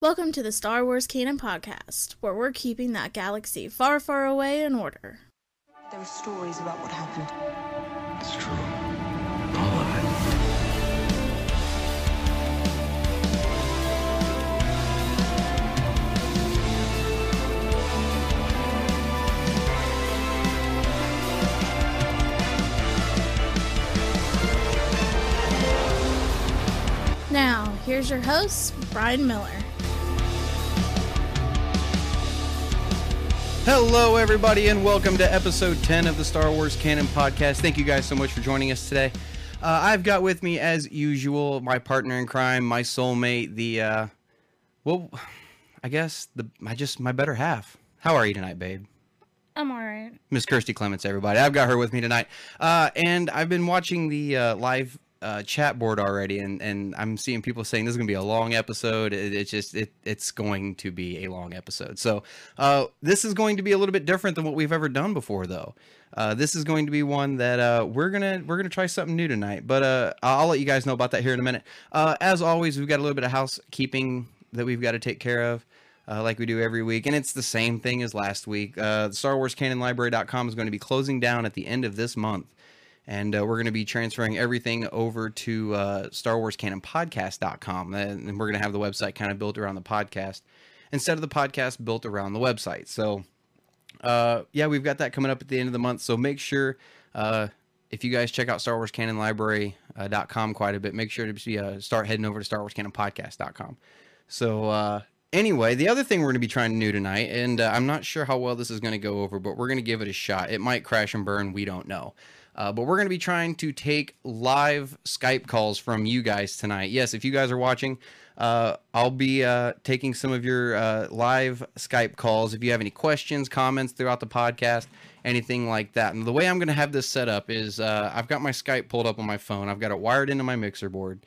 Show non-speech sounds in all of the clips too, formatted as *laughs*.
Welcome to the Star Wars Canon Podcast, where we're keeping that galaxy far, far away in order. There are stories about what happened. It's true. All of it. Now, here's your host, Brian Miller. Hello, everybody, and welcome to episode 10 of the Star Wars Canon Podcast. Thank you guys so much for joining us today. Uh, I've got with me, as usual, my partner in crime, my soulmate, the, uh, well, I guess, the, I just, my better half. How are you tonight, babe? I'm alright. Miss Kirsty Clements, everybody. I've got her with me tonight. Uh, and I've been watching the uh, live uh, chat board already, and, and I'm seeing people saying this is going to be a long episode. It, it's just, it, it's going to be a long episode. So uh, this is going to be a little bit different than what we've ever done before, though. Uh, this is going to be one that uh, we're gonna we're gonna try something new tonight, but uh, I'll let you guys know about that here in a minute. Uh, as always, we've got a little bit of housekeeping that we've got to take care of uh, like we do every week. And it's the same thing as last week. Uh, Star Wars Canon Library.com is going to be closing down at the end of this month. And uh, we're going to be transferring everything over to uh, Star Wars Canon Podcast.com. And we're going to have the website kind of built around the podcast instead of the podcast built around the website. So, uh, yeah, we've got that coming up at the end of the month. So make sure uh, if you guys check out Star Wars Canon Library.com quite a bit, make sure to uh, start heading over to Star Wars Canon Podcast.com. So, uh, anyway, the other thing we're going to be trying do tonight, and uh, I'm not sure how well this is going to go over, but we're going to give it a shot. It might crash and burn. We don't know. Uh, but we're going to be trying to take live Skype calls from you guys tonight. Yes, if you guys are watching, uh, I'll be uh, taking some of your uh, live Skype calls. If you have any questions, comments throughout the podcast, anything like that. And the way I'm going to have this set up is uh, I've got my Skype pulled up on my phone. I've got it wired into my mixer board.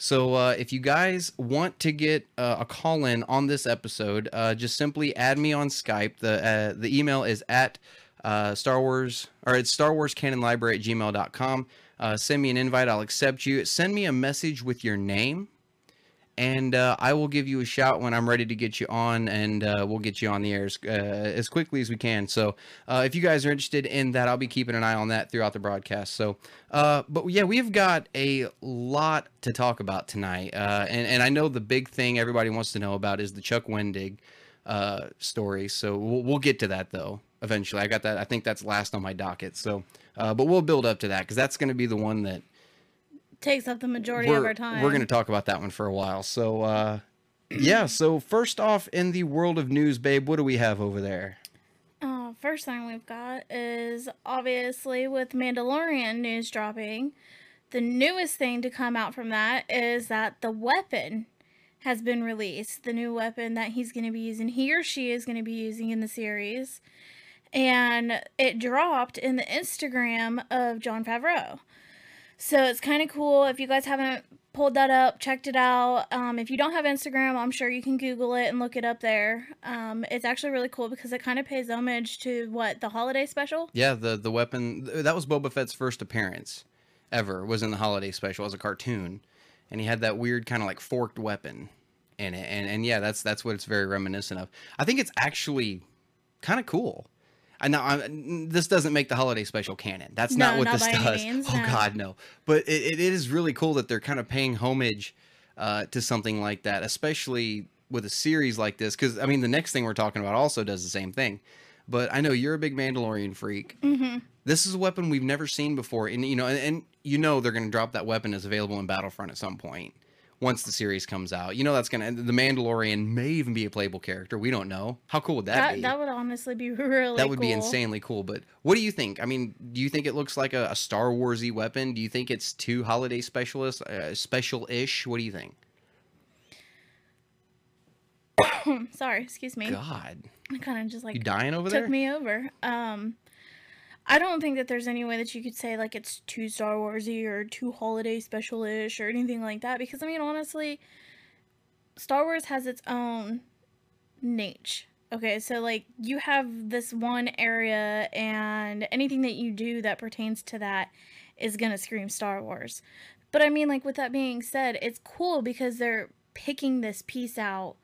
So uh, if you guys want to get uh, a call in on this episode, uh, just simply add me on Skype. The uh, the email is at uh, Star Wars or it's Star Wars Canon Library at gmail.com. Uh, send me an invite. I'll accept you. Send me a message with your name. And uh, I will give you a shout when I'm ready to get you on, and uh, we'll get you on the air as, uh, as quickly as we can. So, uh, if you guys are interested in that, I'll be keeping an eye on that throughout the broadcast. So, but yeah, we've got a lot to talk about tonight, and and I know the big thing everybody wants to know about is the Chuck Wendig story. So we'll, we'll get to that though eventually. I got that. I think that's last on my docket. So, uh, but we'll build up to that because that's going to be the one that Takes up the majority of our time. we're going to talk about that one for a while. So, uh, yeah. So first off, in the world of news, babe, what do we have over there? Uh, first thing we've got is obviously with Mandalorian news dropping. The newest thing to come out from that is that the weapon has been released. The new weapon that he's going to be using, he or she is going to be using in the series. And it dropped in the Instagram of Jon Favreau. So it's kind of cool. If you guys haven't pulled that up, checked it out. Um, if you don't have Instagram, I'm sure you can Google it and look it up there. Um, it's actually really cool because it kind of pays homage to what the holiday special. Yeah, the the weapon that was Boba Fett's first appearance ever was in the holiday special as a cartoon, and he had that weird kind of like forked weapon in it, and and yeah, that's that's what it's very reminiscent of. I think it's actually kind of cool. I know I'm, this doesn't make the holiday special canon. That's not what not this does. means, *laughs* oh no. God, no. But it, it is really cool that they're kind of paying homage uh, to something like that, especially with a series like this. Because I mean, the next thing we're talking about also does the same thing. But I know you're a big Mandalorian freak. Mm-hmm. This is a weapon we've never seen before, and you know, and, and you know they're going to drop that weapon as available in Battlefront at some point once the series comes out. You know that's to the Mandalorian may even be a playable character. We don't know. How cool would that, That be? that would honestly be *laughs* really that would be insanely cool. But what do you think? I mean, do you think it looks like a, a Star Warsy weapon? Do you think it's too holiday specialist, uh, special-ish? What do you think? *coughs* Sorry, excuse me. God, It kind of just like you dying over took there? me over. Um, I don't think that there's any way that you could say like it's too Star Warsy or too holiday special-ish or anything like that because I mean honestly, Star Wars has its own niche. Okay, so like you have this one area and anything that you do that pertains to that is gonna scream Star Wars. But I mean like with that being said, it's cool because they're picking this piece out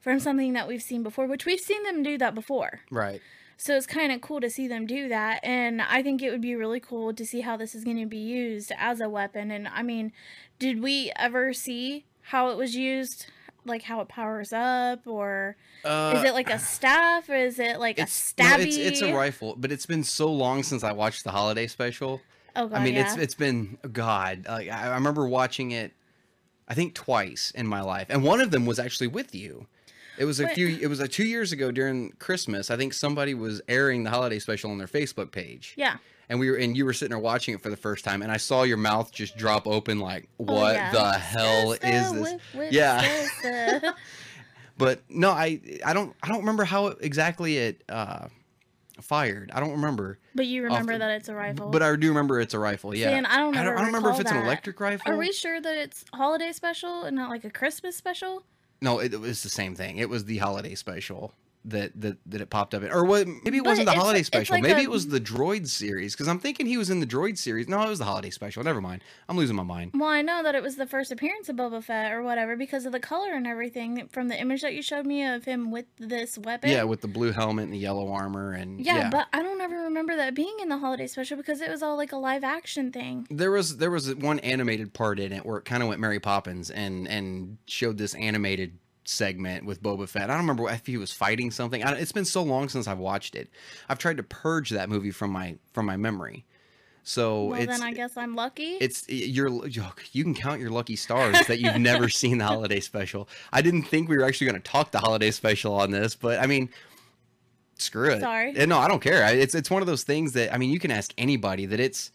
from something that we've seen before, which we've seen them do that before. Right. So it's kind of cool to see them do that. And I think it would be really cool to see how this is going to be used as a weapon. And I mean, did we ever see how it was used? Like how it powers up, or Uh, is it like a *sighs* staff, or is it like a it's no, stabby? it's it's a rifle, but it's been so long since I watched the holiday special. Oh god, I mean, yeah. it's it's been God. Like I remember watching it, I think twice in my life, and one of them was actually with you. It was a What? few. It was a two years ago during Christmas. I think somebody was airing the holiday special on their Facebook page, yeah. and we were and you were sitting there watching it for the first time, and I saw your mouth just drop open, like, Oh, "What yeah. the hell is this?" whip, Yeah. *laughs* But no, I I don't I don't remember how exactly it uh, fired. I don't remember. but you remember the- that it's a rifle. But I do remember it's a rifle. Yeah. and I don't I don't, I don't remember if it's an electric rifle. Are we sure that it's holiday special and not like a Christmas special? No, it, it was the same thing. It was the holiday special that that, that it popped up in, or what? Maybe it But wasn't the holiday special. like maybe a- it was the Droid series because I'm thinking he was in the Droid series. No, it was the holiday special. Never mind. I'm losing my mind. Well, I know that it was the first appearance of Boba Fett or whatever because of the color and everything from the image that you showed me of him with this weapon. Yeah, with the blue helmet and the yellow armor and Yeah, yeah. but I don't ever remember that being in the holiday special because it was all like a live action thing. there was there was one animated part in it where it kind of went Mary Poppins and and showed this animated segment with Boba Fett. I don't remember if he was fighting something. I, it's been so long since I've watched it. I've tried to purge that movie from my from my memory. So Well, then I guess I'm lucky. it's you're you can count your lucky stars that you've never *laughs* seen the holiday special. I didn't think we were actually going to talk the holiday special on this, but I mean, screw it. Sorry. Eh, No, I don't care. It's it's one of those things that I mean, you can ask anybody that it's.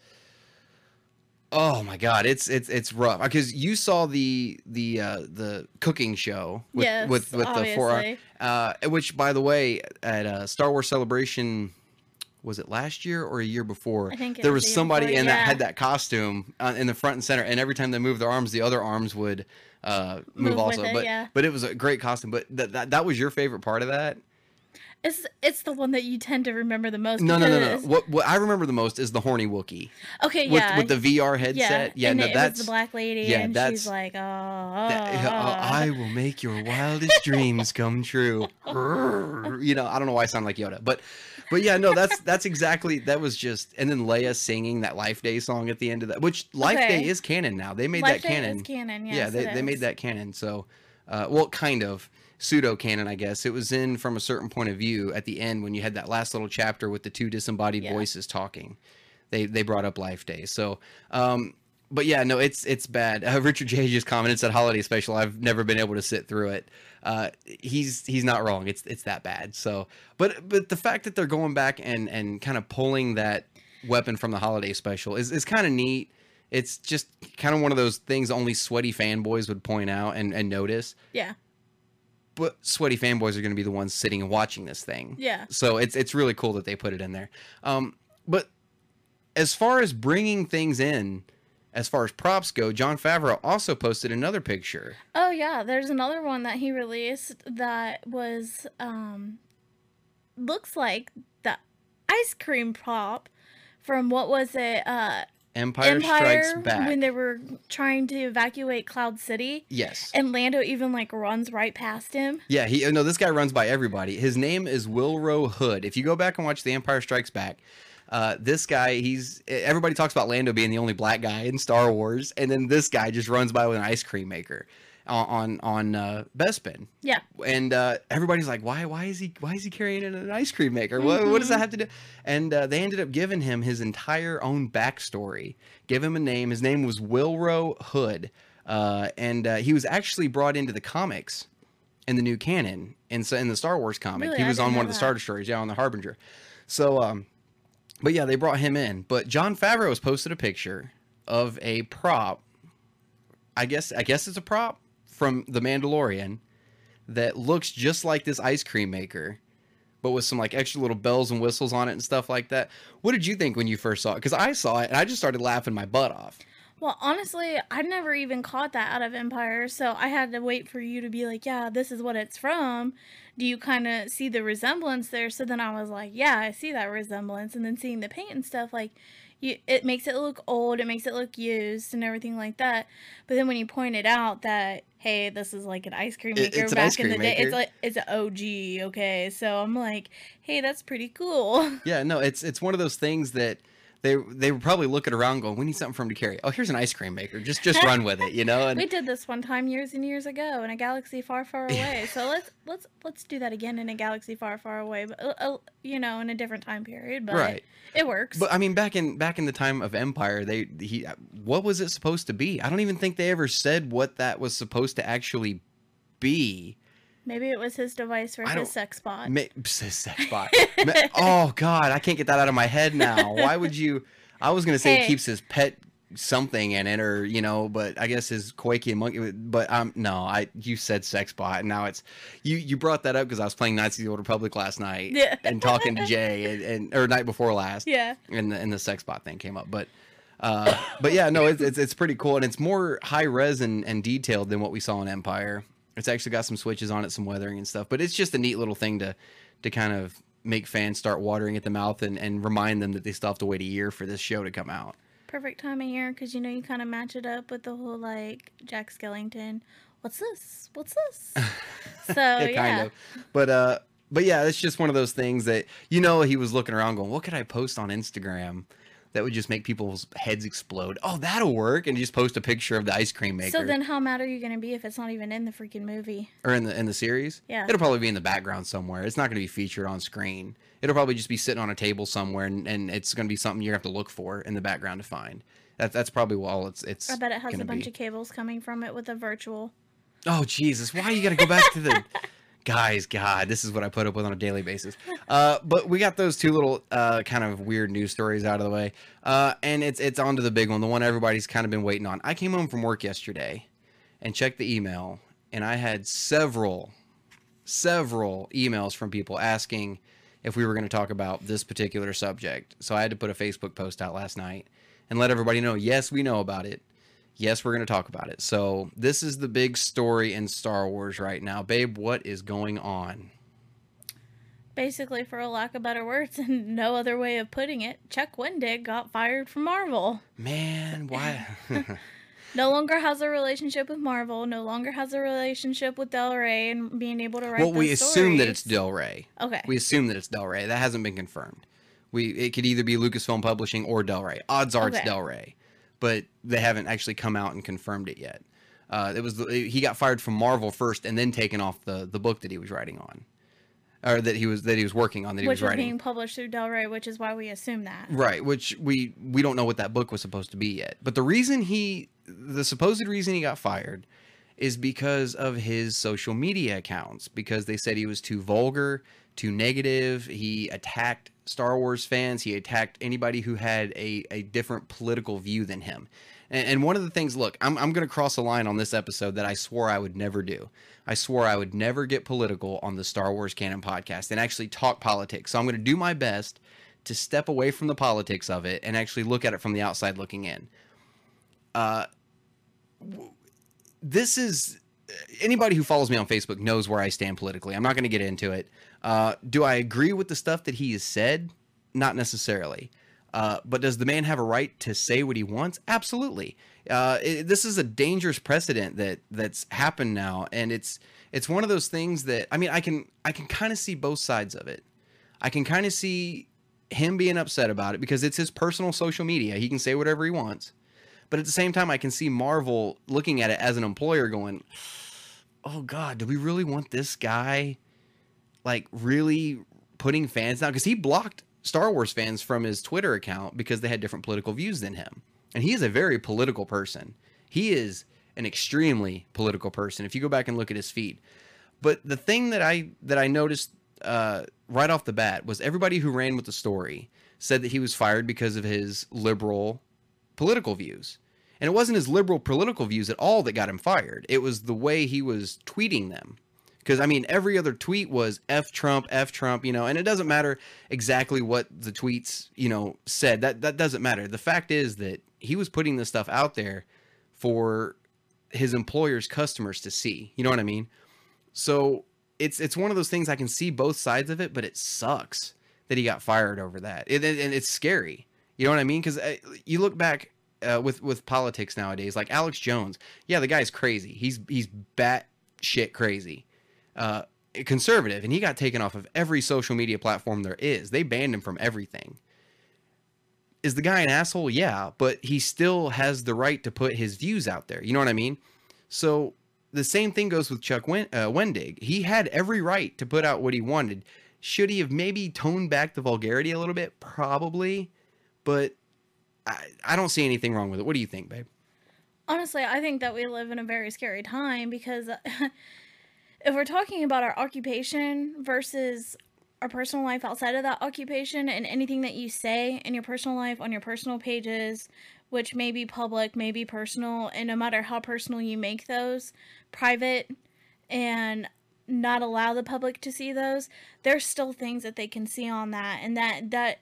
Oh my god, it's it's it's rough because you saw the the uh, the cooking show with Yes, with with the four obviously. uh, which by the way at uh, Star Wars Celebration was it last year or a year before? I think there was somebody before, in that had that costume uh, in the front and center, and every time they moved their arms, the other arms would uh, move, Move also. it, but yeah. but it was a great costume. But that that that was your favorite part of that? It's it's the one that you tend to remember the most. No, no, no, no. What what I remember the most is the horny Wookie Okay, with yeah. with the VR headset. Yeah, and no, it that's the black lady, yeah, and that's- she's like, oh, that- oh, I will make your wildest dreams come true. you know, I don't know why I sound like Yoda, but but yeah, no, that's that's exactly that was just and then Leia singing that Life Day song at the end of that, which Life Day is canon now. They made Life that Day canon. is canon. Yes, yeah, they, they made that canon. So, uh, well, kind of pseudo canon, I guess. It was in from a certain point of view at the end when you had that last little chapter with the two disembodied Yeah. voices talking. They they brought up Life Day. So, um, but yeah, no, it's it's bad. Uh, *laughs* Richard J just commented said holiday special. I've never been able to sit through it. Uh, he's he's not wrong. It's it's that bad. So, but but the fact that they're going back and and kind of pulling that weapon from the holiday special is is kind of neat. It's just kind of one of those things only sweaty fanboys would point out and, and notice. Yeah, But sweaty fanboys are going to be the ones sitting and watching this thing. yeah. So it's it's really cool that they put it in there. Um, but as far as bringing things in, as far as props go, Jon Favreau also posted another picture. Oh yeah, there's another one that he released that was um looks like the ice cream prop from what was it uh Empire, Empire Strikes Back. when they were trying to evacuate Cloud City yes. and Lando even like runs right past him. Yeah, he no, this guy runs by everybody. His name is Willrow Hood. If you go back and watch The Empire Strikes Back, uh, this guy, he's everybody talks about Lando being the only black guy in Star Wars, and then this guy just runs by with an ice cream maker on on, on uh, Bespin. Yeah. and uh, everybody's like, "Why? Why is he? Why is he carrying an ice cream maker? What, what does that have to do?" And uh, they ended up giving him his entire own backstory. Give him a name. His name was Willrow Hood, uh, and uh, he was actually brought into the comics in the new canon, and so in the Star Wars comic, Really? he was on one of the. Star Destroyers, yeah, on the Harbinger. So, um, but yeah, they brought him in. But Jon Favreau has posted a picture of a prop. I guess I guess it's a prop from The Mandalorian that looks just like this ice cream maker, but with some like extra little bells and whistles on it and stuff like that. What did you think when you first saw it? Because I saw it and I just started laughing my butt off. Well, honestly, I never even caught that out of Empire, so I had to wait for you to be like, "Yeah, this is what it's from." Do you kind of see the resemblance there? So then I was like, "Yeah, I see that resemblance." And then seeing the paint and stuff, like, you, it makes it look old, it makes it look used and everything like that. But then when you pointed out that hey, this is like an ice cream maker it's back ice in the cream day, it's like it's an OG, okay. So I'm like, hey, that's pretty cool. Yeah, no, it's it's one of those things that they they were probably looking around going, we need something for him to carry. Oh, here's an ice cream maker. Just just run with it, you know. And we did this one time years and years ago in a galaxy far, far away. so let's let's let's do that again in a galaxy far, far away, but uh, uh, you know, in a different time period. But Right. it works. But I mean, back in back in the time of Empire, they he what was it supposed to be? I don't even think they ever said what that was supposed to actually be. Maybe it was his device for *laughs* his sex bot. *laughs* Ma- sex bot. Oh God, I can't get that out of my head now. Why would you? I was gonna say Hey. it keeps his pet something in it, or you know, but I guess his Kowakian monkey. But um, no, I you said sex bot, and now it's you. You brought that up because I was playing Knights of the Old Republic last night, Yeah. and talking to Jay, and, and or night before last, yeah. and the and the sex bot thing came up, but. Uh, but yeah, no, it's, it's it's pretty cool, and it's more high res and, and detailed than what we saw in Empire. It's actually got some switches on it, some weathering and stuff. But it's just a neat little thing to to kind of make fans start watering at the mouth and, and remind them that they still have to wait a year for this show to come out. Perfect time of year because you know you kind of match it up with the whole like Jack Skellington. What's this? What's this? *laughs* So yeah, yeah, of. But uh, but yeah, it's just one of those things that you know he was looking around going, what could I post on Instagram that would just make people's heads explode? Oh, that'll work, and just post a picture of the ice cream maker. So then, how mad are you gonna be if it's not even in the freaking movie? or in the in the series. Yeah. it'll probably be in the background somewhere. It's not going to be featured on screen. It'll probably just be sitting on a table somewhere, and, and it's going to be something you have to look for in the background to find. That, that's probably all it's it's. I bet it has a bunch be. of cables coming from it with a virtual. Oh Jesus! Why you got to go back to the *laughs* guys? God, this is what I put up with on a daily basis. Uh, but we got those two little uh, kind of weird news stories out of the way, uh, and it's it's on to the big one, the one everybody's kind of been waiting on. I came home from work yesterday, and checked the email, and I had several, several emails from people asking if we were going to talk about this particular subject. So I had to put a Facebook post out last night and let everybody know. Yes, we know about it yes, we're going to talk about it. So, this is the big story in Star Wars right now. Babe, what is going on? Basically, for a lack of better words *laughs* and no other way of putting it, Chuck Wendig got fired from Marvel. Man, why? *laughs* *laughs* No longer has a relationship with Marvel. No longer has a relationship with Del Rey and being able to write. well, we assume that it's. Del Rey. Okay. We assume that it's Del Rey. That hasn't been confirmed. We it could either be Lucasfilm Publishing or Del Rey. Odds are it's Del Rey, but they haven't actually come out and confirmed it yet. Uh, it was the, he got fired from Marvel first, and then taken off the the book that he was writing on, or that he was that he was working on that he which was was being published through Del Rey, which is why we assume that. Right, which we we don't know what that book was supposed to be yet. But the reason he the supposed reason he got fired is because of his social media accounts because they said he was too vulgar, too negative, he attacked Star Wars fans, he attacked anybody who had a a different political view than him. And, and one of the things, look, I'm I'm going to cross a line on this episode that I swore I would never do. I swore I would never get political on the Star Wars Canon podcast and actually talk politics. So I'm going to do my best to step away from the politics of it and actually look at it from the outside looking in. Uh, this is anybody who follows me on Facebook knows where I stand politically. I'm not going to get into it. Uh, do I agree with the stuff that he has said? Not necessarily. Uh, but does the man have a right to say what he wants? Absolutely. Uh, it, this is a dangerous precedent that that's happened now, and it's it's one of those things that I mean I can I can kind of see both sides of it. I can kind of see him being upset about it because it's his personal social media. He can say whatever he wants. But at the same time, I can see Marvel looking at it as an employer going, oh, God, do we really want this guy like really putting fans down? Because he blocked Star Wars fans from his Twitter account because they had different political views than him. And he is a very political person. He is an extremely political person if you go back and look at his feed. But the thing that I that I noticed uh, right off the bat was everybody who ran with the story said that he was fired because of his liberal political views. And it wasn't his liberal political views at all that got him fired. It was the way he was tweeting them. Because, I mean, every other tweet was F Trump, F Trump, you know, and it doesn't matter exactly what the tweets, you know, said. That, that doesn't matter. The fact is that he was putting this stuff out there for his employer's customers to see. You know what I mean? So it's it's one of those things I can see both sides of it, but it sucks that he got fired over that. It, and and it's scary. You know what I mean? Because uh, you look back uh, with with politics nowadays, like Alex Jones. Yeah, the guy's crazy. He's he's bat shit crazy, uh, conservative, and he got taken off of every social media platform there is. They banned him from everything. Is the guy an asshole? Yeah, but he still has the right to put his views out there. You know what I mean? So the same thing goes with Chuck uh, Wendig. He had every right to put out what he wanted. Should he have maybe toned back the vulgarity a little bit? Probably, but I, I don't see anything wrong with it. What do you think, babe? Honestly, I think that we live in a very scary time because *laughs* if we're talking about our occupation versus our personal life outside of that occupation and anything that you say in your personal life on your personal pages, which may be public, may be personal, and no matter how personal you make those private and not allow the public to see those, there's still things that they can see on that and that that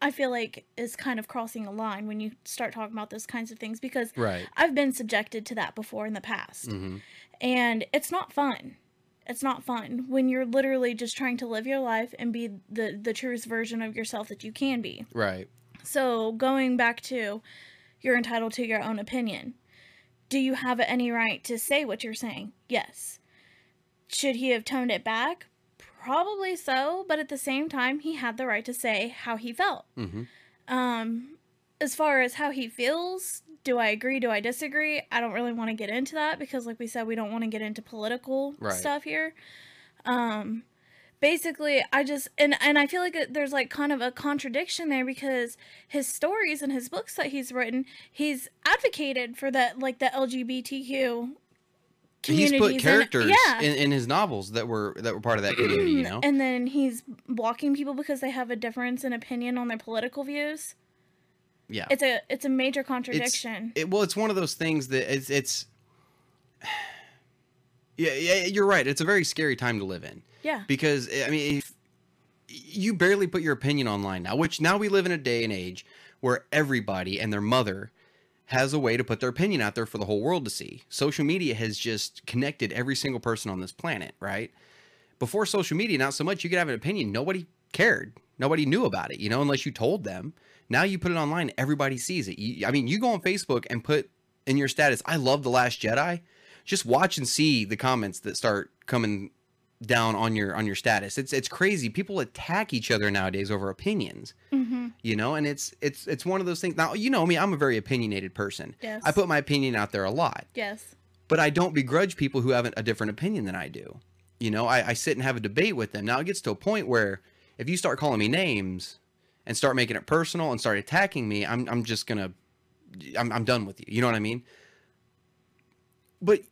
I feel like is kind of crossing a line when you start talking about those kinds of things because Right. I've been subjected to that before in the past. Mm-hmm. And it's not fun. It's not fun when you're literally just trying to live your life and be the the truest version of yourself that you can be. Right. So, going back to you're entitled to your own opinion. Do you have any right to say what you're saying? Yes. Should he have toned it back? Probably so, but at the same time, he had the right to say how he felt. Mm-hmm. Um, as far as how he feels, do I agree? Do I disagree? I don't really want to get into that because, like we said, we don't want to get into political Right. stuff here. Um, basically, I just and and I feel like there's like kind of a contradiction there because his stories and his books that he's written, he's advocated for that like the LGBTQ He's put and- characters yeah. in, in his novels that were that were part of that community. You know. And then he's blocking people because they have a difference in opinion on their political views. Yeah. It's a it's a major contradiction. It, well, it's one of those things that it's it's. *sighs* Yeah, yeah, you're right. It's a very scary time to live in. yeah. because I mean, if you barely put your opinion online now, which now we live in a day and age where everybody and their mother has a way to put their opinion out there for the whole world to see. Social media has just connected every single person on this planet, right? Before social media, not so much. You could have an opinion, nobody cared, nobody knew about it, you know, unless you told them. Now you put it online, everybody sees it. You, I mean, you go on Facebook and put in your status, "I love the Last Jedi." Just watch and see the comments that start coming down on your on your status. It's it's crazy. People attack each other nowadays over opinions. Mm-hmm. You know, and it's it's it's one of those things. Now you know me. I'm a very opinionated person. Yes. I put my opinion out there a lot, Yes. but I don't begrudge people who have a different opinion than I do. You know, I, I sit and have a debate with them. Now it gets to a point where if you start calling me names and start making it personal and start attacking me, I'm I'm just gonna I'm I'm done with you. You know what I mean? But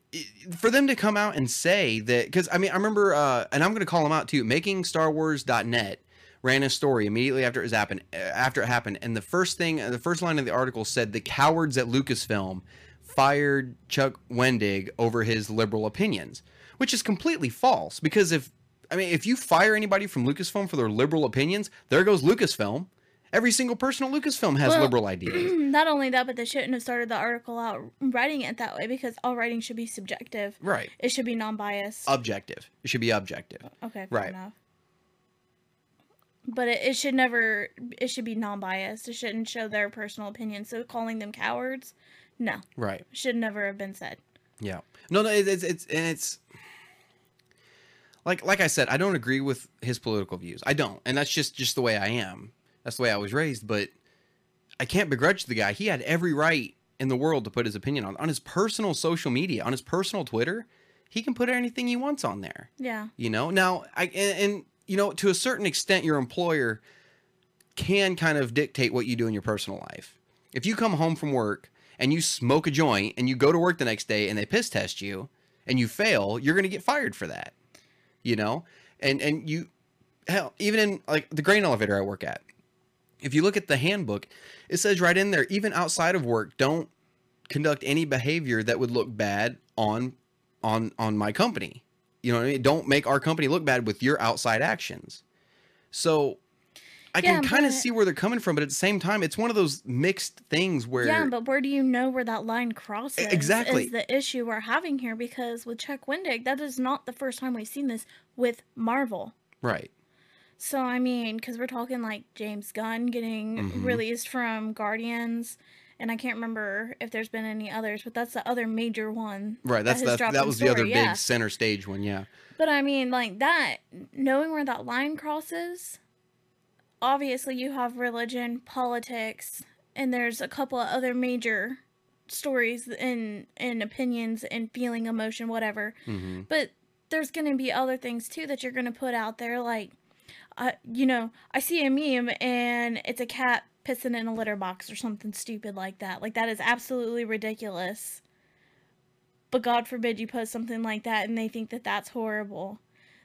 for them to come out and say that, because I mean, I remember, uh, and I'm going to call them out too. Making Star Wars.net ran a story immediately after it happened. After it happened, and the first thing, the first line of the article said, "The cowards at Lucasfilm fired Chuck Wendig over his liberal opinions," which is completely false. Because if I mean, if you fire anybody from Lucasfilm for their liberal opinions, there goes Lucasfilm. Every single person at Lucasfilm has Well, liberal *clears throat* ideas. Not only that, but they shouldn't have started the article out writing it that way because all writing should be subjective. Right. It should be non-biased. Objective. It should be objective. okay, fair right. enough. But it, it should never. It should be non-biased. It shouldn't show their personal opinion. So calling them cowards, no, Right. should never have been said. Yeah. No, no, it- it's it's and it's like like I said, I don't agree with his political views. I don't, and that's just just the way I am. That's the way I was raised. But I can't begrudge the guy. He had every right in the world to put his opinion on on his personal social media, on his personal Twitter. He can put anything he wants on there. Yeah. You know. Now, I and, and you know to a certain extent, your employer can kind of dictate what you do in your personal life. If you come home from work and you smoke a joint and you go to work the next day and they piss test you and you fail, you're going to get fired for that. You know? And and you hell, even in like the grain elevator I work at. If you look at the handbook, it says right in there even outside of work, don't conduct any behavior that would look bad on on on my company. You know what I mean? Don't make our company look bad with your outside actions. So I can kind of see where they're coming from, but at the same time, it's one of those mixed things where Yeah, but where do you know where that line crosses? exactly. Is the issue we're having here because with Chuck Wendig, that is not the first time we've seen this with Marvel. right, So I mean, because we're talking like James Gunn getting Mhm. released from Guardians, and I can't remember if there's been any others, but that's the other major one. Right. That's that. That was the other story, big yeah. center stage one. Yeah. But I mean, like that, knowing where that line crosses, obviously you have religion, politics, and there's a couple of other major stories and and opinions and feeling, emotion, whatever. hmm But there's going to be other things too that you're going to put out there like uh, you know, I see a meme and it's a cat pissing in a litter box or something stupid like that. Like that is absolutely ridiculous. But God forbid you post something like that and they think that that's horrible.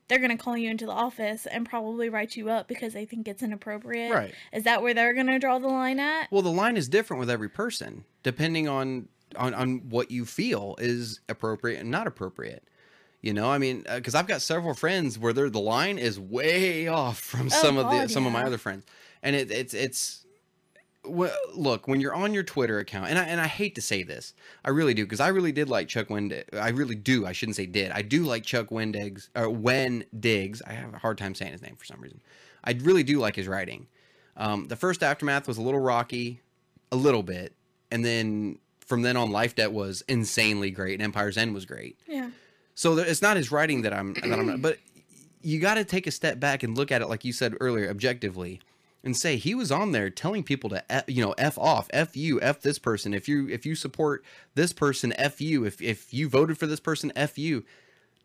They're going to call you into the office and probably write you up because they think it's inappropriate. Right. Is that where they're going to draw the line at? Well, the line is different with every person, depending on on on what you feel is appropriate and not appropriate. You know, I mean, uh, because I've got several friends where they're, the line is way off from Oh, some of the God, some of my other friends, and it, it's it's. Well, look, when you're on your Twitter account, and I and I hate to say this, I really do, because I really did like Chuck Wendig. I really do. I shouldn't say did. I do like Chuck Wendig's or Wen Diggs. I have a hard time saying his name for some reason. I really do like his writing. Um, the first aftermath was a little rocky, a little bit, and then from then on, Life Debt was insanely great, and Empire's End was great. Yeah. So there, it's not his writing that I'm that I'm not, but you got to take a step back and look at it like you said earlier, objectively, and say he was on there telling people to F, you know f off, f you, f this person. If you if you support this person, f you. If if you voted for this person, f you.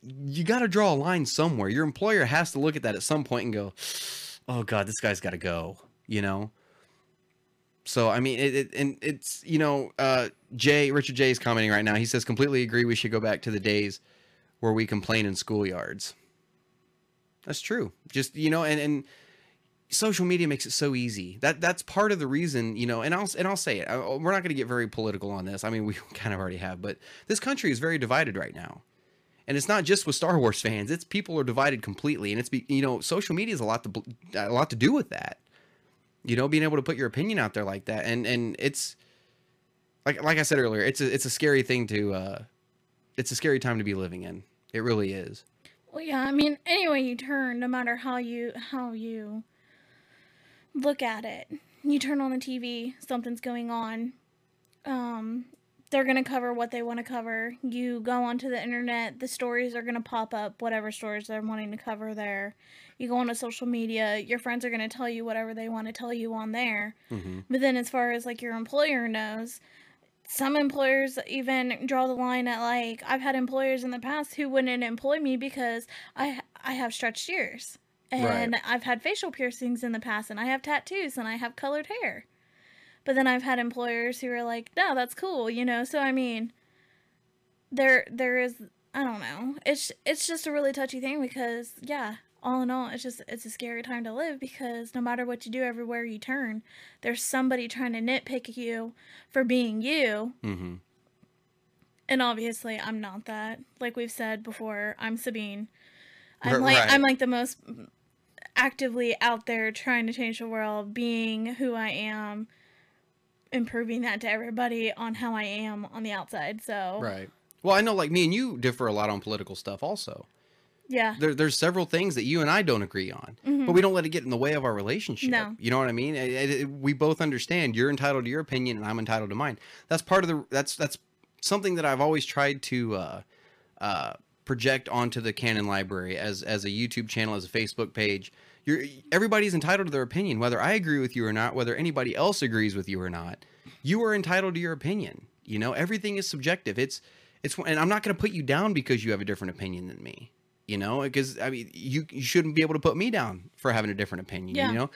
You got to draw a line somewhere. Your employer has to look at that at some point and go, "Oh God, this guy's got to go." You know. So I mean, it, it and it's you know, uh, Jay Richard Jay is commenting right now. He says completely agree. We should go back to the days where we complain in schoolyards. That's true. Just you know, and and social media makes it so easy. That that's part of the reason, you know. And I'll and I'll say it. I, we're not going to get very political on this. I mean, we *laughs* kind of already have, but this country is very divided right now. And it's not just with Star Wars fans. It's people are divided completely, and it's you know, social media has a lot to a lot to do with that. You know, being able to put your opinion out there like that, and and it's like like I said earlier, it's a it's a scary thing to uh, it's a scary time to be living in. It really is. Well, yeah, I mean, any way you turn, no matter how you how you look at it, you turn on the TV, something's going on. Um, they're gonna cover what they want to cover. You go onto the internet, the stories are gonna pop up, whatever stories they're wanting to cover there. You go onto social media, your friends are gonna tell you whatever they want to tell you on there. Mm-hmm. But then, as far as like your employer knows, some employers even draw the line at like I've had employers in the past who wouldn't employ me because I I have stretched ears and Right. I've had facial piercings in the past and I have tattoos and I have colored hair. But then I've had employers who are like, "No, that's cool," you know. So I mean, there there is I don't know. It's it's just a really touchy thing because yeah, all in all, it's just it's a scary time to live because no matter what you do, everywhere you turn, there's somebody trying to nitpick you for being you. Mm-hmm. And obviously, I'm not that. Like we've said before, I'm Sabine. I'm like right. I'm like the most actively out there trying to change the world, being who I am, improving that to everybody on how I am on the outside. So Right. Well, I know, like me and you differ a lot on political stuff. Also, yeah, there, there's several things that you and I don't agree on, but we don't let it get in the way of our relationship. Mm-hmm. No. You know what I mean? It- it- it- we both understand you're entitled to your opinion and I'm entitled to mine. That's part of the. That's that's something that I've always tried to uh, uh, project onto the Canon Library as as a YouTube channel, as a Facebook page. You're everybody's entitled to their opinion, whether I agree with you or not, whether anybody else agrees with you or not. You are entitled to your opinion. You know, everything is subjective. It's it's and I'm not going to put you down because you have a different opinion than me. You know, because I mean, you you shouldn't be able to put me down for having a different opinion. Yeah. You know,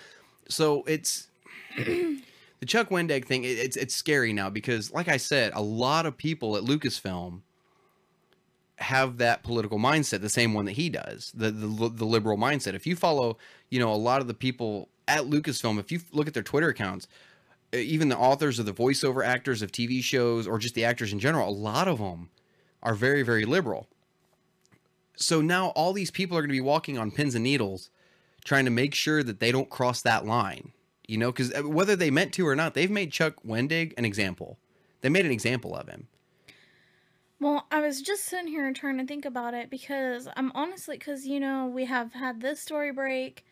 so it's *clears throat* the Chuck Wendig thing. It, it's it's scary now because, like I said, a lot of people at Lucasfilm have that political mindset, the same one that he does, the the, the liberal mindset. If you follow, you know, a lot of the people at Lucasfilm, if you look at their Twitter accounts, uh, even the authors of the voiceover actors of TV shows or just the actors in general, a lot of them are very very liberal. So now all these people are going to be walking on pins and needles, trying to make sure that they don't cross that line. You know, because whether they meant to or not, they've made Chuck Wendig an example. They made an example of him. Well, I was just sitting here and trying to think about it because I'm honestly, because you know, we have had this story break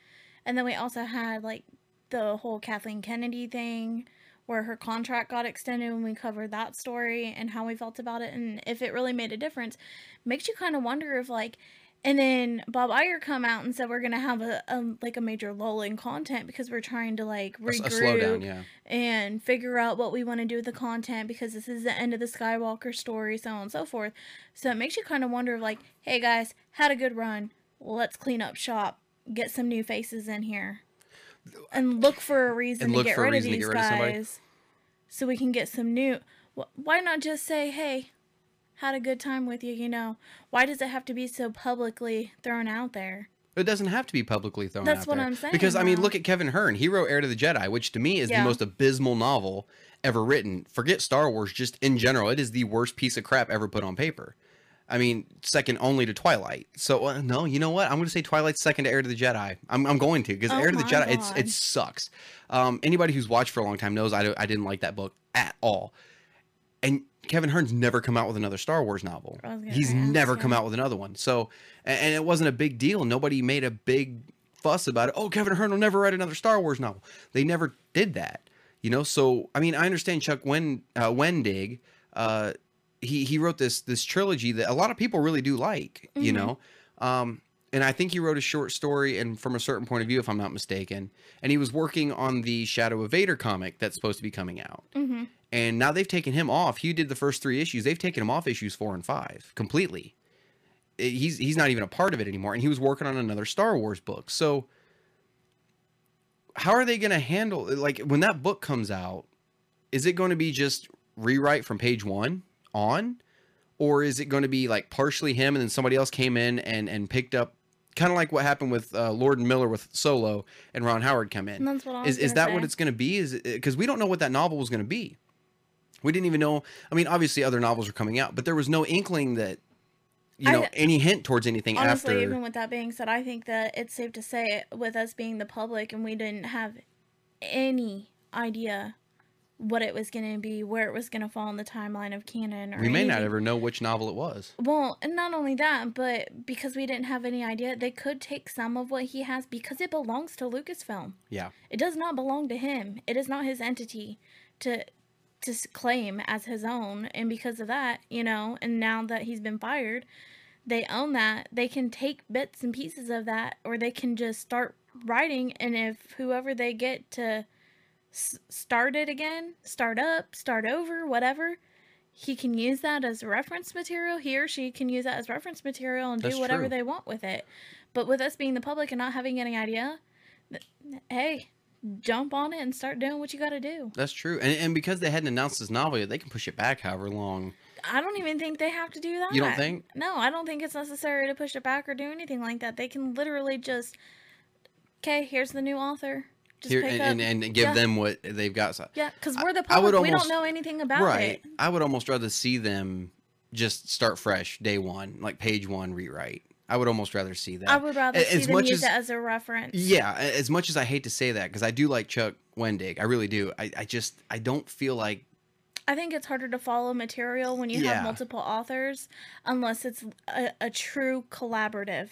And then we also had like the whole Kathleen Kennedy thing where her contract got extended and we covered that story and how we felt about it and if it really made a difference. Makes you kind of wonder if like and then Bob Iger come out and said we're gonna have a, a like a major lull in content because we're trying to like regroup yeah. and figure out what we want to do with the content because this is the end of the Skywalker story, so on and so forth. So it makes you kind of wonder, like, hey guys, had a good run. Let's clean up shop, get some new faces in here, and look for a reason to get rid of these get rid of guys, so we can get some new. Why not just say, hey, had a good time with you? You know, why does it have to be so publicly thrown out there? It doesn't have to be publicly thrown out there. That's out what there. I'm saying, Because I mean, look at Kevin Hearne. He wrote Heir to the Jedi, which to me is Yeah. the most abysmal novel ever written. Forget Star Wars, just in general, it is the worst piece of crap ever put on paper. I mean, second only to Twilight. So uh, no, you know what? I'm going to say Twilight's second to Heir to the Jedi. I'm, I'm going to because Oh Heir to the Jedi, it's it sucks. Um, anybody who's watched for a long time knows I, I didn't like that book at all. And Kevin Hearne's never come out with another Star Wars novel. I was gonna He's never come out with another one. So, and, and it wasn't a big deal. Nobody made a big fuss about it. Oh, Kevin Hearne will never write another Star Wars novel. They never did that. You know, so I mean, I understand Chuck Wen uh, Wendig. Uh, he he wrote this this trilogy that a lot of people really do like. You Mhm. know, um, and I think he wrote a short story and from a certain point of view, if I'm not mistaken. And he was working on the Shadow of Vader comic that's supposed to be coming out. Mm-hmm. And now they've taken him off. He did the first three issues. They've taken him off issues four and five completely. I- He's he's not even a part of it anymore. And he was working on another Star Wars book. So how are they going to handle like when that book comes out? Is it going to be just rewrite from page one on, or is it going to be like partially him and then somebody else came in and and picked up? Kind of like what happened with uh, Lord and Miller with Solo and Ron Howard come in. That's what I was is, is that what it's going to be? Is because we don't know what that novel was going to be. We didn't even know i mean obviously other novels are coming out but there was no inkling that you know I- any hint towards anything Honestly, after even with that being said, I think that it's safe to say, with us being the public and we didn't have any idea what it was going to be, where it was going to fall in the timeline of canon, or we may not ever know which novel it was Well, and not only that, but because we didn't have any idea, they could take some of what he has because it belongs to Lucasfilm. yeah It does not belong to him. It is not his entity to to claim as his own, and because of that, you know, and now that he's been fired, they own that. They can take bits and pieces of that, or they can just start writing. And if whoever they get to s- start it again, start up, start over, whatever, he can use that as reference material. He or she can use that as reference material and That's do whatever true. they want with it. But with us being the public and not having any idea, th- hey, jump on it and start doing what you got to do. that's true and, and because they hadn't announced this novel yet they can push it back however long I don't even think they have to do that. You don't think? No, I don't think it's necessary to push it back or do anything like that. They can literally just, okay, here's the new author. Just here and, and, and give yeah. them what they've got so- Yeah, because we're the public. we don't know anything about right it. i would almost rather see them just start fresh day one like page one rewrite i would almost rather see that I would rather A- see as them much use as- it as a reference. Yeah, as much as I hate to say that, because I do like Chuck Wendig, I really do. I, I just I don't feel like I think it's harder to follow material when you Yeah. have multiple authors unless it's a, a true collaborative.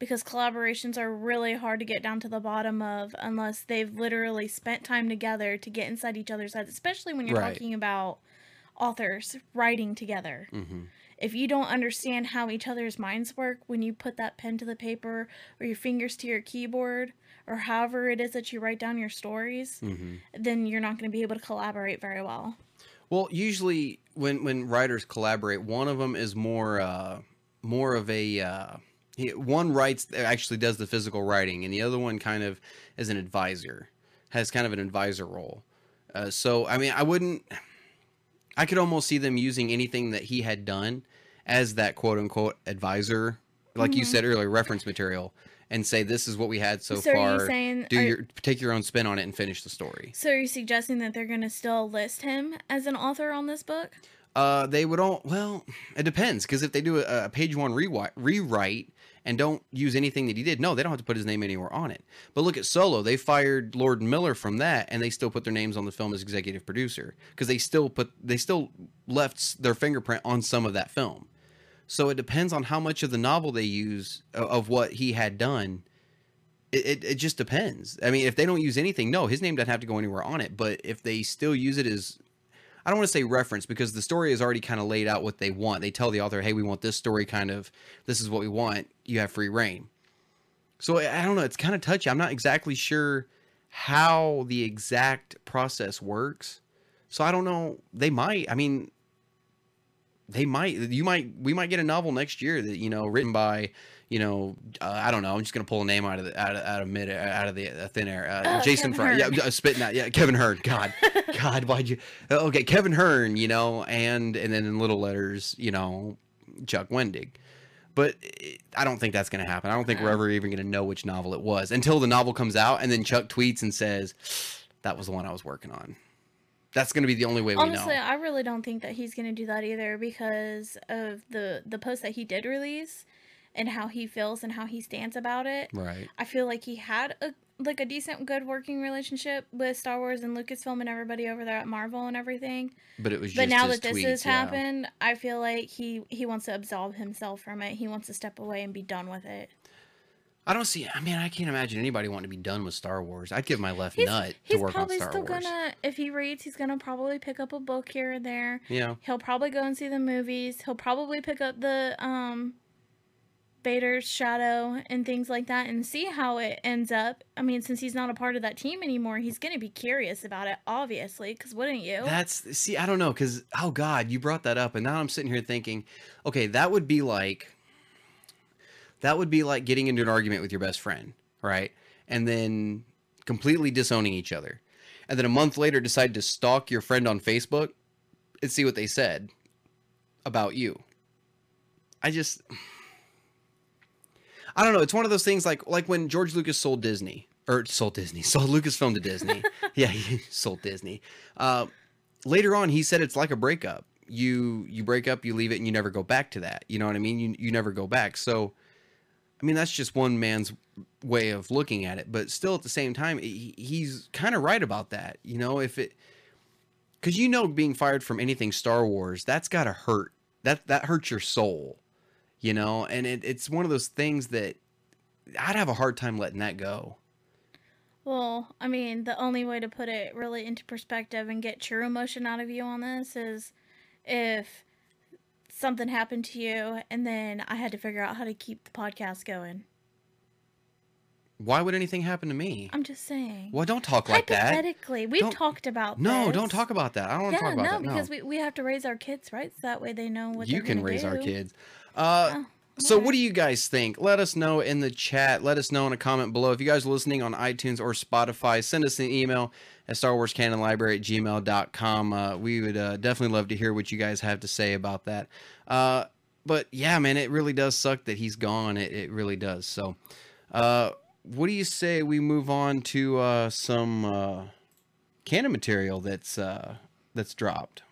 Because collaborations are really hard to get down to the bottom of unless they've literally spent time together to get inside each other's heads, especially when you're Right. talking about authors writing together. mhm. If you don't understand how each other's minds work when you put that pen to the paper or your fingers to your keyboard or however it is that you write down your stories, Mhm. then you're not going to be able to collaborate very well. Well, usually when when writers collaborate, one of them is more uh, more of a uh, he, one writes actually does the physical writing, and the other one kind of is an advisor, has kind of an advisor role. Uh, so I mean, I wouldn't. I could almost see them using anything that he had done as that quote unquote advisor, like you Mhm. said earlier, reference material, and say this is what we had so, So are you far. saying- do are- your take your own spin on it and finish the story. So are you suggesting that they're going to still list him as an author on this book? Uh, they would all. Well, it depends because if they do a, a page one rewrite, rewrite and don't use anything that he did, no, they don't have to put his name anywhere on it. But look at Solo; they fired Lord Miller from that, and they still put their names on the film as executive producer because they still put they still left their fingerprint on some of that film. So it depends on how much of the novel they use of what he had done it, it, it just depends. I mean, if they don't use anything, no, his name doesn't have to go anywhere on it. But if they still use it as, I don't want to say reference because the story is already kind of laid out what they want. They tell the author, hey, we want this story kind of, this is what we want. You have free reign. So I don't know. It's kind of touchy. I'm not exactly sure how the exact process works. So I don't know. They might. I mean, they might. You might. We might get a novel next year that you know written by you know, uh, I don't know. I'm just gonna pull a name out of the out of, out of mid out of the uh, thin air. Uh, Oh, Jason Fry. Yeah, uh, spitting out. Yeah, Kevin Hearne. God, *laughs* God, why'd you? uh, Okay, Kevin Hearne. You know, and and then in little letters, you know, Chuck Wendig. But it- I don't think that's gonna happen. I don't think we're ever even gonna know which novel it was until the novel comes out, and then Chuck tweets and says, "That was the one I was working on." That's gonna be the only way we Honestly, know. I really don't think that he's gonna do that either because of the the post that he did release and how he feels and how he stands about it. Right. I feel like he had a like a decent, good working relationship with Star Wars and Lucasfilm and everybody over there at Marvel and everything. But it was just. But now that this tweets, has yeah. happened, I feel like he he wants to absolve himself from it. He wants to step away and be done with it. I don't see. I mean, I can't imagine anybody wanting to be done with Star Wars. I'd give my left He's, nut to he's work on probably Star still Wars. gonna if he reads, he's gonna probably pick up a book here and there. Yeah. He'll probably go and see the movies. He'll probably pick up the um Vader's shadow and things like that and see how it ends up. I mean, since he's not a part of that team anymore, he's going to be curious about it, obviously, because wouldn't you? That's see, I don't know, because oh god, you brought that up, and now I'm sitting here thinking, okay, that would be like, that would be like getting into an argument with your best friend, right? And then completely disowning each other, and then a month later decide to stalk your friend on Facebook and see what they said about you. I just, I don't know. It's one of those things like like when George Lucas sold Disney or sold Disney, *laughs* sold Lucasfilm to Disney. *laughs* yeah, he sold Disney. Uh, later on, he said it's like a breakup. You you break up, you leave it, and you never go back to that. You know what I mean? You you never go back. So, I mean, that's just one man's way of looking at it. But still, at the same time, he, he's kind of right about that. You know, if it because you know being fired from anything Star Wars, that's got to hurt. That that hurts your soul. You know, and it, it's one of those things that I'd have a hard time letting that go. Well, I mean, the only way to put it really into perspective and get true emotion out of you on this is if something happened to you and then I had to figure out how to keep the podcast going. Why would anything happen to me? I'm just saying. Well, don't talk like that. Hypothetically, we've Don't- talked about No, this. don't talk about that. I don't want to talk about no, that. No, because we, we have to raise our kids, right? So that way they know what you they're can gonna raise our do. kids. Uh, Oh, so, what do you guys think? Let us know in the chat. Let us know in a comment below. If you guys are listening on iTunes or Spotify, send us an email at Star Wars Canon Library at gmail.com. Uh, we would uh, definitely love to hear what you guys have to say about that. Uh, but yeah, man, it really does suck that he's gone. It, it really does. So, uh, what do you say we move on to uh, some uh, canon material that's uh, that's dropped?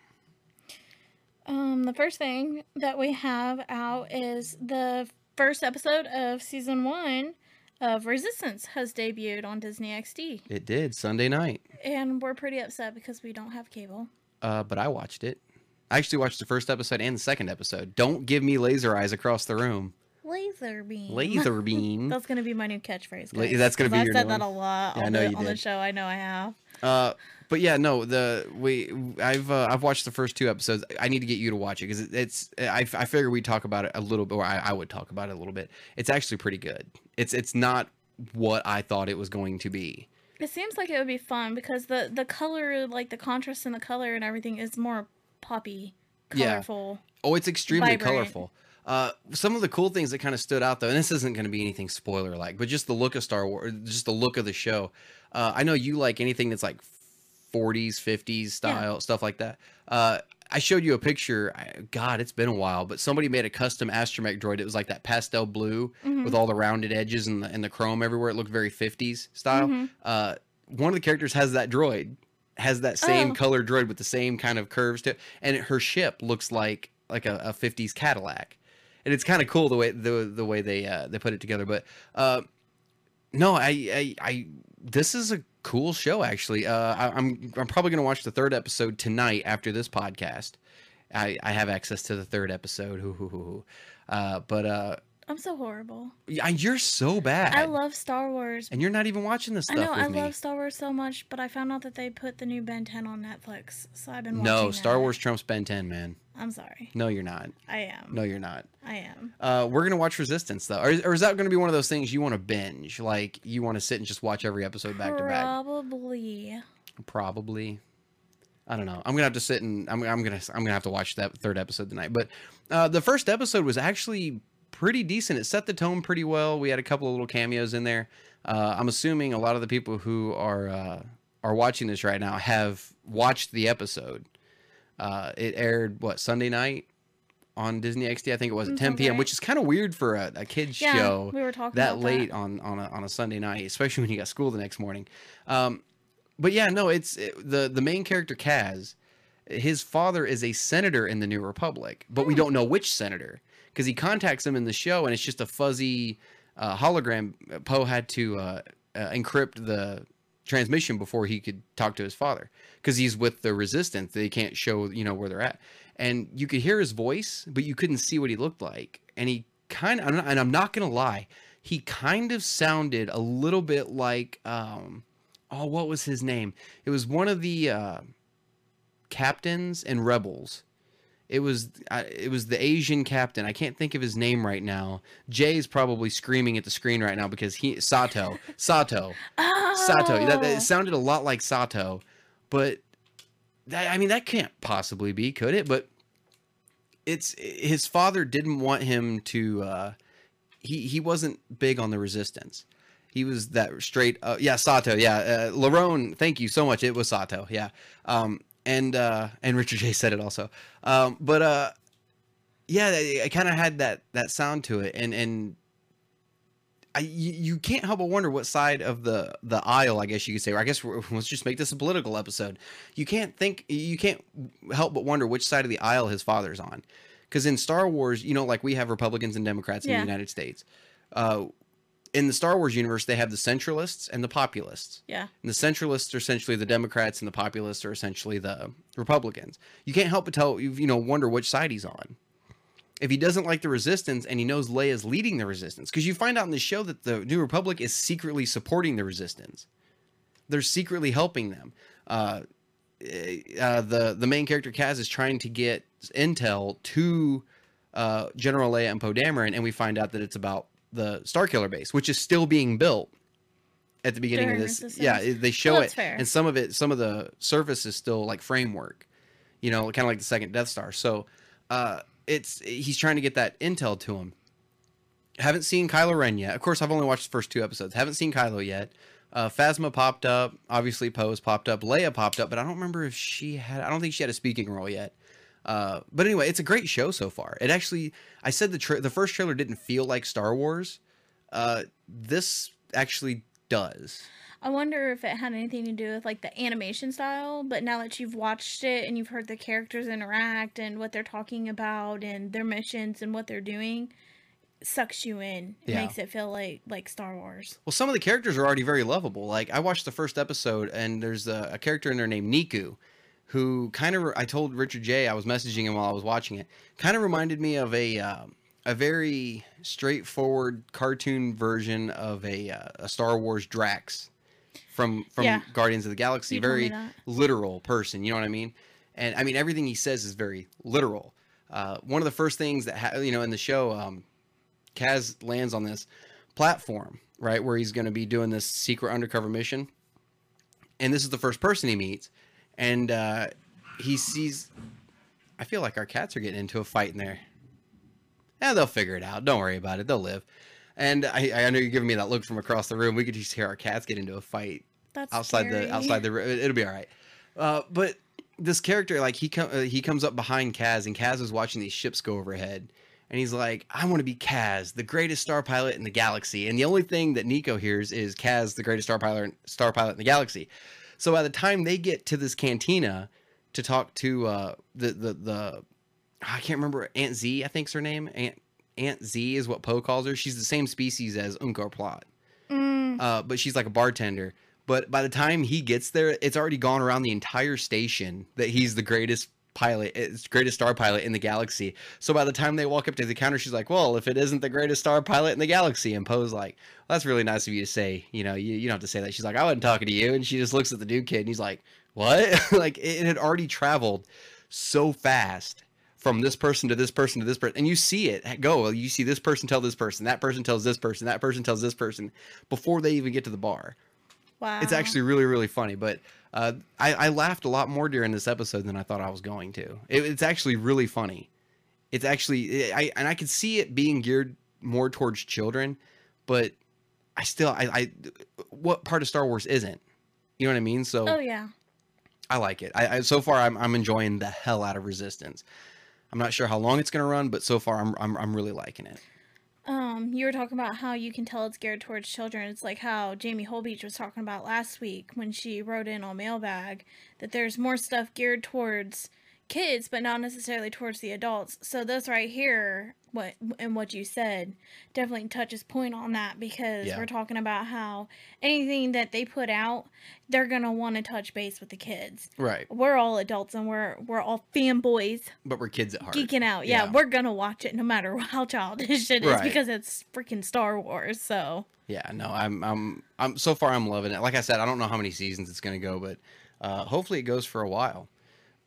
Um, the first thing that we have out is the first episode of season one of Resistance has debuted on Disney XD, It did Sunday night. and we're pretty upset because we don't have cable. uh, but I watched it. I actually watched the first episode and the second episode. Don't give me laser eyes across the room. Laser beam. Laser *laughs* beam. That's gonna be my new catchphrase. La- that's gonna be I've your said new that one? a lot Yeah, I on, know the, on the show. I know I have. Uh, but yeah, no, the we I've uh, I've watched the first two episodes. I need to get you to watch it because it, it's I I figure we talk about it a little bit, or I, I would talk about it a little bit. It's actually pretty good. It's it's not what I thought it was going to be. It seems like it would be fun because the the color, like the contrast in the color and everything, is more poppy, Yeah. colorful. Oh, it's extremely Vibrant. colorful. Uh, some of the cool things that kind of stood out though, and this isn't going to be anything spoiler like, but just the look of Star Wars, just the look of the show. Uh, I know you like anything that's like 40s, 50s style stuff like that. Uh, I showed you a picture. I, God, it's been a while, but somebody made a custom astromech droid. It was like that pastel blue Mm-hmm. with all the rounded edges and the and the chrome everywhere. It looked very 50s style. Mm-hmm. Uh, one of the characters has that droid, has that same Oh. color droid with the same kind of curves to it, and her ship looks like like a, a 50s Cadillac, and it's kind of cool the way the the way they uh, they put it together. But uh, no, I, I I this is a cool show actually. Uh, I, I'm I'm probably gonna watch the third episode tonight after this podcast. I, I have access to the third episode. Uh, but uh, I'm so horrible. Yeah, you're so bad. I love Star Wars. and you're not even watching this I stuff know with I me. love Star Wars so much, but I found out that they put the new Ben 10 on Netflix, so I've been watching no, Star that. Wars trumps Ben 10, man. I'm sorry. No, you're not. I am. No, you're not. I am. Uh, we're gonna watch Resistance though, or, or is that gonna be one of those things you want to binge? Like you want to sit and just watch every episode back to back? Probably. Probably. I don't know. I'm gonna have to sit and I'm, I'm gonna I'm gonna have to watch that third episode tonight. But uh, the first episode was actually pretty decent. It set the tone pretty well. We had a couple of little cameos in there. Uh, I'm assuming a lot of the people who are uh, are watching this right now have watched the episode. Uh, it aired what Sunday night on Disney XD. I think it was at Mm, 10 sounds p.m., which is kind of weird for a, a kids Yeah, show we were talking that late that. on on a, on a Sunday night, especially when you got school the next morning. Um, but yeah, no, it's it, the the main character Kaz. His father is a senator in the New Republic, but Hmm. we don't know which senator because he contacts him in the show, and it's just a fuzzy uh, hologram. Poe had to uh, uh, encrypt the transmission before he could talk to his father because he's with the resistance. They can't show you know where they're at, and you could hear his voice, but you couldn't see what he looked like, and he kind of and I'm not gonna lie, he kind of sounded a little bit like um, oh, what was his name? It was one of the uh, captains and rebels. It was uh, it was the Asian captain. I can't think of his name right now. Jay's probably screaming at the screen right now because he Sato Sato Oh, *laughs* Sato. That, that it sounded a lot like Sato, but that, I mean that can't possibly be, could it? But it's his father didn't want him to. Uh, he he wasn't big on the resistance. He was that straight. Uh, yeah, Sato. Yeah, uh, Larone. Thank you so much. It was Sato. Yeah. Um, and uh, and Richard J said it also. Um, but uh, yeah, it, kind of had that that sound to it, and and I you, you can't help but wonder what side of the the aisle, I guess you could say, or I guess we're, let's just make this a political episode. You can't think, you can't help but wonder which side of the aisle his father's on, because in Star Wars, you know, like we have Republicans and Democrats in Yeah. the United States. Uh, in the Star Wars universe, they have the centralists and the populists. Yeah. And the centralists are essentially the Democrats, and the populists are essentially the Republicans. You can't help but tell you know wonder which side he's on. If he doesn't like the resistance and he knows Leia's leading the resistance, because you find out in the show that the New Republic is secretly supporting the resistance, they're secretly helping them. Uh, uh, the the main character Kaz is trying to get intel to uh, General Leia and Poe Dameron, and we find out that it's about the Starkiller base, which is still being built at the beginning During of this. Resistance. Yeah, they show Well, it, fair. and some of it, some of the surface is still like framework, you know, kind of like the second Death Star. So, uh, it's he's trying to get that intel to him. Haven't seen Kylo Ren yet. Of course, I've only watched the first two episodes. Haven't seen Kylo yet. Uh, Phasma popped up. Obviously, Poe's popped up. Leia popped up, but I don't remember if she had. I don't think she had a speaking role yet. Uh, but anyway, it's a great show so far. It actually, I said the tra- the first trailer didn't feel like Star Wars. Uh, this actually does. I wonder if it had anything to do with like the animation style, but now that you've watched it and you've heard the characters interact and what they're talking about and their missions and what they're doing, sucks you in. It Yeah. makes it feel like like Star Wars. Well, some of the characters are already very lovable. Like I watched the first episode, and there's a, a character in there named Neeku, who kind of I told Richard J. I was messaging him while I was watching it. Kind of reminded me of a uh, a very straightforward cartoon version of a uh, a Star Wars Drax from from Yeah. Guardians of the Galaxy. You very literal person. You know what I mean? And I mean everything he says is very literal. Uh, one of the first things that ha- you know in the show, um, Kaz lands on this platform, right, where he's going to be doing this secret undercover mission, and this is the first person he meets, and uh, he sees. I feel like our cats are getting into a fight in there. Yeah, they'll figure it out. Don't worry about it. They'll live. And I, I know you're giving me that look from across the room. We could just hear our cats get into a fight That's outside scary. the outside the it- it'll be all right uh but this character like he com- uh, he comes up behind Kaz and Kaz is watching these ships go overhead and he's like I want to be Kaz the greatest star pilot in the galaxy and the only thing that Neeku hears is Kaz the greatest star pilot star pilot in the galaxy so by the time they get to this cantina to talk to uh the the the I can't remember Aunt Z I think's her name. Aunt Aunt Z is what Poe calls her. She's the same species as Unkar Plutt. Mm, uh, but she's like a bartender. But by the time he gets there, it's already gone around the entire station that he's the greatest pilot, eh, it's greatest star pilot in the galaxy. So by the time they walk up to the counter, she's like, "Well, if it isn't the greatest star pilot in the galaxy," and Poe's like, well, "That's really nice of you to say." You know, you, you don't have to say that. She's like, "I wasn't talking to you," and she just looks at the new kid, and he's like, "What?" *laughs* like it had already traveled so fast from this person to this person to this person and you see it go you see this person tell this person that person tells this person that person tells this person before they even get to the bar Wow. it's actually really really funny but uh, I, I laughed a lot more during this episode than i thought i was going to it, it's actually really funny it's actually i and i could see it being geared more towards children but i still i, I what part of star wars isn't you know what i mean so Oh yeah. I like it. I, I so far I'm I'm enjoying the hell out of Resistance. I'm not sure how long it's gonna run, but so far I'm I'm I'm really liking it. Um, you were talking about how you can tell it's geared towards children. It's like how Jamie Holbeach was talking about last week when she wrote in on mailbag that there's more stuff geared towards kids, but not necessarily towards the adults. So this right here, what and what you said, definitely touches point on that because Yeah. we're talking about how anything that they put out, they're gonna want to touch base with the kids. Right. We're all adults and we're we're all fanboys But we're kids at heart. geeking out. Yeah, Yeah. we're gonna watch it no matter *laughs* how childish it is Right. because it's freaking Star Wars. So Yeah, no, I'm I'm I'm so far I'm loving it. Like I said, I don't know how many seasons it's gonna go, but uh, hopefully it goes for a while.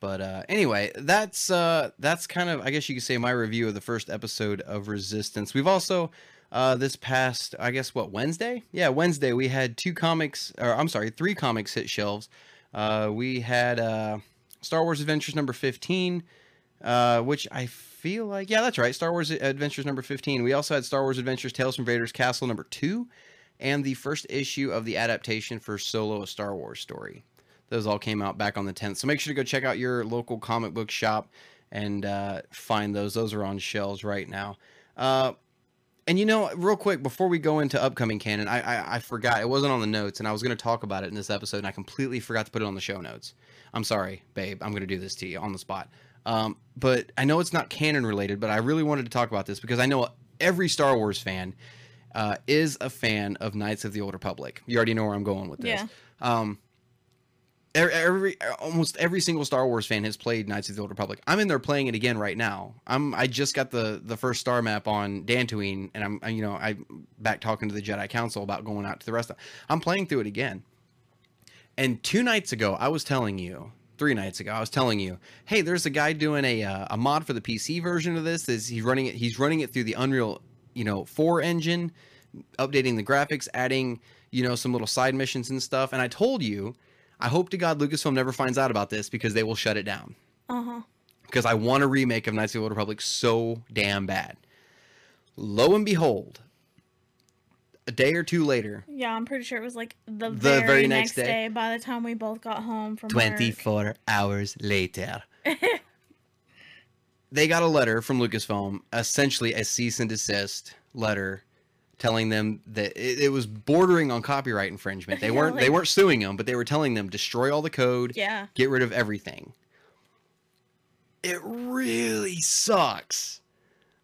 But uh, anyway, that's uh, that's kind of I guess you could say my review of the first episode of Resistance. We've also uh, this past I guess what Wednesday? Yeah, Wednesday we had two comics, or I'm sorry, three comics hit shelves. Uh, we had uh, Star Wars Adventures number fifteen, uh, which I feel like yeah, that's right, Star Wars Adventures number fifteen. We also had Star Wars Adventures Tales from Vader's Castle number two, and the first issue of the adaptation for Solo: A Star Wars Story. Those all came out back on the 10th. So make sure to go check out your local comic book shop and uh, find those. Those are on shelves right now. Uh, and you know, real quick before we go into upcoming canon, I, I I forgot it wasn't on the notes, and I was going to talk about it in this episode, and I completely forgot to put it on the show notes. I'm sorry, babe. I'm going to do this to you on the spot. Um, but I know it's not canon related, but I really wanted to talk about this because I know every Star Wars fan uh, is a fan of Knights of the Old Republic. You already know where I'm going with this. Yeah. Um, every, almost every single Star Wars fan has played Knights of the Old Republic. I'm in there playing it again right now. I'm I just got the the first star map on Dantooine, and I'm I- you know I back talking to the Jedi Council about going out to the rest of. I'm playing through it again. And two nights ago, I was telling you, three nights ago, I was telling you, hey, there's a guy doing a uh, a mod for the PC version of this. Is he's running it? He's running it through the Unreal, you know, four engine, updating the graphics, adding you know some little side missions and stuff. And I told you, I hope to God Lucasfilm never finds out about this because they will shut it down. uh huh. Because I want a remake of Knights of the Old Republic so damn bad. Lo and behold, a day or two later, Yeah, I'm pretty sure it was like the, The very, very next, next day. day. By the time we both got home from work. hours later. *laughs* they got a letter from Lucasfilm, essentially a cease and desist letter telling them that it, it was bordering on copyright infringement. They *laughs* weren't they weren't suing them, but they were telling them destroy all the code, Yeah. get rid of everything. It really sucks.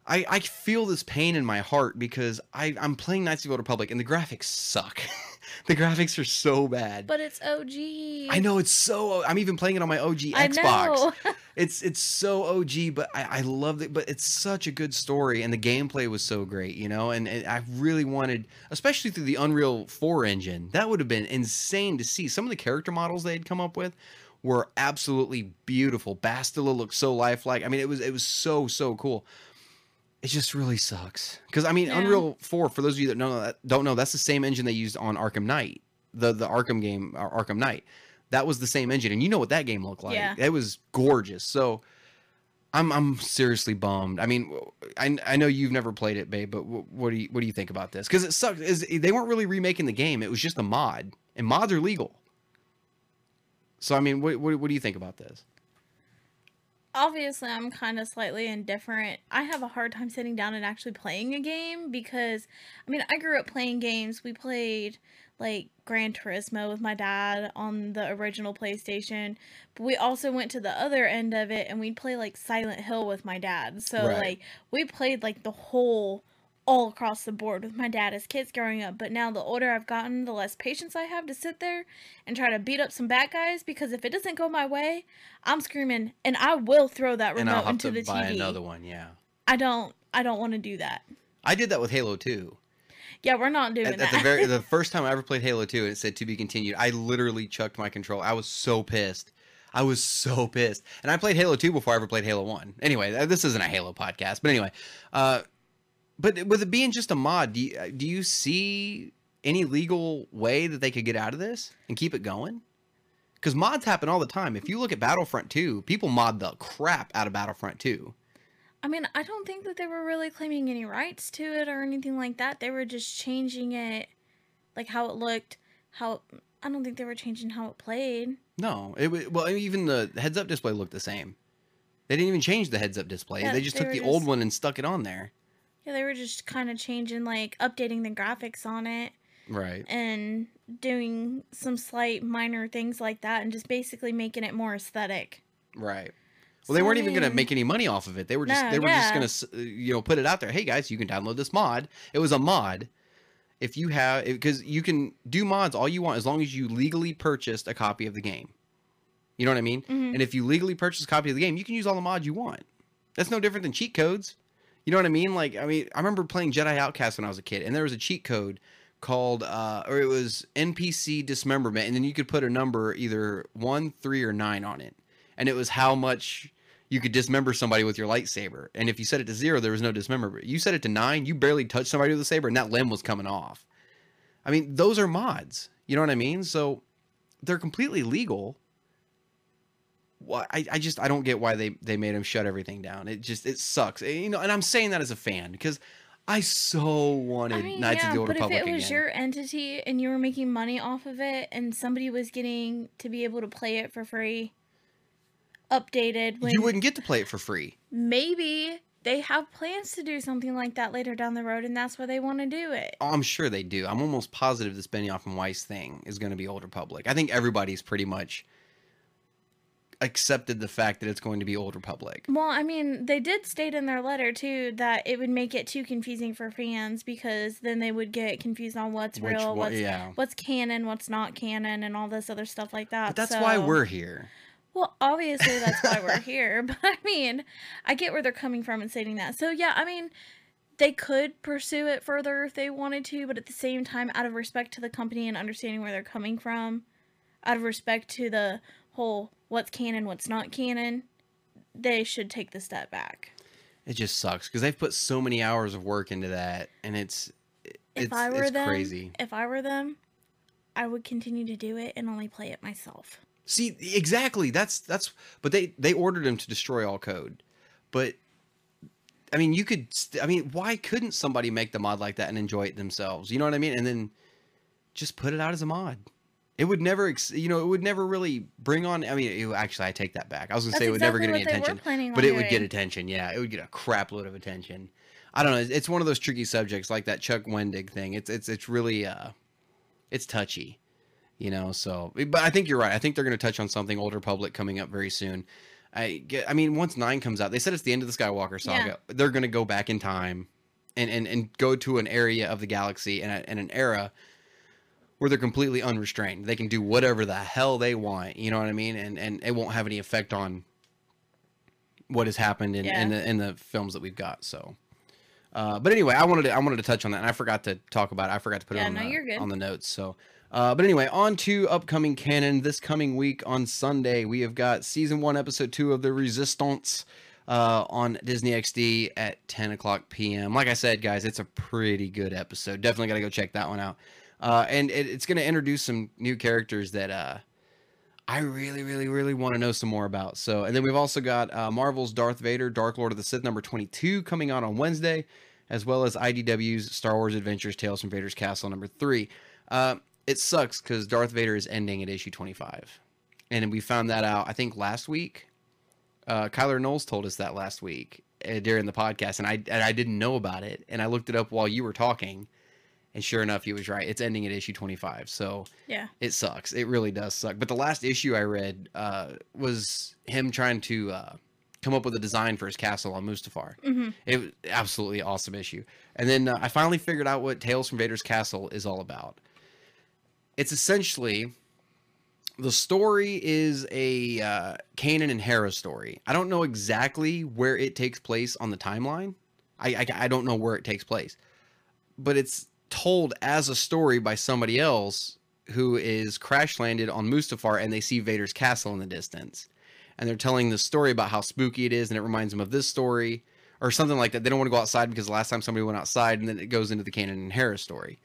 I, I feel this pain in my heart because I, I'm playing Knights of the Old Republic and the graphics suck. *laughs* the graphics are so bad. But it's OG. I know it's so. I'm even playing it on my OG I Xbox. know. *laughs* It's it's so OG, but I, I love it. But it's such a good story, and the gameplay was so great, you know. And, and I really wanted, especially through the Unreal Four engine, that would have been insane to see. Some of the character models they had come up with were absolutely beautiful. Bastila looked so lifelike. I mean, it was it was so so cool. It just really sucks because I mean, Yeah. Unreal Four. For those of you that know that don't know, that's the same engine they used on Arkham Knight, the the Arkham game, uh, Arkham Knight. That was the same engine, and you know what that game looked like. Yeah. It was gorgeous. So, I'm I'm seriously bummed. I mean, I, I know you've never played it, babe, but wh- what do you what do you think about this? Because it sucks. Is they weren't really remaking the game; it was just a mod, and mods are legal. So, I mean, what what, what do you think about this? Obviously, I'm kind of slightly indifferent. I have a hard time sitting down and actually playing a game because, I mean, I grew up playing games. We played like Gran Turismo with my dad on the original PlayStation, but we also went to the other end of it and we'd play like Silent Hill with my dad. So, Right. like, we played like the whole all across the board with my dad as kids growing up. But now the older I've gotten, the less patience I have to sit there and try to beat up some bad guys because if it doesn't go my way, I'm screaming and I will throw that remote into the TV. and I'll have into to the buy another one. Yeah, I don't I don't want to do that. I did that with Halo 2. Yeah, we're not doing At, that. at the very *laughs* the first time I ever played Halo 2 and it said to be continued, I literally chucked my control. I was so pissed. I was so pissed. And I played Halo 2 before I ever played Halo 1. Anyway, this isn't a Halo podcast, but anyway, uh but with it being just a mod, do you, uh, do you see any legal way that they could get out of this and keep it going? Cuz mods happen all the time. If you look at Battlefront 2, people mod the crap out of Battlefront 2. I mean, I don't think that they were really claiming any rights to it or anything like that. They were just changing it, like how it looked. How I don't think they were changing how it played. No, it wa- well even the heads up display looked the same. They didn't even change the heads up display. Yeah, they just they took the old one and stuck it on there. Yeah, they were just kind of changing, like updating the graphics on it Right. and doing some slight minor things like that, and just basically making it more aesthetic. Right. Well, they weren't even going to make any money off of it. They were just No, they were just going to you know put it out there. Hey guys, you can download this mod. It was a mod. If you have because you can do mods all you want as long as you legally purchased a copy of the game. You know what I mean? Mhm. And if you legally purchase a copy of the game, you can use all the mods you want. That's no different than cheat codes. You know what I mean? Like I mean, I remember playing Jedi Outcast when I was a kid, and there was a cheat code called uh or it was NPC dismemberment, and then you could put a number either one, three, or nine on it. And it was how much you could dismember somebody with your lightsaber. And if you set it to zero, there was no dismemberment. You set it to nine, you barely touched somebody with a saber, and that limb was coming off. I mean, those are mods. You know what I mean? So they're completely legal. Why I, I just I don't get why they they made him shut everything down. It just it sucks. Eh, You know, and I'm saying that as a fan because I so wanted I mean, Knights yeah, of the Old but Republic if it was again. your entity and you were making money off of it, and somebody was getting to be able to play it for free, updated, when you wouldn't get to play it for free. maybe they have plans to do something like that later down the road, and that's why they want to do it. Oh, I'm sure they do. I'm almost positive this Benioff and Weiss thing is going to be Old Republic. I think everybody's pretty much accepted the fact that it's going to be Old Republic. Well, I mean, they did state in their letter too that it would make it too confusing for fans because then they would get confused on what's Which real, what's yeah. what's canon, what's not canon, and all this other stuff like that. But that's why we're here. Well, obviously that's why we're *laughs* here, but I mean, I get where they're coming from and stating that. So yeah, I mean, they could pursue it further if they wanted to, but at the same time, out of respect to the company and understanding where they're coming from, out of respect to the whole what's canon, what's not canon, they should take the step back. It just sucks because they've put so many hours of work into that, and it's If it's, I were it's them, crazy. if I were them, I would continue to do it and only play it myself. See, exactly. That's that's. But they they ordered him to destroy all code, but I mean, you could. St- I mean, why couldn't somebody make the mod like that and enjoy it themselves? You know what I mean? And then just put it out as a mod. It would never, ex- you know, it would never really bring on. I mean, it, actually, I take that back. I was gonna That's say it would never get any what they were attention, but it would get attention. Yeah, it would get a crap load of attention. I don't know. It's- It's one of those tricky subjects, like that Chuck Wendig thing. It's it's it's really uh, it's touchy you know so but i think you're right i think they're going to touch on something Old Republic coming up very soon i get i mean once nine comes out they said it's the end of the skywalker saga Yeah. they're going to go back in time and, and and go to an area of the galaxy and, a, and an era where they're completely unrestrained they can do whatever the hell they want you know what i mean and and it won't have any effect on what has happened in, in the in the films that we've got so uh, but anyway, I wanted to I wanted to touch on that, and I forgot to talk about it. I forgot to put it on no, the on the notes. So, uh, but anyway, on to upcoming canon. This coming week on Sunday, we have got season one, episode two of the Resistance uh, on Disney XD at 10 o'clock p.m. Like I said, guys, it's a pretty good episode. Definitely got to go check that one out. Uh, and it, it's going to introduce some new characters that uh, I really, really, really want to know some more about. So, and then we've also got uh, Marvel's Darth Vader, Dark Lord of the Sith number 22 coming out on Wednesday, as well as IDW's Star Wars Adventures Tales from Vader's Castle number three. Uh, it sucks because Darth Vader is ending at issue 25. And we found that out, I think, last week. Uh, Kyler Knowles told us that last week uh, during the podcast, and I and I didn't know about it, and I looked it up while you were talking, and sure enough, he was right. It's ending at issue 25. So Yeah. it sucks. It really does suck. But the last issue I read uh, was him trying to uh, come up with a design for his castle on Mustafar. Mhm. It was absolutely awesome issue. And then uh, I finally figured out what Tales from Vader's Castle is all about. It's essentially the story is a uh, Kanan and Hera story. I don't know exactly where it takes place on the timeline. I, I I don't know where it takes place, but it's told as a story by somebody else who is crash landed on Mustafar and they see Vader's castle in the distance. And they're telling the story about how spooky it is and it reminds them of this story or something like that. They don't want to go outside because the last time somebody went outside and then it goes into the Kanan and Hera story.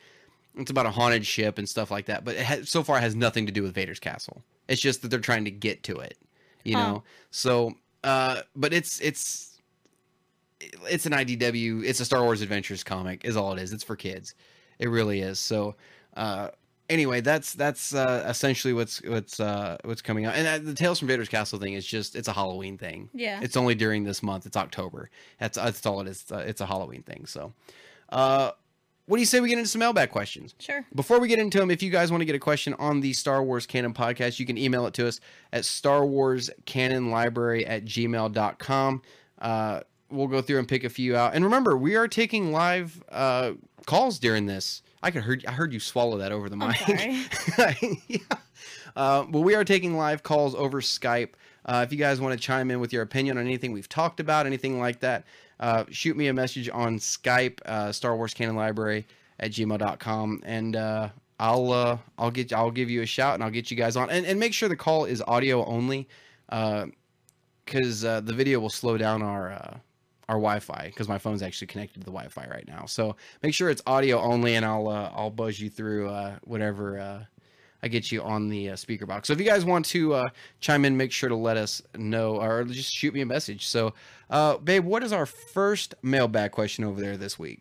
It's about a haunted ship and stuff like that, but it has, so far it has nothing to do with Vader's castle. It's just that they're trying to get to it, you Oh. know. So, uh, but it's it's it's an IDW. It's a Star Wars Adventures comic, is all it is. It's for kids. It really is. So, uh, anyway, that's that's uh, essentially what's what's uh, what's coming out. And uh, the Tales from Vader's Castle thing is just it's a Halloween thing. Yeah. It's only during this month. It's October. That's that's all it is. It's a, it's a Halloween thing. So, uh, what do you say we get into some mailbag questions? Sure. Before we get into them, if you guys want to get a question on the Star Wars Canon podcast, you can email it to us at Star Wars Canon Library at gmail.com. Uh, we'll go through and pick a few out. And remember, we are taking live uh, calls during this. I could heard I heard you swallow that over the mic. *laughs* yeah. Uh, well, we are taking live calls over Skype. Uh, if you guys want to chime in with your opinion on anything we've talked about, anything like that, uh, shoot me a message on Skype, uh, Star Wars Canon Library at gmail.com, and uh, I'll uh, I'll get I'll give you a shout and I'll get you guys on, and, and make sure the call is audio only, because uh, the video will slow down our uh, our Wi-Fi because my phone's actually connected to the Wi-Fi right now. So make sure it's audio only, and I'll uh, I'll buzz you through uh, whatever. Uh, I get you on the uh, speaker box. So if you guys want to uh, chime in, make sure to let us know or just shoot me a message. So, uh, babe, what is our first mailbag question over there this week?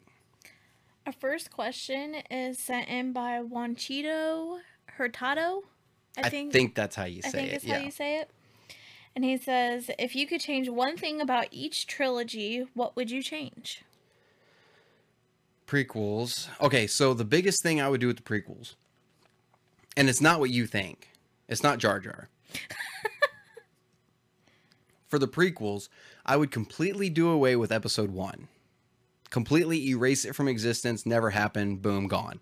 Our first question is sent in by Juanchito Hurtado. I think, that's how you I say think it. is Yeah. how you say it. And he says, if you could change one thing about each trilogy, what would you change? prequels. Okay, so the biggest thing I would do with the prequels, and it's not what you think. It's not Jar Jar. *laughs* For the prequels, I would completely do away with Episode One. Completely erase it from existence. Never happened. Boom, gone.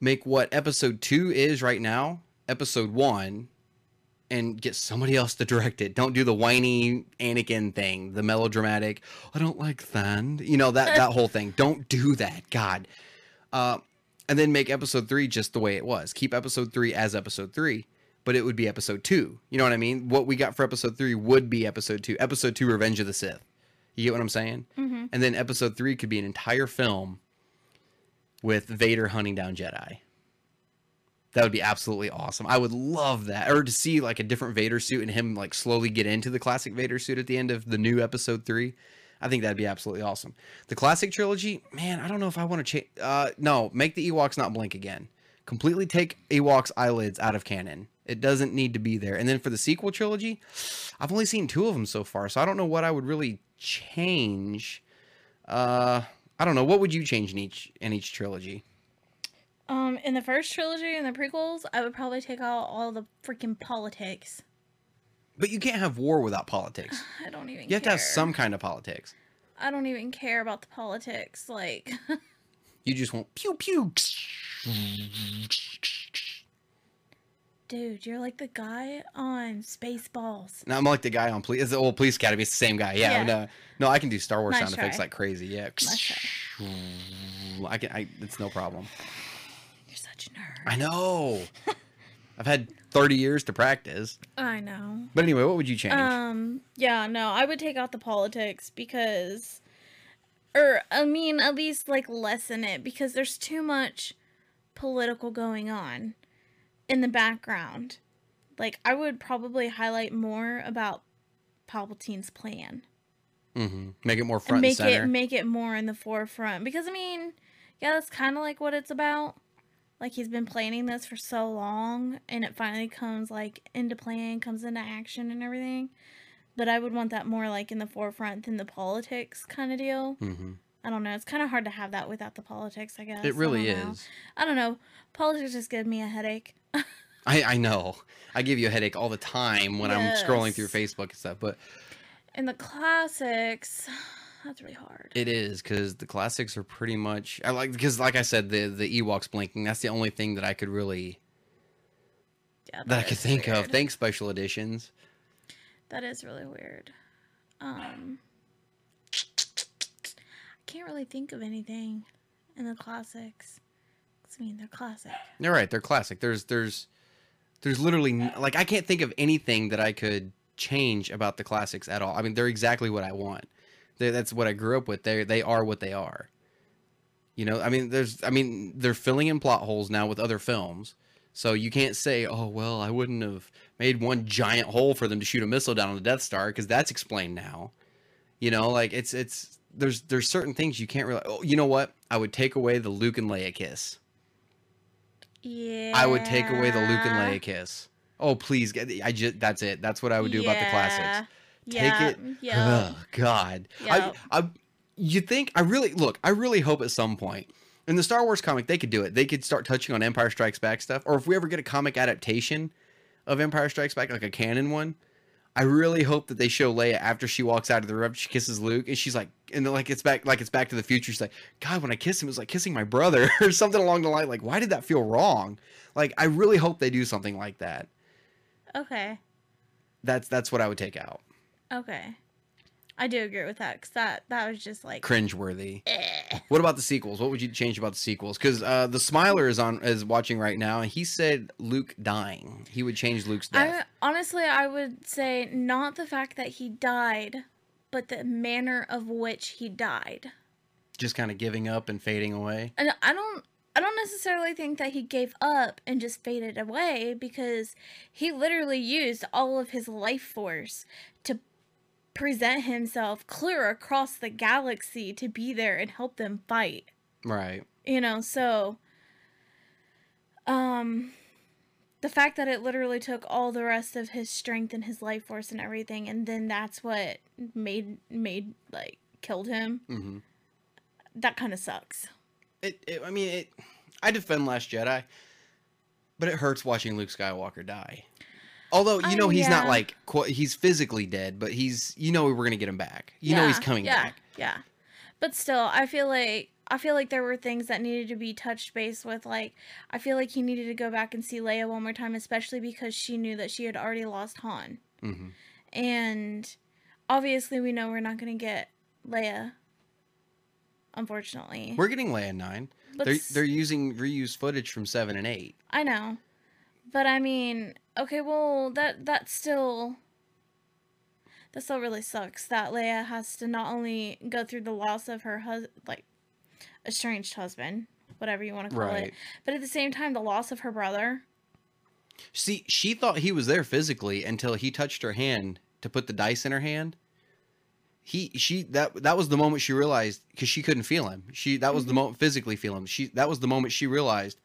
Make what Episode Two is right now, Episode One, and get somebody else to direct it. Don't do the whiny Anakin thing, the melodramatic. I don't like sand. You know that that whole thing. Don't do that. God. Uh, and then make episode three just the way it was. Keep episode three as episode three, but it would be episode two. You know what I mean? What we got for episode three would be episode two. Episode two, Revenge of the Sith. You get what I'm saying? Mm-hmm. And then episode three could be an entire film with Vader hunting down Jedi. That would be absolutely awesome. I would love that. Or to see like a different Vader suit and him like slowly get into the classic Vader suit at the end of the new episode three. I think that'd be absolutely awesome. The classic trilogy, man, I don't know if I want to change. Uh, no, make the Ewoks not blink again. Completely take Ewoks' eyelids out of canon. It doesn't need to be there. And then for the sequel trilogy, I've only seen two of them so far, so I don't know what I would really change. Uh, I don't know. What would you change in each in each trilogy? Um, in the first trilogy and the prequels, I would probably take out all the freaking politics. But you can't have war without politics. *sighs* I don't even. You have to have some kind of politics. I don't even care about the politics. Like, You just want pew pew. dude, you're like the guy on Spaceballs. No, I'm like the guy on police. It's the old police academy. It's the same guy. Yeah. Yeah. No, no, I can do Star Wars Nice sound effects like crazy. Yeah. Nice I can. I. It's no problem. Such a nerd. I know. *laughs* I've had 30 years to practice. I know. But anyway, what would you change? Um, yeah, no, I would take out the politics because, or I mean, at least like lessen it because there's too much political going on in the background. Like, I would probably highlight more about Palpatine's plan Mm hmm Make it more front and, make center. it make it more in the forefront because I mean, yeah, that's kind of like what it's about. Like he's been planning this for so long, and it finally comes like into plan, comes into action, and everything. But I would want that more like in the forefront than the politics kind of deal. hmm I don't know. It's kind of hard to have that without the politics. I guess It really I don't know. is. I don't know. Politics just give me a headache. *laughs* I, I know. I give you a headache all the time when I'm scrolling through Facebook and stuff. But in the classics, that's really hard. It is because the classics are pretty much. I like because, like I said, the the Ewoks blinking. That's the only thing that I could really yeah, that I could think of. Thanks, special editions. That is really weird. Um, I can't really think of anything in the classics. I mean, they're classic. You're right. They're classic. There's there's there's literally like I can't think of anything that I could change about the classics at all. I mean, they're exactly what I want. They that's what I grew up with. They they are what they are. You know, I mean, there's I mean, they're filling in plot holes now with other films. So you can't say, "Oh, well, I wouldn't have made one giant hole for them to shoot a missile down on the Death Star" because that's explained now. You know, like it's it's there's there's certain things you can't really. Oh, you know what? I would take away the Luke and Leia kiss. Yeah. I would take away the Luke and Leia kiss. Oh, please, I just that's it. That's what I would do about the classics. Take it. Yeah. Oh God. Yep. I, I, you think I really look? I really hope at some point in the Star Wars comic they could do it. They could start touching on Empire Strikes Back stuff, or if we ever get a comic adaptation of Empire Strikes Back, like a canon one. I really hope that they show Leia after she walks out of the room, she kisses Luke, and she's like, and then like it's back, like it's Back to the Future. She's like, God, when I kissed him, it was like kissing my brother, *laughs* or something along the line. Like, why did that feel wrong? Like, I really hope they do something like that. Okay. That's that's what I would take out. Okay. I do agree with that because that that was just like Cringeworthy. eh. What about the sequels? What would you change about the sequels? Because uh, the Smiler is on is watching right now, and he said Luke dying. He would change Luke's death. I honestly I would say not the fact that he died, but the manner of which he died. Just kind of giving up and fading away. And I don't I don't necessarily think that he gave up and just faded away because he literally used all of his life force to present himself clear across the galaxy to be there and help them fight. Right. You know, so um the fact that it literally took all the rest of his strength and his life force and everything and then that's what made made like killed him. hmm That kind of sucks. It, it. I mean, it. I defend Last Jedi, but it hurts watching Luke Skywalker die. Although you Oh, know he's not like he's physically dead, but he's you know we're gonna get him back. You know he's coming yeah, back. Yeah. But still, I feel like I feel like there were things that needed to be touched base with. Like, I feel like he needed to go back and see Leia one more time, especially because she knew that she had already lost Han. hmm And obviously, we know we're not going to get Leia, unfortunately. We're getting Leia nine. But they're they're using reused footage from seven and eight. I know. But I mean, okay, well, that that still that still really sucks that Leia has to not only go through the loss of her hus- like estranged husband, whatever you want to call Right. it, but at the same time the loss of her brother. See, she thought he was there physically until he touched her hand to put the dice in her hand. He, she, that that was the moment she realized because she couldn't feel him. She that was the mm-hmm. moment physically feel him. She that was the moment she realized,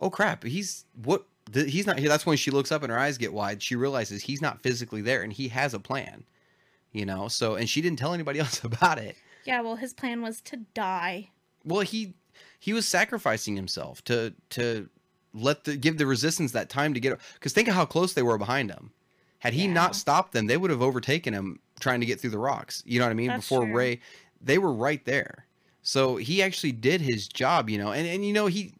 oh crap, he's what th- he's not here. That's when she looks up and her eyes get wide. She realizes he's not physically there and he has a plan, you know. So and she didn't tell anybody *laughs* else about it. Yeah, well, his plan was to die. Well, he he was sacrificing himself to to let the give the resistance that time to get because think of how close they were behind him. Had he Yeah. not stopped them, they would have overtaken him trying to get through the rocks. You know what I mean? That's Before true. Rey, they were right there. So he actually did his job, you know. And and you know he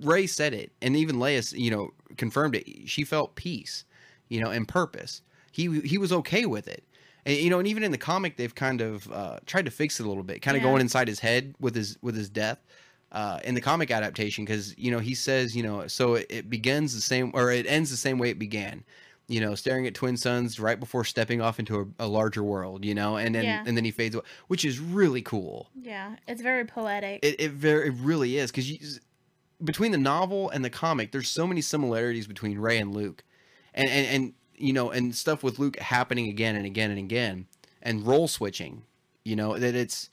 Rey said it, and even Leia, you know, confirmed it. She felt peace, you know, and purpose. He he was okay with it. And, you know, and even in the comic, they've kind of uh, tried to fix it a little bit, kind of Yeah. going inside his head with his with his death uh, in the comic adaptation, because you know he says, you know, so it, it begins the same or it ends the same way it began, you know, staring at twin sons right before stepping off into a, a larger world, you know, and then Yeah. and then he fades away, which is really cool. Yeah, it's very poetic. It it very it really is because between the novel and the comic, there's so many similarities between Rey and Luke, and and and you know, and stuff with Luke happening again and again and again, and role switching. You know that it's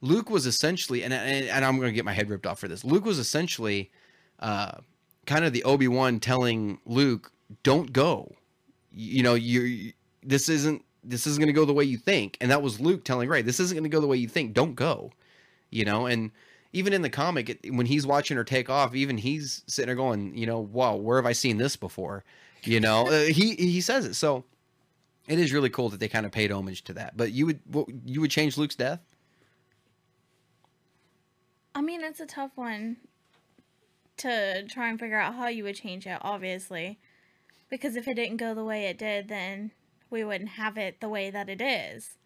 Luke was essentially, and and, and I'm going to get my head ripped off for this. Luke was essentially, uh, kind of the Obi Wan telling Luke, "Don't go." You know, you this isn't this isn't going to go the way you think, and that was Luke telling Rey, "This isn't going to go the way you think. Don't go." You know, and even in the comic, it, when he's watching her take off, even he's sitting there going, you know, wow, where have I seen this before? You know, uh, he he says it. So It is really cool that they kind of paid homage to that. But you would you would change Luke's death? I mean, it's a tough one to try and figure out how you would change it, obviously. Because if it didn't go the way it did, then we wouldn't have it the way that it is.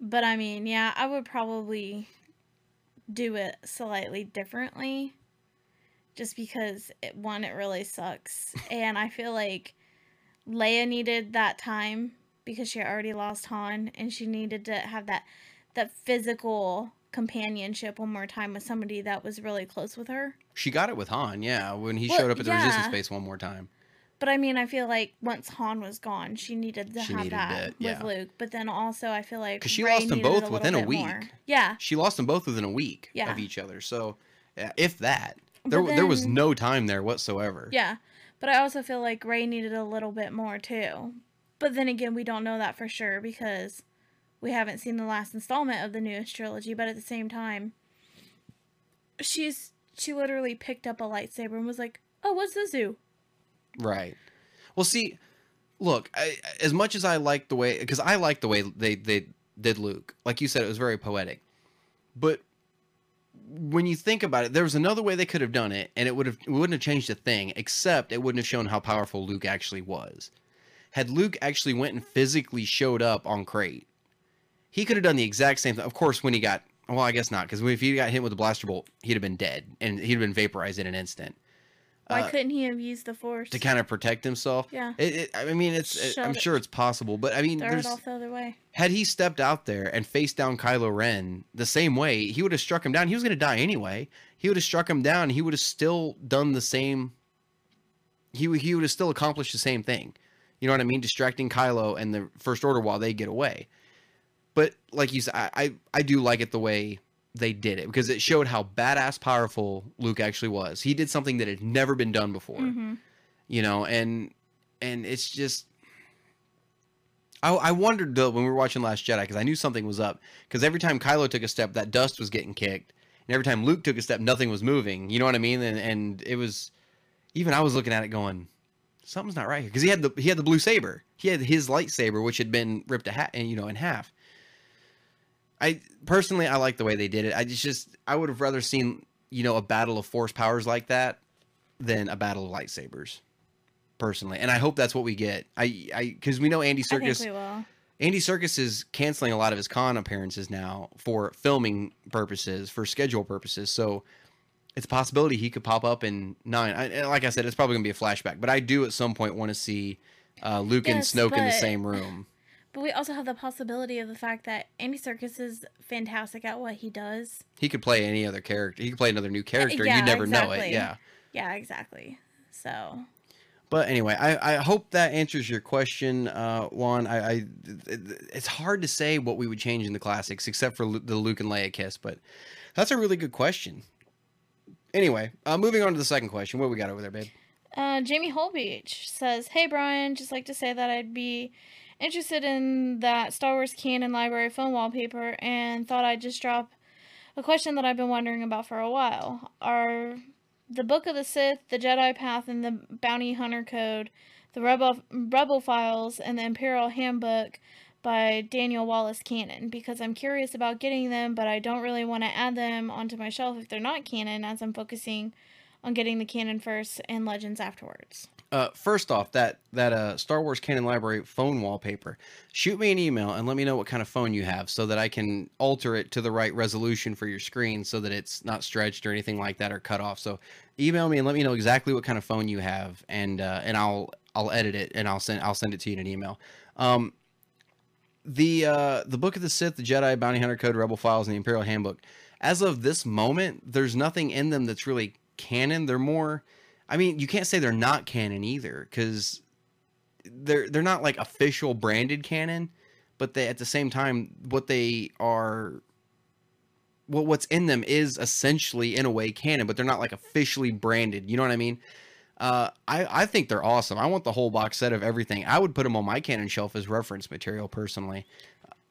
But I mean, yeah, I would probably do it slightly differently. Just because, it, one, it really sucks. *laughs* and I feel like Leia needed that time because she already lost Han and she needed to have that that physical companionship one more time with somebody that was really close with her. She got it with Han, yeah, when he Well, showed up at the resistance base one more time. But I mean, I feel like once Han was gone, she needed to She have needed that it, with. Luke. But then also, I feel like 'Cause she lost them both little within a week. more. Yeah, She lost them both within a week Yeah. of each other. So, yeah, if that, there But there was no time there whatsoever. yeah. But I also feel like Rey needed a little bit more too. But then again, we don't know that for sure because we haven't seen the last installment of the newest trilogy. But at the same time, she's she literally picked up a lightsaber and was like, "Oh, what's the zoo?" Right. Well, see, look, I, as much as I like the way, because I like the way they they did Luke. Like you said, it was very poetic. But when you think about it, there was another way they could have done it, and it would have it wouldn't have changed a thing, except it wouldn't have shown how powerful Luke actually was. Had Luke actually went and physically showed up on Crait, he could have done the exact same thing. Of course, when he got well, I guess not, because if he got hit with a blaster bolt, he'd have been dead, and he'd have been vaporized in an instant Why Uh, couldn't he have used the Force? to kind of protect himself. Yeah. It, it, I mean, it's. It, I'm sure it's possible, but I mean, Throw there's it off the other way. had he stepped out there and faced down Kylo Ren the same way, he would have struck him down. He was going to die anyway. He would have struck him down. He would have still done the same. He would- he would have still accomplished the same thing. You know what I mean? Distracting Kylo and the First Order while they get away. But like you said, I I, I do like it the way they did it because it showed how badass powerful Luke actually was. He did something that had never been done before hmm you know and and it's just I, I wondered though when we were watching Last Jedi because I knew something was up because every time Kylo took a step, that dust was getting kicked, and every time Luke took a step, nothing was moving. You know what I mean? And and it was even I was looking at it going, something's not right here because he had the he had the blue saber, he had his lightsaber which had been ripped a hat and you know in half. I personally I like the way they did it. I just just I would have rather seen you know a battle of force powers like that than a battle of lightsabers personally. And i hope that's what we get. I i because we know andy serkis andy serkis is canceling a lot of his con appearances now for filming purposes for schedule purposes. So it's a possibility he could pop up in nine. I, and like i said it's probably gonna be a flashback but i do at some point want to see uh, luke Yes, and snoke in the same room But we also have the possibility of the fact that Andy Serkis is fantastic at what he does. he could play any other character he could play another new character yeah, you never know it yeah Yeah, exactly. So But anyway, I, I hope that answers your question, uh, Juan. I, I it's hard to say what we would change in the classics, except for the Luke and Leia kiss. But that's a really good question. Anyway, uh, moving on to the second question. What we got over there, babe? Uh, Jamie Holbeach says, "Hey Brian, just like to say that I'd be interested in that Star Wars canon library phone wallpaper, and thought I'd just drop a question that I've been wondering about for a while. Are the Book of the Sith, the Jedi Path, and the Bounty Hunter Code, the Rebel Rebel Files, and the Imperial Handbook?" By Daniel Wallace canon because I'm curious about getting them, but I don't really want to add them onto my shelf if they're not canon, as I'm focusing on getting the canon first and legends afterwards. Uh, first off, that that uh, Star Wars Canon Library phone wallpaper. Shoot me an email and let me know what kind of phone you have, so that I can alter it to the right resolution for your screen, so that it's not stretched or anything like that or cut off. So email me and let me know exactly what kind of phone you have, and uh, and I'll I'll edit it and I'll send I'll send it to you in an email. Um, the uh, the Book of the Sith, the Jedi Bounty Hunter Code, Rebel Files, and the Imperial Handbook. As of this moment, there's nothing in them that's really canon. They're more I mean, you can't say they're not canon either because they're they're not like official branded canon, but they at the same time what they are well what's in them is essentially in a way canon, but they're not like officially branded. You know what I mean? Uh, I I think they're awesome. I want the whole box set of everything. I would put them on my canon shelf as reference material personally.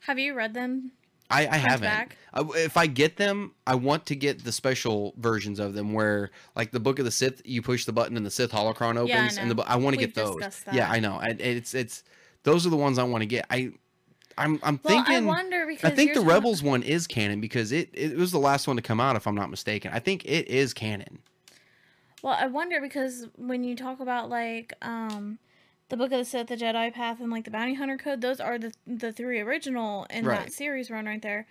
Have you read them? I, I haven't. I, if I get them, I want to get the special versions of them where, like the Book of the Sith, you push the button and the Sith holocron opens, Yeah, I and the. I want to get those. Yeah. I know. It's it's those are the ones I want to get. I I'm I'm Well, thinking I wonder because I think the Rebels one is canon because it it was the last one to come out if I'm not mistaken. I think it is canon. Well, I wonder because when you talk about like um the Book of the Sith, the Jedi Path, and like the Bounty Hunter Code, those are the the three original in Right. that series run right there.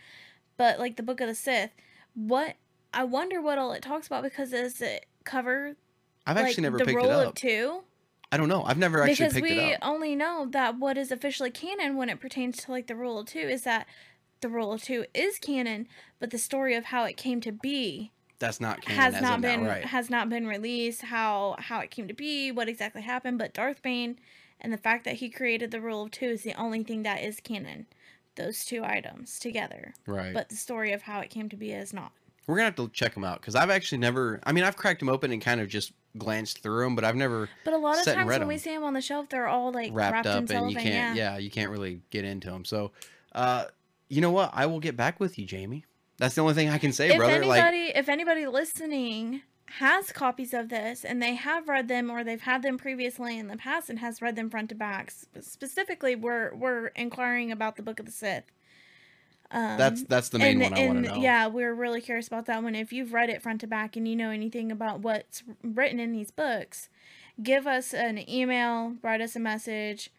But like the Book of the Sith, what I wonder what all it talks about because does it cover I've like actually never the picked role it of up. two? I don't know. I've never actually because picked it up. We only know that what is officially canon when it pertains to like the rule of two is that the rule of two is canon, but the story of how it came to be That's not canon has as not of now, been right. has not been released. How how it came to be, what exactly happened, but Darth Bane and the fact that he created the rule of two is the only thing that is canon. Those two items together, right. but the story of how it came to be is not. We're gonna have to check them out because I've actually never. I mean, I've cracked them open and kind of just glanced through them, but I've never But a lot of times when we see them on the shelf, they're all like wrapped, wrapped, up in and you can't. yeah. Yeah. you can't really get into them. So, uh, you know what? I will get back with you, Jamie. That's the only thing I can say, if brother. anybody like, if anybody listening has copies of this and they have read them or they've had them previously in the past and has read them front to back specifically we're we're inquiring about the book of the sith um, that's that's the main and, one I want to know. yeah we're really curious about that one if you've read it front to back and you know anything about what's written in these books give us an email write us a message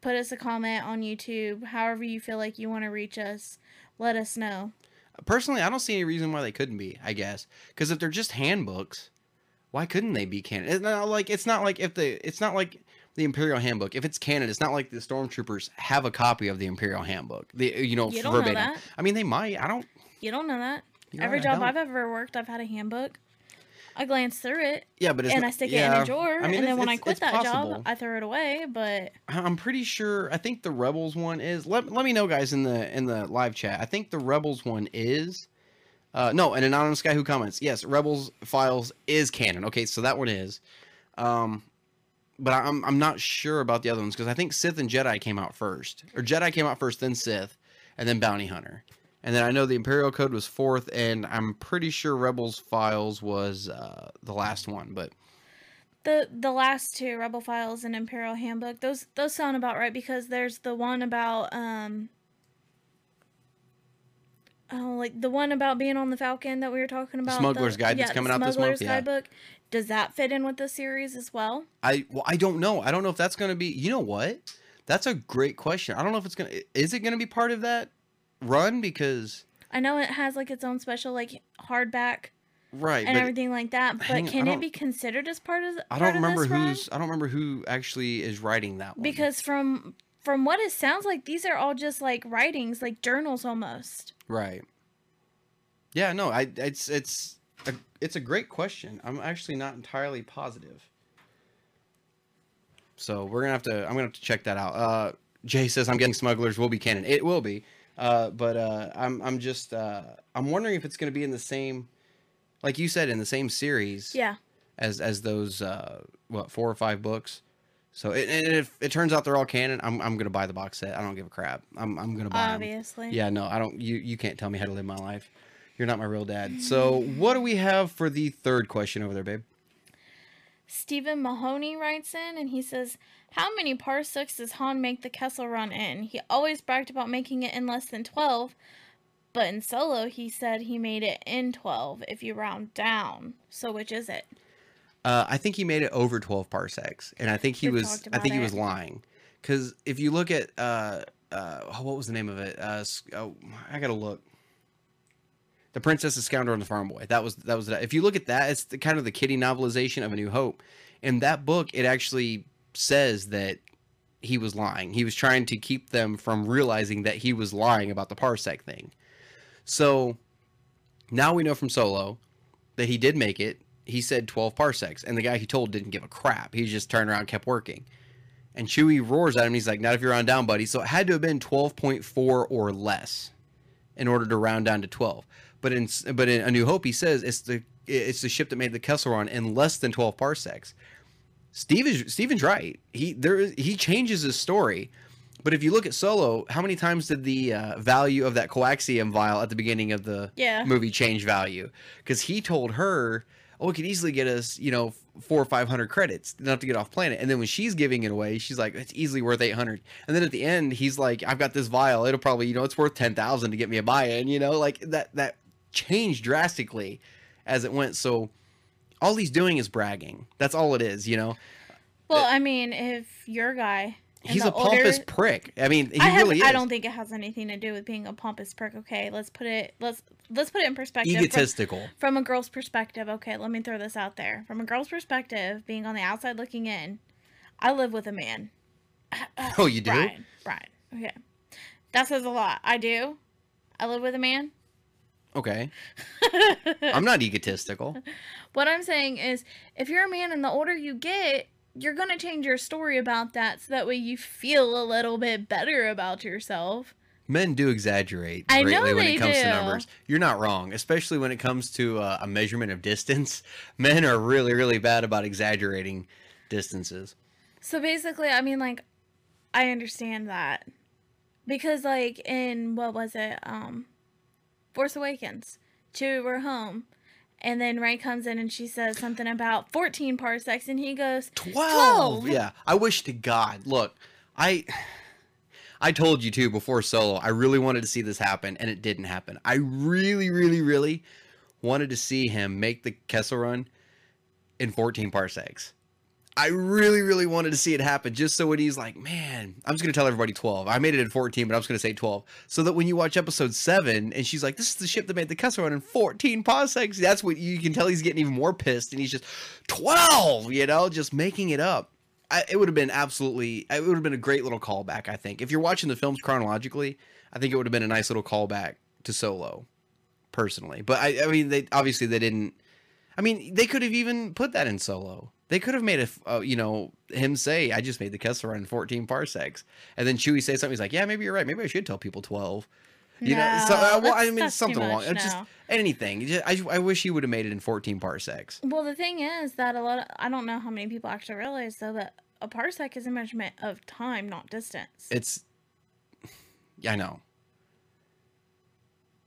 put us a comment on youtube however you feel like you want to reach us let us know Personally, I don't see any reason why they couldn't be. I guess because if they're just handbooks, why couldn't they be canon? It's not like it's not like if the it's not like the Imperial Handbook. If it's canon, it's not like the stormtroopers have a copy of the Imperial Handbook. The you know You don't know verbatim. that. I mean, they might. I don't. You don't know that. Every right, job. I've ever worked, I've had a handbook. I glance through it Yeah, but it's and I stick it in a drawer, I mean, and then when I quit that possible. job, I throw it away. But I'm pretty sure. I think the Rebels one is. Let, let me know, guys, in the in the live chat. I think the Rebels one is. Uh, no, an anonymous guy who comments. Yes, Rebels files is canon. Okay, so that one is. Um, but I'm I'm not sure about the other ones because I think Sith and Jedi came out first, or Jedi came out first, then Sith, and then Bounty Hunter, and then I know the Imperial Code was fourth, and I'm pretty sure Rebels files was uh, the last one. But the the last two Rebel Files and Imperial Handbook, those those sound about right because there's the one about um. Oh, like the one about being on the Falcon that we were talking about. Smuggler's the, Guide that's coming out this month, Smuggler's yeah. Guidebook. Does that fit in with the series as well? I well, I don't know. I don't know if that's going to be. You know what? That's a great question. I don't know if it's going to. Is it going to be part of that run? Because I know it has like its own special like hardback right, and everything like that. But hang on, I can it don't- be considered as part of? The, I part don't of remember this run? who's. I don't remember who actually is writing that one. because from from what it sounds like, these are all just like writings, like journals almost. right. Yeah, no, I it's it's a, it's a great question. I'm actually not entirely positive. So we're gonna have to. I'm gonna have to check that out. Uh, Jay says I'm getting smugglers will be canon. It will be. Uh, but uh, I'm I'm just uh, I'm wondering if it's gonna be in the same, like you said, in the same series. Yeah. as as those uh what four or five books. So it, and if it turns out they're all canon, I'm I'm gonna buy the box set. I don't give a crap. I'm I'm gonna buy. Obviously. Yeah, no, I don't. You you can't tell me how to live my life. You're not my real dad. So what do we have for the third question over there, babe? Stephen Mahoney writes in and he says, How many parsecs does Han make the Kessel run in? He always bragged about making it in less than 12, but in solo he said he made it in 12 if you round down. So which is it? Uh, I think he made it over 12 parsecs, and I think he We've was I think he was lying, because if you look at uh, uh, what was the name of it? Uh, oh, I gotta look. The Princess, the Scoundrel, and the Farm Boy. That was that was. If you look at that, it's the, kind of the kiddie novelization of A New Hope. In that book, it actually says that he was lying. He was trying to keep them from realizing that he was lying about the parsec thing. So now we know from Solo that he did make it. He said 12 parsecs, and the guy he told didn't give a crap. He just turned around and kept working. And Chewie roars at him. He's like, "Not if you're on down, buddy." So it had to have been 12.4 or less in order to round down to 12. But in but in A New Hope, he says it's the it's the ship that made the Kessel Run in less than 12 parsecs. Steve is Steven's right. He there is, he changes his story. But if you look at Solo, how many times did the uh, value of that coaxium vial at the beginning of the Yeah. movie change value? Because he told her, "Oh, it could easily get us, you know, four or five hundred credits enough to get off planet. And then when she's giving it away, she's like, it's easily worth eight hundred. And then at the end, he's like, I've got this vial. It'll probably, you know, it's worth ten thousand to get me a buy-in. You know, like that that changed drastically as it went. So all he's doing is bragging. That's all it is. You know, Well, I mean, if your guy He's a pompous older- prick. I mean, he I, have, really is. I don't think it has anything to do with being a pompous prick. Okay, let's put it let's let's put it in perspective. from- egotistical. from a girl's perspective, okay, let me throw this out there. From a girl's perspective, being on the outside looking in, I live with a man. Oh, you do? Brian. Brian. Okay. That says a lot. I do. I live with a man. Okay. *laughs* I'm not egotistical. What I'm saying is, if you're a man and the older you get, you're going to change your story about that so that way you feel a little bit better about yourself. Men do exaggerate I know greatly when it comes to numbers. You're not wrong, especially when it comes to uh, a measurement of distance. *laughs* Men are really, really bad about exaggerating distances. So basically, I mean, like, I understand that because, like, in what was it, um, Force Awakens, Chewie were home, and then Rey comes in and she says something about 14 parsecs, and he goes, 12. Yeah. I wish to God. Look, I I told you too before solo. I really wanted to see this happen and it didn't happen. I really really really wanted to see him make the Kessel run in 14 parsecs. I really really wanted to see it happen just so when he's like, "Man, I'm just going to tell everybody 12. I made it in 14, but I'm just going to say 12." So that when you watch episode 7 and she's like, "This is the ship that made the Kessel run in 14 parsecs." That's what you can tell he's getting even more pissed and he's just 12, you know, just making it up. I, it would have been absolutely it would have been a great little callback i think if you're watching the films chronologically i think it would have been a nice little callback to solo personally but i, I mean they obviously they didn't i mean they could have even put that in solo they could have made a uh, you know him say i just made the kessel run in 14 parsecs and then chewie say something he's like yeah maybe you're right maybe i should tell people 12 you know so uh, well i mean something along much, it's just anything Just- I, I wish he would have made it in 14 parsecs Well, the thing is that a lot of, I don't know how many people actually realize, though, that a parsec is a measurement of time, not distance. It's yeah, I know.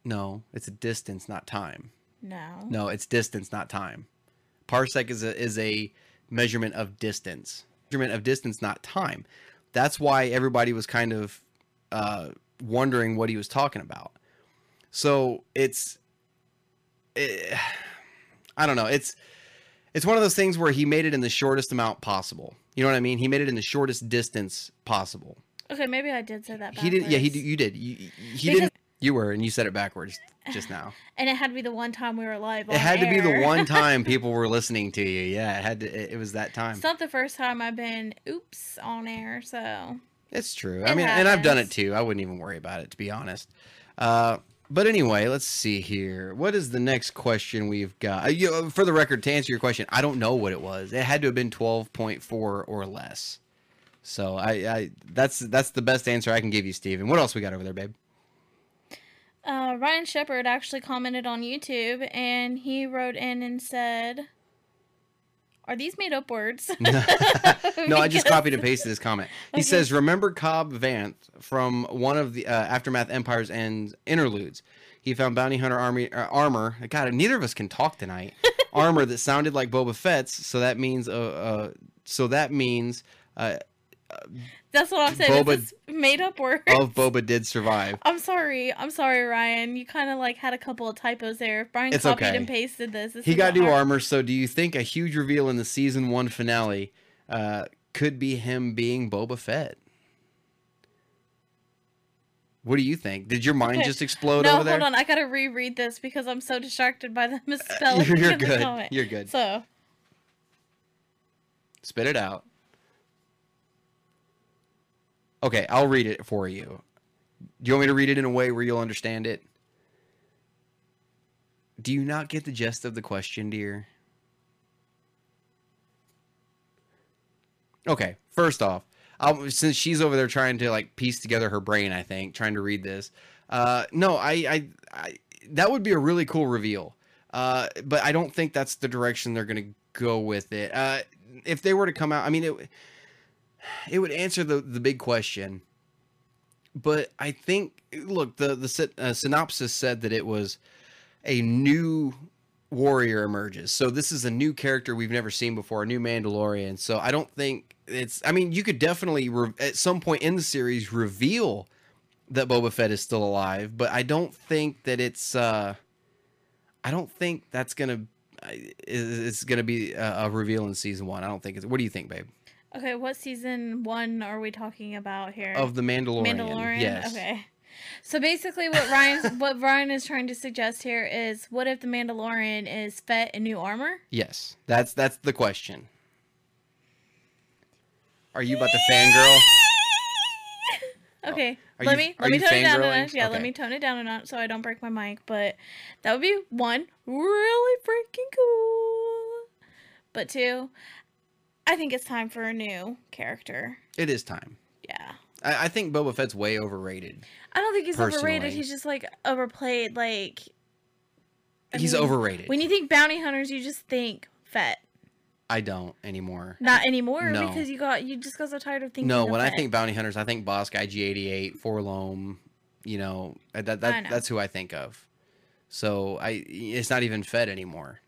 No, it's a distance, not time. no. No, it's distance, not time. Parsec is a is a measurement of distance. Measurement of distance, not time. That's why everybody was kind of uh, wondering what he was talking about. So it's, eh, I don't know. It's it's one of those things where he made it in the shortest amount possible. You know what I mean? He made it in the shortest distance possible. Okay, maybe I did say that He did. Yeah, he You did. You, he Because- didn't. You were, and you said it backwards just now. *laughs* And it had to be the one time we were live. It had to be the one time *laughs* people were listening to you. Yeah, it had to. It, it was that time. It's not the first time I've been oops on air, so It's true. I It mean, and I've done it too. I wouldn't even worry about it to be honest. Uh, but anyway, let's see here. What is the next question we've got? Uh, you, uh, for the record, to answer your question, I don't know what it was. It had to have been twelve point four or less. So I, I, that's that's the best answer I can give you, Steven. What else we got over there, babe? Uh, Ryan Shepard actually commented on YouTube and he wrote in and said, "Are these made up words?" *laughs* no, I just copied and pasted his comment. He Okay. says, "Remember Cobb Vanth from one of the uh, Aftermath Empire's End Interludes. He found bounty hunter army uh, armor. God, neither of us can talk tonight. *laughs* armor that sounded like Boba Fett's. So that means, uh, uh so that means, uh, That's what I'm saying. Boba- It's made up words. of *laughs* Boba did survive. I'm sorry. I'm sorry, Ryan. You kind of like had a couple of typos there. If Brian It's copied okay. and pasted this, this He got new hard. armor. So do you think a huge reveal in the season one finale uh, could be him being Boba Fett?" What do you think? Did your mind Okay. just explode no, over there? hold on. I gotta reread this because I'm so distracted by the misspelling. *laughs* You're, you're the good. You're good. So Spit it out. Okay, I'll read it for you. Do you want me to read it in a way where you'll understand it? Do you not get the gist of the question, dear? Okay, first off, I'll, since she's over there trying to like piece together her brain, I think trying to read this. Uh, no, I, I, I, that would be a really cool reveal. Uh, but I don't think that's the direction they're gonna go with it. Uh, if they were to come out, I mean, it, it would answer the the big question. But I think, look, the the uh, synopsis said that it was a new warrior emerges. So this is a new character we've never seen before, a new Mandalorian. So I don't think it's. I mean, you could definitely re- at some point in the series reveal that Boba Fett is still alive, but I don't think that it's. uh I don't think that's gonna. It's gonna be a, a reveal in season one. I don't think it's. What do you think, babe? Okay, what season one are we talking about here? Of the Mandalorian. Mandalorian. Yes. Okay. So basically, what Ryan *laughs* what Ryan is trying to suggest here is, what if the Mandalorian is Fett in new armor? Yes. That's that's the question. Are you about to fangirl? *laughs* Okay, oh, Are let you- me let me tone it down a notch. Yeah, let me tone it down a notch so I don't break my mic. But that would be one really freaking cool. But two, I think it's time for a new character. It is time. Yeah. I, I think Boba Fett's way overrated. I don't think he's overrated. He's just like overplayed. Like I He's mean, overrated. When you think bounty hunters, you just think Fett. I don't anymore. Not anymore No. because you got you just got so tired of thinking. No, when I think bounty hunters, I think Boss Guy G88, 4-LOM, you know, that, that know. that's who I think of. So I it's not even Fett anymore.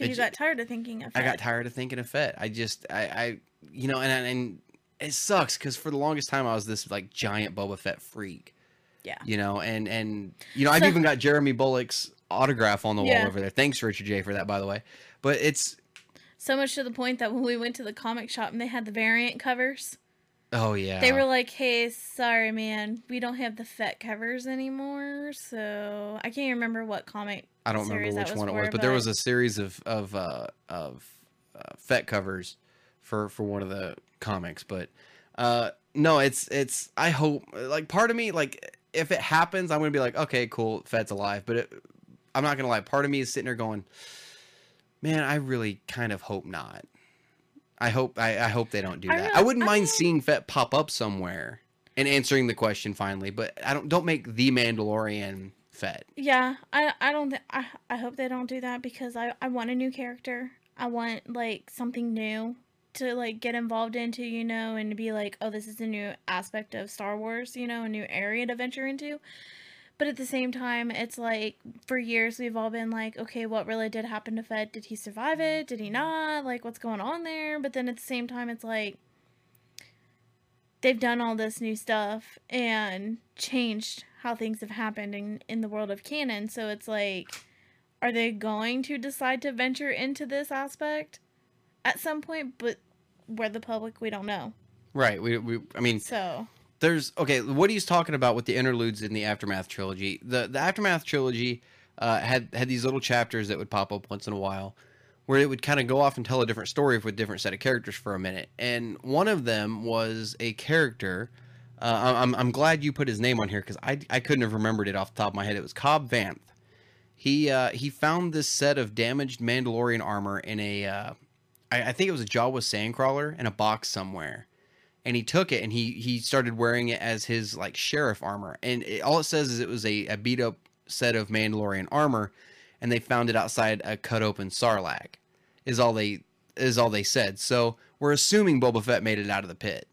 'Cause you got tired of thinking of. I got tired of thinking of Fett. I just I I you know and and it sucks cuz for the longest time I was this like giant Boba Fett freak. Yeah. You know, and and you know, I've So- even got Jeremy Bulloch's autograph on the wall over there. Thanks Richard J for that by the way. But it's So much to the point that when we went to the comic shop and they had the variant covers, oh yeah. they were like, "Hey, sorry, man, we don't have the Fett covers anymore." So I can't remember what comic. I don't remember which one it was, but there was a series of of uh, of uh, Fett covers for for one of the comics. But uh, no, it's it's. I hope like part of me like if it happens, I'm gonna be like, okay, cool, Fett's alive. But it, I'm not gonna lie. Part of me is sitting there going, man, I really kind of hope not. I hope I, I hope they don't do I that. really- I wouldn't I mind mean- seeing Fett pop up somewhere and answering the question finally, but I don't don't make the Mandalorian Fett. Yeah, I I don't th- I I hope they don't do that because I I want a new character. I want like something new to like get involved into, you know, and to be like, oh, this is a new aspect of Star Wars, you know, a new area to venture into. But at the same time, it's like for years we've all been like, okay, what really did happen to Fett? Did he survive it? Did he not? Like, what's going on there? But then at the same time, it's like they've done all this new stuff and changed how things have happened in, in the world of canon. So it's like, are they going to decide to venture into this aspect at some point? But we're the public, we don't know. Right. We, we I mean, So there's okay. What he's talking about with the interludes in the aftermath trilogy. The the aftermath trilogy uh, had had these little chapters that would pop up once in a while, where it would kind of go off and tell a different story with different set of characters for a minute. And one of them was a character. Uh, I'm I'm glad you put his name on here because I I couldn't have remembered it off the top of my head. It was Cobb Vanth. He uh, he found this set of damaged Mandalorian armor in a uh, I, I think it was a Jawa sandcrawler in a box somewhere and he took it and he he started wearing it as his like sheriff armor and it, all it says is it was a, a beat up set of mandalorian armor and they found it outside a cut open sarlacc is all they is all they said so we're assuming boba fett made it out of the pit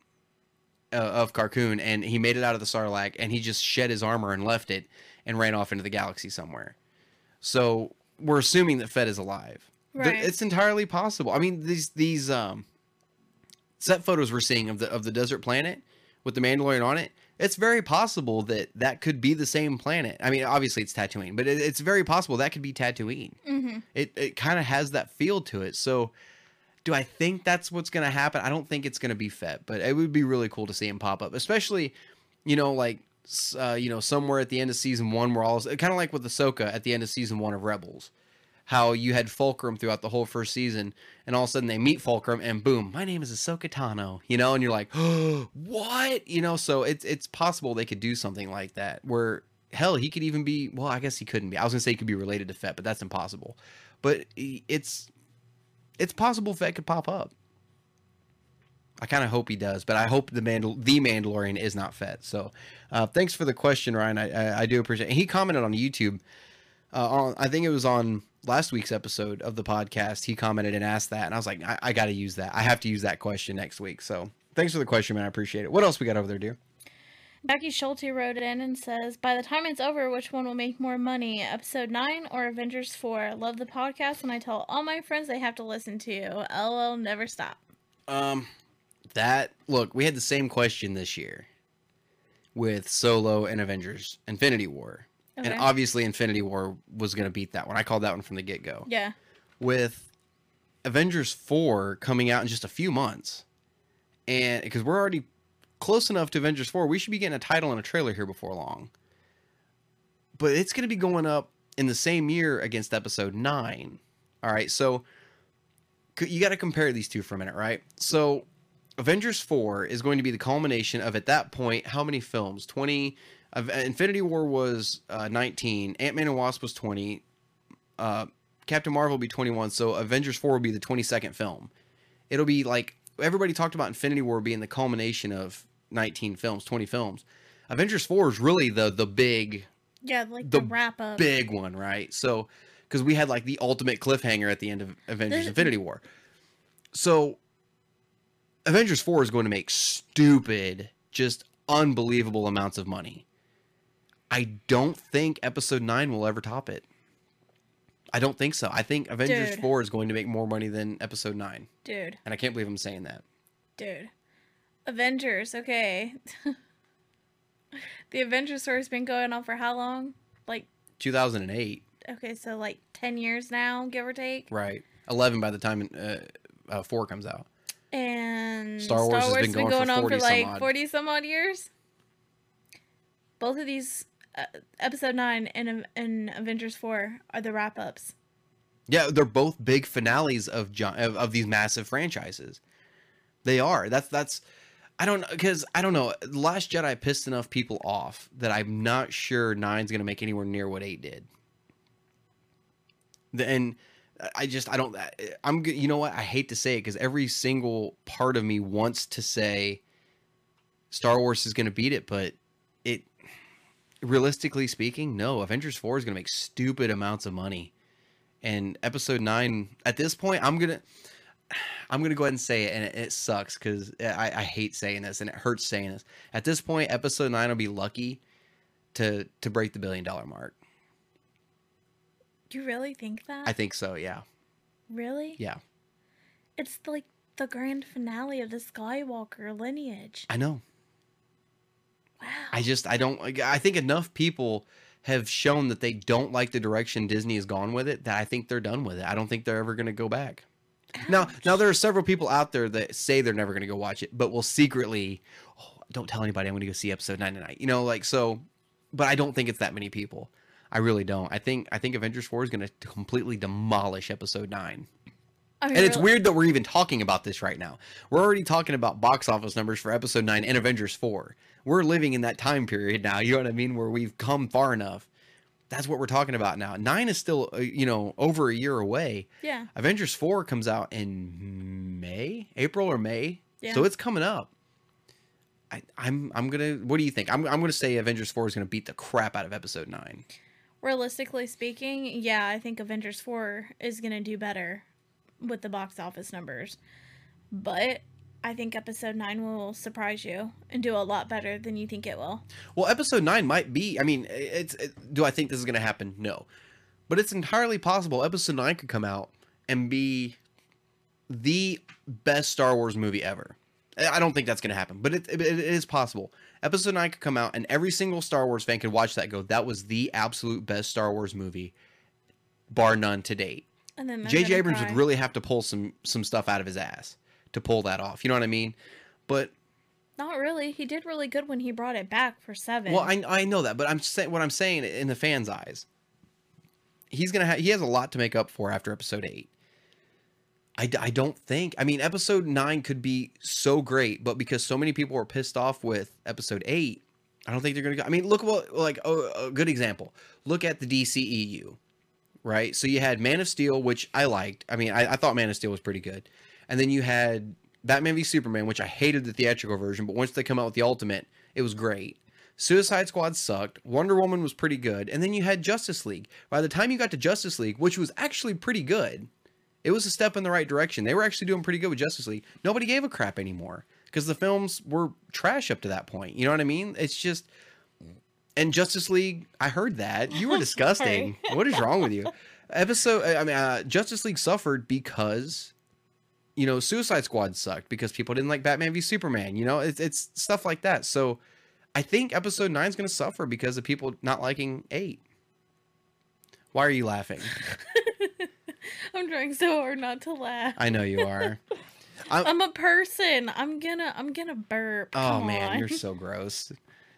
uh, of Carkoon, and he made it out of the sarlacc and he just shed his armor and left it and ran off into the galaxy somewhere so we're assuming that Fett is alive Th- Right. it's entirely possible i mean these these um set photos we're seeing of the of the desert planet with the Mandalorian on it, it's very possible that that could be the same planet. I mean, obviously it's Tatooine, but it, it's very possible that could be Tatooine. Mm-hmm. It it kind of has that feel to it. So, do I think that's what's going to happen? I don't think it's going to be Fett, but it would be really cool to see him pop up, especially, you know, like. Uh, you know, somewhere at the end of season one, where all kind of like with Ahsoka at the end of season one of Rebels, how you had Fulcrum throughout the whole first season, and all of a sudden they meet Fulcrum, and boom, my name is Ahsoka Tano, you know, and you're like, oh, *gasps* what, you know? So it's it's possible they could do something like that, where hell, he could even be. Well, I guess he couldn't be. I was gonna say he could be related to Fett, but that's impossible. But it's it's possible Fett could pop up. I kind of hope he does, but I hope the Mandal- the Mandalorian is not Fett. So, uh, thanks for the question, Ryan. I, I, I do appreciate. It. He commented on YouTube uh, on I think it was on last week's episode of the podcast. He commented and asked that, and I was like, I, I got to use that. I have to use that question next week. So thanks for the question, man. I appreciate it. What else we got over there, dear? Becky Schulte wrote in and says, By the time it's over, which one will make more money? Episode 9 or Avengers 4? Love the podcast, and I tell all my friends they have to listen to. LOL, never stop. Um, that look, we had the same question this year with Solo and Avengers Infinity War. Okay. And obviously Infinity War was going to beat that one. I called that one from the get-go. Yeah. With Avengers 4 coming out in just a few months. And because we're already close enough to Avengers 4, we should be getting a title and a trailer here before long. But it's going to be going up in the same year against episode 9. All right, so you got to compare these two for a minute, right? So Avengers 4 is going to be the culmination of at that point how many films? 20 Infinity War was uh, 19, Ant-Man and Wasp was 20, uh, Captain Marvel will be 21, so Avengers 4 will be the 22nd film. It'll be like everybody talked about Infinity War being the culmination of 19 films, 20 films. Avengers 4 is really the the big Yeah, like The the, wrap up. big one, right? So because we had like the ultimate cliffhanger at the end of Avengers There's- Infinity War. So Avengers 4 is going to make stupid, just unbelievable amounts of money. I don't think episode 9 will ever top it. I don't think so. I think Avengers Dude. 4 is going to make more money than episode 9. Dude, And I can't believe I'm saying that. dude. Avengers, okay. *laughs* the Avengers story's been going on for how long? Like, 2008, okay, so like 10 years now, give or take. right? 11 by the time uh, uh, 4 comes out. And Star Wars has been going for on for like 40 some odd years. Both of these, uh, episode 9 and, and Avengers 4, are the wrap ups. Yeah, they're both big finales of John, of, of these massive franchises. They are. That's that's. I don't because I don't know. Last Jedi pissed enough people off that I'm not sure nine's gonna make anywhere near what eight did. And I just I don't. I'm you know what I hate to say it because every single part of me wants to say Star Wars is gonna beat it, but it realistically speaking, no. Avengers four is gonna make stupid amounts of money and episode nine at this point i'm gonna i'm gonna go ahead and say it and it, it sucks because I, I hate saying this and it hurts saying this at this point episode nine will be lucky to to break the billion dollar mark You really think that? i think so yeah really? yeah It's like the grand finale of the Skywalker lineage. i know Wow. i just i don't i think enough people have shown that they don't like the direction disney has gone with it that i think they're done with it i don't think they're ever gonna go back Now, now there are several people out there that say they're never going to go watch it, but will secretly, oh, don't tell anybody I'm going to go see episode nine tonight. You know, like so. But I don't think it's that many people. I really don't. I think I think Avengers Four is going to completely demolish episode nine. I mean, And it's really- weird that we're even talking about this right now. We're already talking about box office numbers for episode nine and Avengers Four. We're living in that time period now. You know what I mean? Where we've come far enough. That's what we're talking about now. Nine is still, uh, you know, over a year away. Yeah. Avengers 4 comes out in May, April or May. Yeah. So it's coming up. I, I'm I'm gonna. What do you think? I'm I'm gonna say Avengers Four is gonna beat the crap out of Episode Nine. Realistically speaking, yeah, I think Avengers 4 is going to do better with the box office numbers. But I think episode 9 will surprise you and do a lot better than you think it will. Well, Episode Nine might be. I mean, it's. It, do I think this is gonna happen? No, but it's entirely possible. Episode Nine could come out and be the best Star Wars movie ever. I don't think that's gonna happen, but it, it, it is possible. Episode Nine could come out, and every single Star Wars fan could watch that. and Go, that was the absolute best Star Wars movie, bar none to date. And then J.J. Abrams cry. would really have to pull some some stuff out of his ass to pull that off. You know what I mean? But Not really. He did really good when he brought it back for 7. well, I I know that, but I'm saying what I'm saying in the fans' eyes. He's gonna have he has a lot to make up for after episode eight. I, I don't think I mean episode nine could be so great, but because so many people were pissed off with episode eight, I don't think they're gonna go. I mean, look what like oh, a good example. Look at the DCEU, right? So you had Man of Steel, which I liked. I mean, I, I thought Man of Steel was pretty good, and then you had Batman v Superman, which I hated the theatrical version, but once they come out with the Ultimate, it was great. Suicide Squad sucked. Wonder Woman was pretty good, and then you had Justice League. By the time you got to Justice League, which was actually pretty good, it was a step in the right direction. They were actually doing pretty good with Justice League. Nobody gave a crap anymore because the films were trash up to that point. You know what I mean? It's just and Justice League. I heard that you were *laughs* disgusting. what is wrong with you? Episode. I mean, uh, Justice League suffered because you know Suicide Squad sucked because people didn't like Batman v Superman. You know, it's it's stuff like that. So I think Episode Nine is going to suffer because of people not liking Eight. Why are you laughing? *laughs* I'm trying so hard not to laugh. I know you are. I'm- *laughs* I'm a person. I'm gonna I'm gonna burp. Oh Come man, on. you're so *laughs* gross.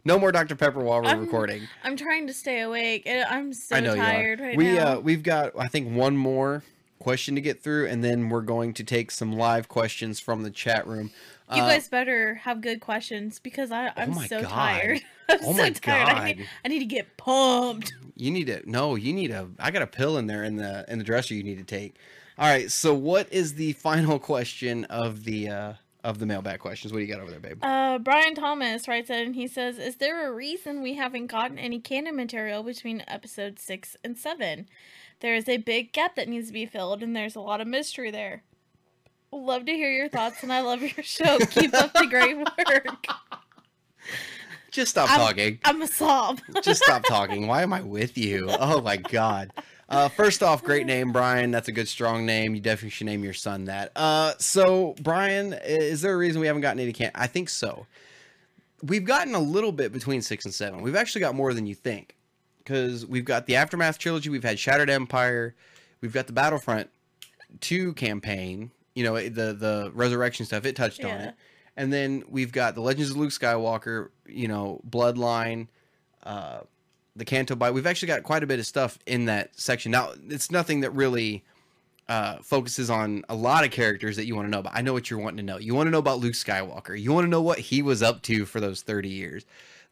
No more Dr Pepper while we're I'm- recording. I'm trying to stay awake. I'm so I know tired right we now. uh we've got I think one more question to get through, and then we're going to take some live questions from the chat room. you Uh, guys better have good questions because I I'm my so God. tired. *laughs* I'm Oh so my tired. I need. I need to get pumped. You need to no, you need a I got a pill in there in the in the dresser you need to take. All right, so what is the final question of the uh of the mailbag questions? What do you got over there, babe? Uh, Brian Thomas writes in. And he says, "Is there a reason we haven't gotten any canon material between episodes six and seven? There is a big gap that needs to be filled, and there's a lot of mystery there. Love to hear your thoughts, and I love your show. Keep up the great work. *laughs* Just stop I'm- talking. I'm a sob. *laughs* Just stop talking. Why am I with you? Oh my god. Uh, first off, great *sighs* name, Brian. That's a good, strong name. You definitely should name your son that. Uh, so, Brian, is there a reason we haven't gotten any can? I think so. We've gotten a little bit between six and seven. We've actually got more than you think, because we've got the Aftermath trilogy. We've had Shattered Empire. We've got the Battlefront two campaign. You know, the the resurrection stuff. It touched on it. And then we've got the Legends of Luke Skywalker. You know, Bloodline. Uh, the Canto Bight. We've actually got quite a bit of stuff in that section. Now, it's nothing that really uh, focuses on a lot of characters that you want to know about. I know what you're wanting to know. You want to know about Luke Skywalker. You want to know what he was up to for those 30 years.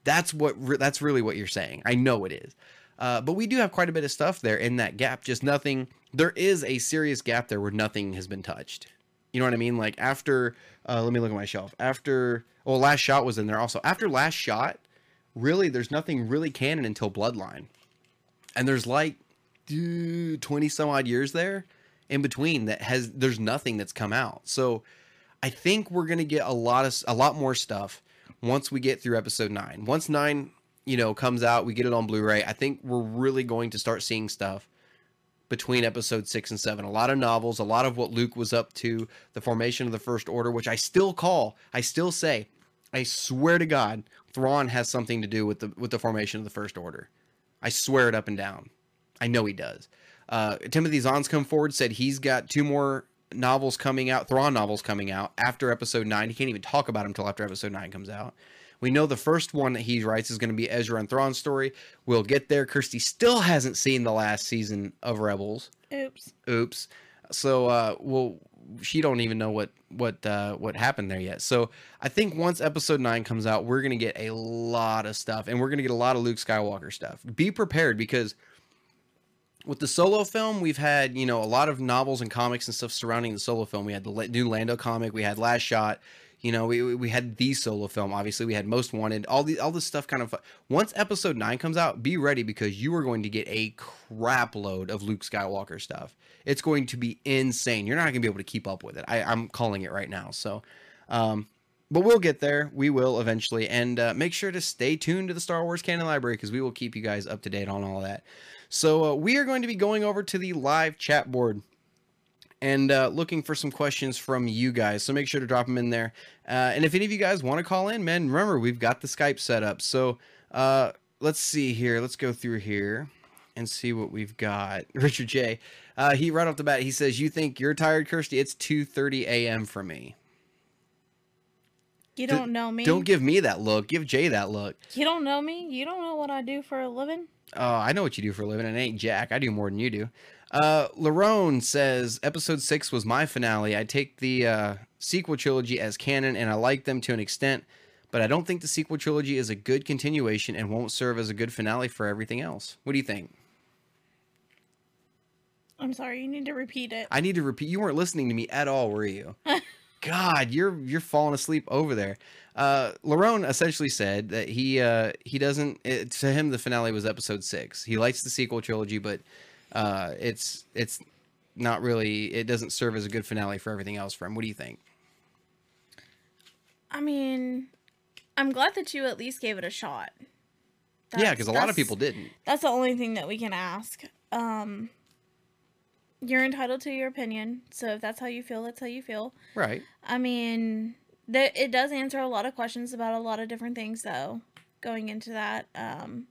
That's what. Re- that's really what you're saying. I know it is. Uh, but we do have quite a bit of stuff there in that gap. Just nothing. There is a serious gap there where nothing has been touched. You know what I mean? Like after, uh, let me look at my shelf. After, well, Last Shot was in there also. After Last Shot, really, there's nothing really canon until Bloodline, and there's like twenty some odd years there in between that has there's nothing that's come out. So I think we're gonna get a lot of a lot more stuff once we get through episode nine. Once nine, you know, comes out, we get it on Blu-ray. I think we're really going to start seeing stuff between episode six and seven. A lot of novels, a lot of what Luke was up to, the formation of the First Order, which I still call, I still say, I swear to God, Thrawn has something to do with the with the formation of the First Order. I swear it up and down. I know he does. Uh, Timothy Zahn's come forward, said he's got two more novels coming out, Thrawn novels coming out after episode nine. He can't even talk about them until after episode nine comes out. We know the first one that he writes is going to be Ezra and Thrawn's story. We'll get there. Kirsty still hasn't seen the last season of Rebels. Oops. Oops. So, uh, well, she don't even know what what uh, what happened there yet. So, I think once episode nine comes out, we're gonna get a lot of stuff, and we're gonna get a lot of Luke Skywalker stuff. Be prepared because with the solo film, we've had you know a lot of novels and comics and stuff surrounding the solo film. We had the new Lando comic, we had Last Shot. You know, we, we had the solo film. Obviously, we had Most Wanted. All the all this stuff kind of. Once Episode Nine comes out, be ready because you are going to get a crap load of Luke Skywalker stuff. It's going to be insane. You're not going to be able to keep up with it. I, I'm calling it right now. So, um, but we'll get there. We will eventually. And uh, make sure to stay tuned to the Star Wars Canon Library because we will keep you guys up to date on all that. So uh, we are going to be going over to the live chat board and uh, looking for some questions from you guys. So make sure to drop them in there. Uh, and if any of you guys want to call in, man, remember we've got the Skype set up. So uh, let's see here. Let's go through here and see what we've got. *laughs* Richard J. Uh, he right off the bat he says, "You think you're tired, Kirsty? It's 2:30 a.m. for me." You don't know me. Don't give me that look. Give Jay that look. You don't know me. You don't know what I do for a living. Oh, I know what you do for a living. and It ain't Jack. I do more than you do. Uh, Larone says episode six was my finale. I take the uh, sequel trilogy as canon, and I like them to an extent, but I don't think the sequel trilogy is a good continuation and won't serve as a good finale for everything else. What do you think? I'm sorry. You need to repeat it. I need to repeat. You weren't listening to me at all, were you? God, you're you're falling asleep over there. Uh, Larone essentially said that he uh, he doesn't. It, to him, the finale was episode six. He likes the sequel trilogy, but uh, it's it's not really. It doesn't serve as a good finale for everything else for him. What do you think? I mean, I'm glad that you at least gave it a shot. yeah, because a lot of people didn't. That's the only thing that we can ask. Um, you're entitled to your opinion, so if that's how you feel, that's how you feel. Right. I mean, that it does answer a lot of questions about a lot of different things, though. Going into that, um,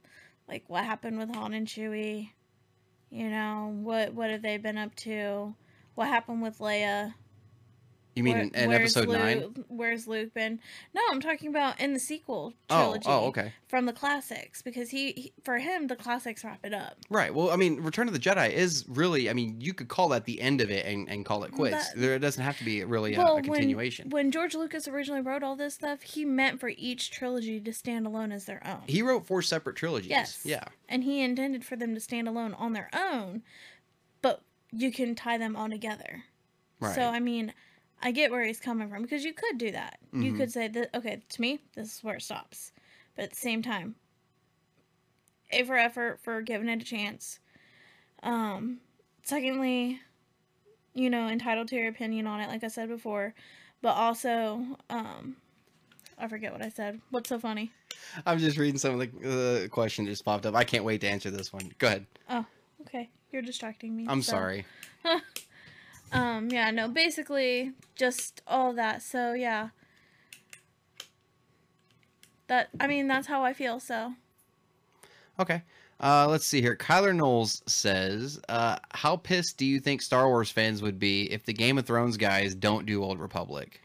like what happened with Han and Chewie, you know, what what have they been up to? What happened with Leia? You mean Where- in, episode Luke, nine? Where's Luke been? No, I'm talking about in the sequel Oh, oh trilogy. oh, okay. From the classics, because he, he for him the classics wrap it up. Right. Well, I mean, Return of the Jedi is really, I mean, you could call that the end of it and, and call it quits. That- there doesn't have to be really a, a continuation. When, when George Lucas originally wrote all this stuff, he meant for each trilogy to stand alone as their own. he wrote four separate trilogies. Yes. Yeah. and he intended for them to stand alone on their own, but you can tie them all together. Right. So I mean, I get where he's coming from because you could do that. You Mhm. could say that okay, to me, this is where it stops. But at the same time, A for effort for giving it a chance. Um, secondly, you know, entitled to your opinion on it, like I said before, but also, um, I forget what I said. What's so funny? I'm just reading some of the uh, question just popped up. I can't wait to answer this one. Go ahead. Oh, okay, you're distracting me. I'm so- sorry. *laughs* Um, yeah, no, basically just all that. So yeah. That I mean that's how I feel, so Okay. Uh, let's see here. Kyler Knowles says, uh, "How pissed do you think Star Wars fans would be if the Game of Thrones guys don't do Old Republic?"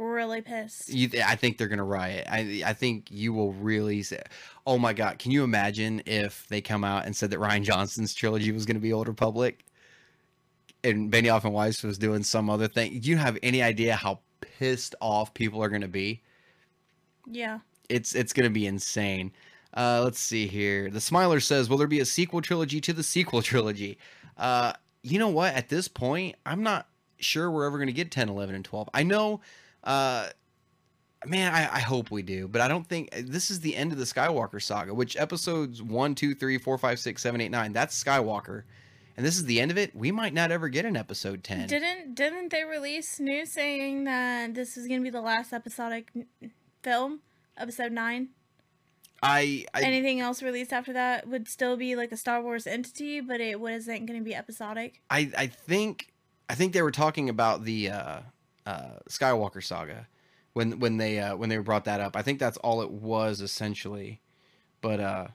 Really pissed. You, I think they're gonna riot. I, I think you will really say, "Oh my god!" Can you imagine if they come out and said that Rian Johnson's trilogy was gonna be Old Republic, and Benioff and Weiss was doing some other thing? Do you have any idea how pissed off people are gonna be? Yeah. it's it's gonna be insane. Uh, let's see here. The Smiler says, "Will there be a sequel trilogy to the sequel trilogy?" Uh, you know what? At this point, I'm not sure we're ever gonna get 10, 11, and 12. I know, uh, man, I, I hope we do, but I don't think this is the end of the Skywalker saga. Which episodes one, two, three, four, five, six, seven, eight, nine? That's Skywalker, and this is the end of it. We might not ever get an episode 10. Didn't didn't they release news saying that this is going to be the last episodic film, episode 9? I, I Anything else released after that would still be like a Star Wars entity, but it wasn't going to be episodic. I I think I think they were talking about the uh, uh, Skywalker saga when when they uh, when they brought that up. I think that's all it was essentially. But uh,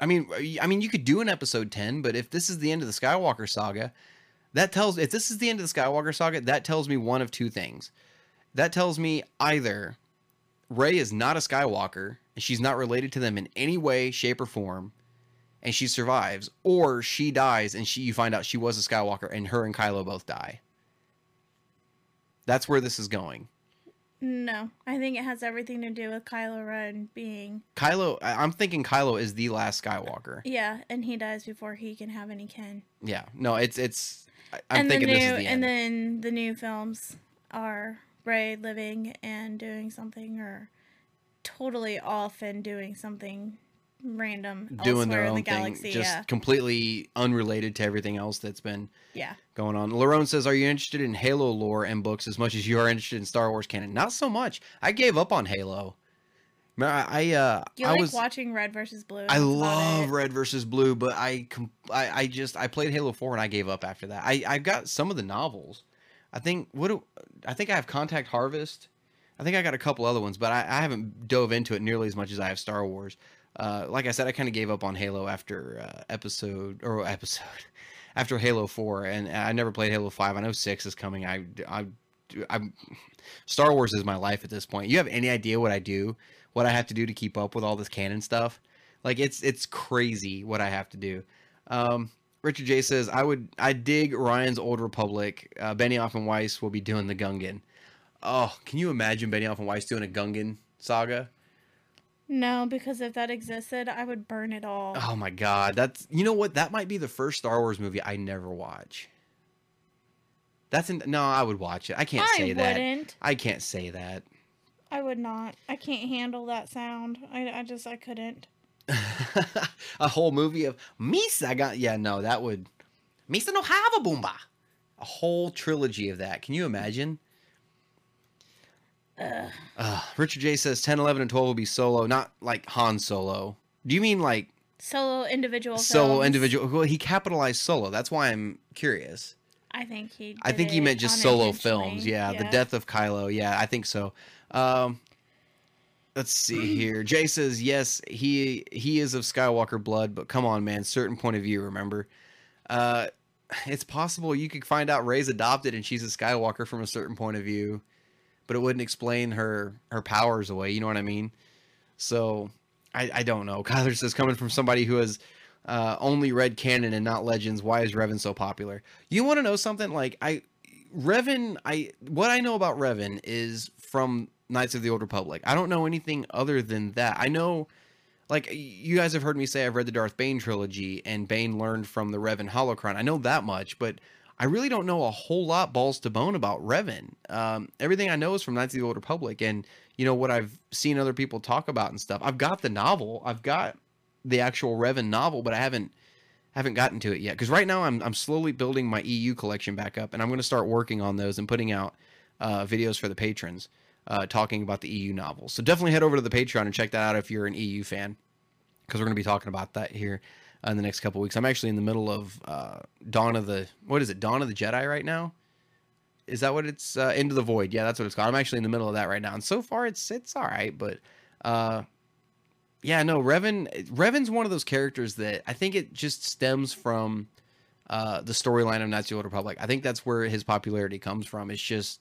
I mean, I mean, you could do an episode ten, but if this is the end of the Skywalker saga, that tells if this is the end of the Skywalker saga, that tells me one of two things. That tells me either Rey is not a Skywalker and she's not related to them in any way, shape, or form, and she survives, or she dies and she you find out she was a Skywalker and her and Kylo both die. That's where this is going. No, I think it has everything to do with Kylo Ren being Kylo, I- I'm thinking Kylo is the last Skywalker. yeah, and he dies before he can have any kin. Yeah, no, it's it's. I- I'm and thinking the new, this is the end. and then the new films are Rey living and doing something, or totally off and doing something random doing their own the thing, galaxy. just yeah, completely unrelated to everything else that's been yeah. going on. Larone says, "Are you interested in Halo lore and books as much as you are interested in Star Wars canon?" Not so much. I gave up on Halo. Man, I, I uh, You I like was watching Red versus Blue? I love. Red versus Blue, but I, I I just I played Halo Four and I gave up after that. I I've got some of the novels. I think what do, I think I have Contact Harvest. I think I got a couple other ones, but I, I haven't dove into it nearly as much as I have Star Wars. Uh, like I said, I kind of gave up on Halo after uh, episode or episode *laughs* after Halo Four, and I never played Halo Five. I know Six is coming. I I I'm Star Wars is my life at this point. You have any idea what I do, what I have to do to keep up with all this canon stuff? Like it's it's crazy what I have to do. Um, Richard J says I would I dig Rian's Old Republic. Uh, Benioff and Weiss will be doing the Gungan. Oh, can you imagine Benioff and Weiss doing a Gungan saga? No, because if that existed, I would burn it all. Oh my god, that's you know what? That might be the first Star Wars movie I never watch. That's in, no, I would watch it. I can't I say that. wouldn't. I can't say that. I would not. I can't handle that sound. I, I just I couldn't. *laughs* a whole movie of Misa got yeah no that would Misa no have a boomba a whole trilogy of that can you imagine Uh, Richard J says 10, 11, and 12 will be solo, not like Han Solo. Do you mean like Solo individual. solo films. individual? Well, he capitalized solo. That's why I'm curious. I think he. I think he meant just solo films. unintentionally. Yeah, the death of Kylo. Yeah, I think so. Um, let's see *clears throat* here. Jay says yes. He he is of Skywalker blood, but come on, man. Certain point of view. Remember, uh, it's possible you could find out Rey's adopted and she's a Skywalker from a certain point of view, but it wouldn't explain her her powers away. You know what I mean? So I I don't know. *laughs* Kyler says coming from somebody who has uh, only read canon and not legends. Why is Revan so popular? You want to know something? Like I, Revan. I what I know about Revan is from Knights of the Old Republic. I don't know anything other than that. I know, like you guys have heard me say, I've read the Darth Bane trilogy, and Bane learned from the Revan holocron. I know that much, but I really don't know a whole lot balls to bone about Revan. Um, everything I know is from Knights of the Old Republic, and you know what I've seen other people talk about and stuff. I've got the novel. I've got the actual Revan novel, but I haven't haven't gotten to it yet. Because right now I'm I'm slowly building my EU collection back up, and I'm going to start working on those and putting out uh, videos for the patrons uh, talking about the EU novels. So definitely head over to the Patreon and check that out if you're an EU fan, because we're going to be talking about that here in the next couple weeks. I'm actually in the middle of uh, Dawn of the what is it? Dawn of the Jedi right now. Is that what it's uh, Into the Void? Yeah, that's what it's called. I'm actually in the middle of that right now, and so far it's it's all right, but uh, yeah, no, Revan. Revan's one of those characters that I think it just stems from uh, the storyline of the Old Republic. I think that's where his popularity comes from. It's just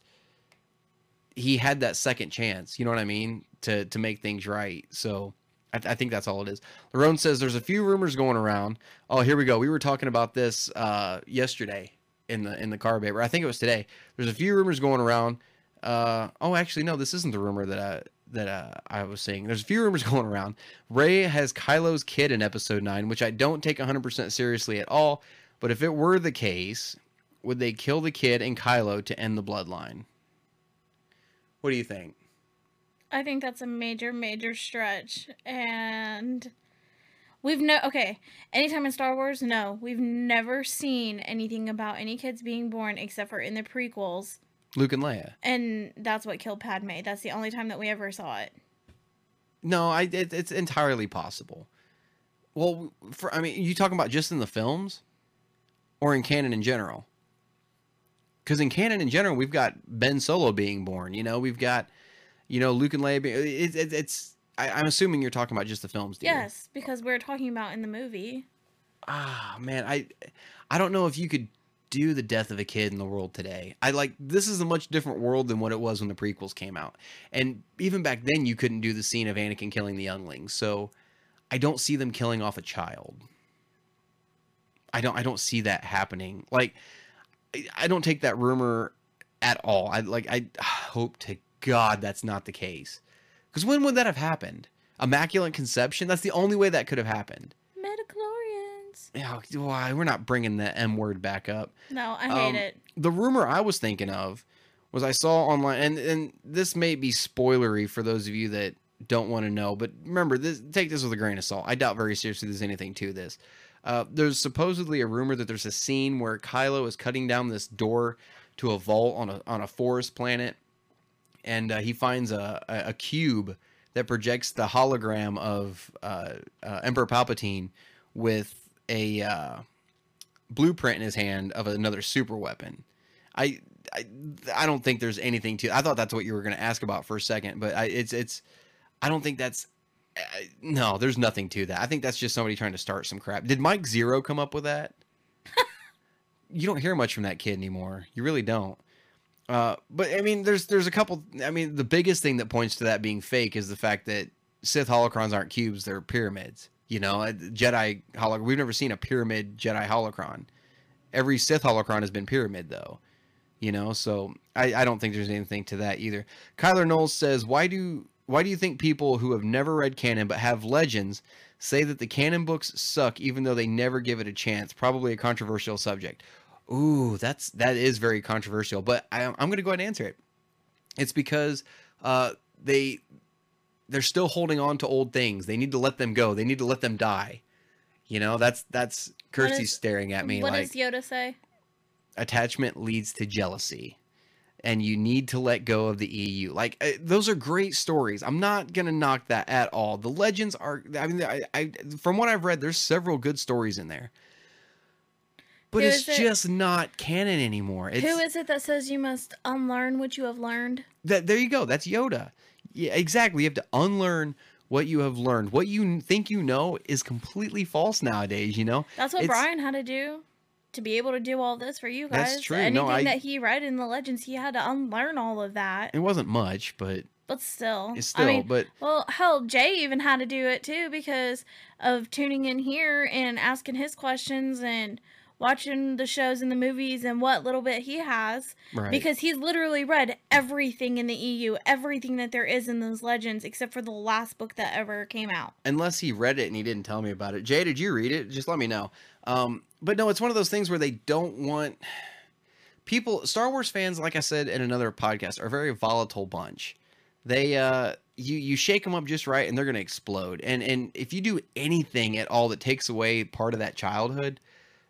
he had that second chance. You know what I mean to to make things right. So I, I think that's all it is. Larone says there's a few rumors going around. Oh, here we go. We were talking about this uh, yesterday in the in the car paper. I think it was today. There's a few rumors going around. Uh, oh, actually, no, this isn't the rumor that I that uh, I was saying. There's a few *laughs* rumors going around. Rey has Kylo's kid in Episode Nine, which I don't take 100% seriously at all. But if it were the case, would they kill the kid and Kylo to end the bloodline? What do you think? I think that's a major, major stretch. And we've no okay. Anytime in Star Wars, no, we've never seen anything about any kids being born except for in the prequels. Luke and Leia. And that's what killed Padme. That's the only time that we ever saw it. No, I it, it's entirely possible. Well, for I mean, you talking about just in the films, or in canon in general? Because in canon in general, we've got Ben Solo being born. You know, we've got, you know, Luke and Leia. Being, it, it, it's. I, I'm assuming you're talking about just the films. Dear. Yes, because we're talking about in the movie. Ah, man, I, I don't know if you could do the death of a kid in the world today. I like this is a much different world than what it was when the prequels came out. And even back then you couldn't do the scene of Anakin killing the younglings. So I don't see them killing off a child. I don't I don't see that happening. Like I- I don't take that rumor at all. I like I hope to god that's not the case. Cuz when would that have happened? Immaculate conception? That's the only way that could have happened. Midi-chlorians. Yeah, why we're not bringing the M word back up. No, I hate Um, it. The rumor I was thinking of was I saw online, and and this may be spoilery for those of you that don't want to know, but remember this. Take this with a grain of salt. I doubt very seriously there's anything to this. Uh, there's supposedly a rumor that there's a scene where Kylo is cutting down this door to a vault on a on a forest planet, and uh, he finds a, a cube that projects the hologram of uh, uh, Emperor Palpatine with a uh, blueprint in his hand of another super weapon. I, I I don't think there's anything to. I thought that's what you were going to ask about for a second, but I, it's it's. I don't think that's. I- no, there's nothing to that. I think that's just somebody trying to start some crap. Did Mike Zeroh come up with that? *laughs* you don't hear much from that kid anymore. You really don't. Uh, but I mean, there's there's a couple. I mean, the biggest thing that points to that being fake is the fact that Sith holocrons aren't cubes; they're pyramids. You know, Jedi holo. We've never seen a pyramid Jedi holocron. Every Sith holocron has been pyramid, though. You know, so I, I don't think there's anything to that either. Kyler Knowles says, "Why do why do you think people who have never read canon but have legends say that the canon books suck, even though they never give it a chance? Probably a controversial subject." Ooh, that's that is very controversial, but I, I'm going to go ahead and answer it. It's because uh, they they're still holding on to old things. They need to let them go. They need to let them die. You know, that's that's Kirsty's is- staring at me What like does Yoda say? attachment leads to jealousy. and you need to let go of the EU. Like uh, those are great stories. I'm not gonna knock that at all. The legends are. I mean, I, I from what I've read, there's several good stories in there, but Who it's it? just not canon anymore. It's, Who is it that says you must unlearn what you have learned? that there you go. That's Yoda. Yeah, exactly. You have to unlearn what you have learned. What you think you know is completely false nowadays. You know. That's what It's- Brian had to do to be able to do all this for you guys. That's true. Anything No, I- that he read in the legends, he had to unlearn all of that. It wasn't much, but But still, it's I still. mean, but well, hell, Jay even had to do it too because of tuning in here and asking his questions and watching the shows and the movies and what little bit he has right. because he's literally read everything in the EU, everything that there is in those legends except for the last book that ever came out. unless he read it and he didn't tell me about it. Jay, did you read it? Just let me know. Um, but no, it's one of those things where they don't want *sighs* people. Star Wars fans, like I said in another podcast, are a very volatile bunch. They uh, you you shake them up just right, and they're gonna explode. And and if you do anything at all that takes away part of that childhood,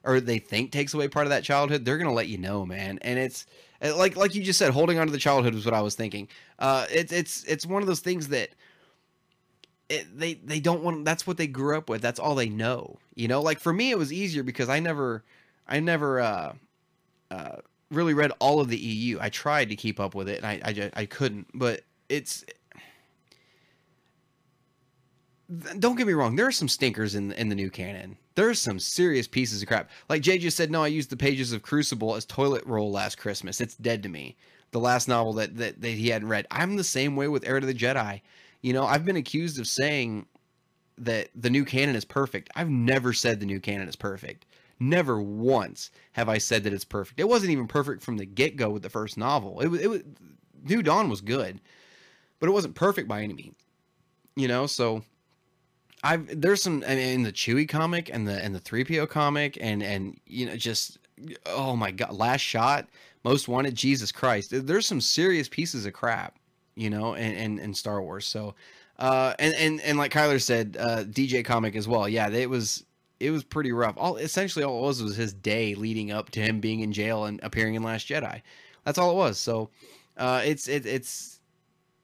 or they think takes away part of that childhood, they're gonna let you know, man. And it's uh, like like you just said, holding on to the childhood is what I was thinking. Uh, it's it's it's one of those things that it, they they don't want that's what they grew up with that's all they know you know like for me it was easier because i never i never uh uh really read all of the eu i tried to keep up with it and i i, ju- I couldn't but it's don't get me wrong there are some stinkers in in the new canon there's some serious pieces of crap like jay just said no i used the pages of crucible as toilet roll last christmas it's dead to me the last novel that that, that he hadn't read i'm the same way with heir to the jedi you know, I've been accused of saying that the new canon is perfect. I've never said the new canon is perfect. Never once have I said that it's perfect. It wasn't even perfect from the get go with the first novel. It was, it was New Dawn was good, but it wasn't perfect by any means. You know, so I've there's some I mean, in the Chewie comic and the and the three PO comic and and you know just oh my god, last shot, most wanted, Jesus Christ. There's some serious pieces of crap you know, and and, Star Wars. So, uh, and and and like Kyler said, uh, DJ comic as well. Yeah, it was it was pretty rough. All essentially all it was was his day leading up to him being in jail and appearing in Last Jedi. That's all it was. So, uh, it's it, it's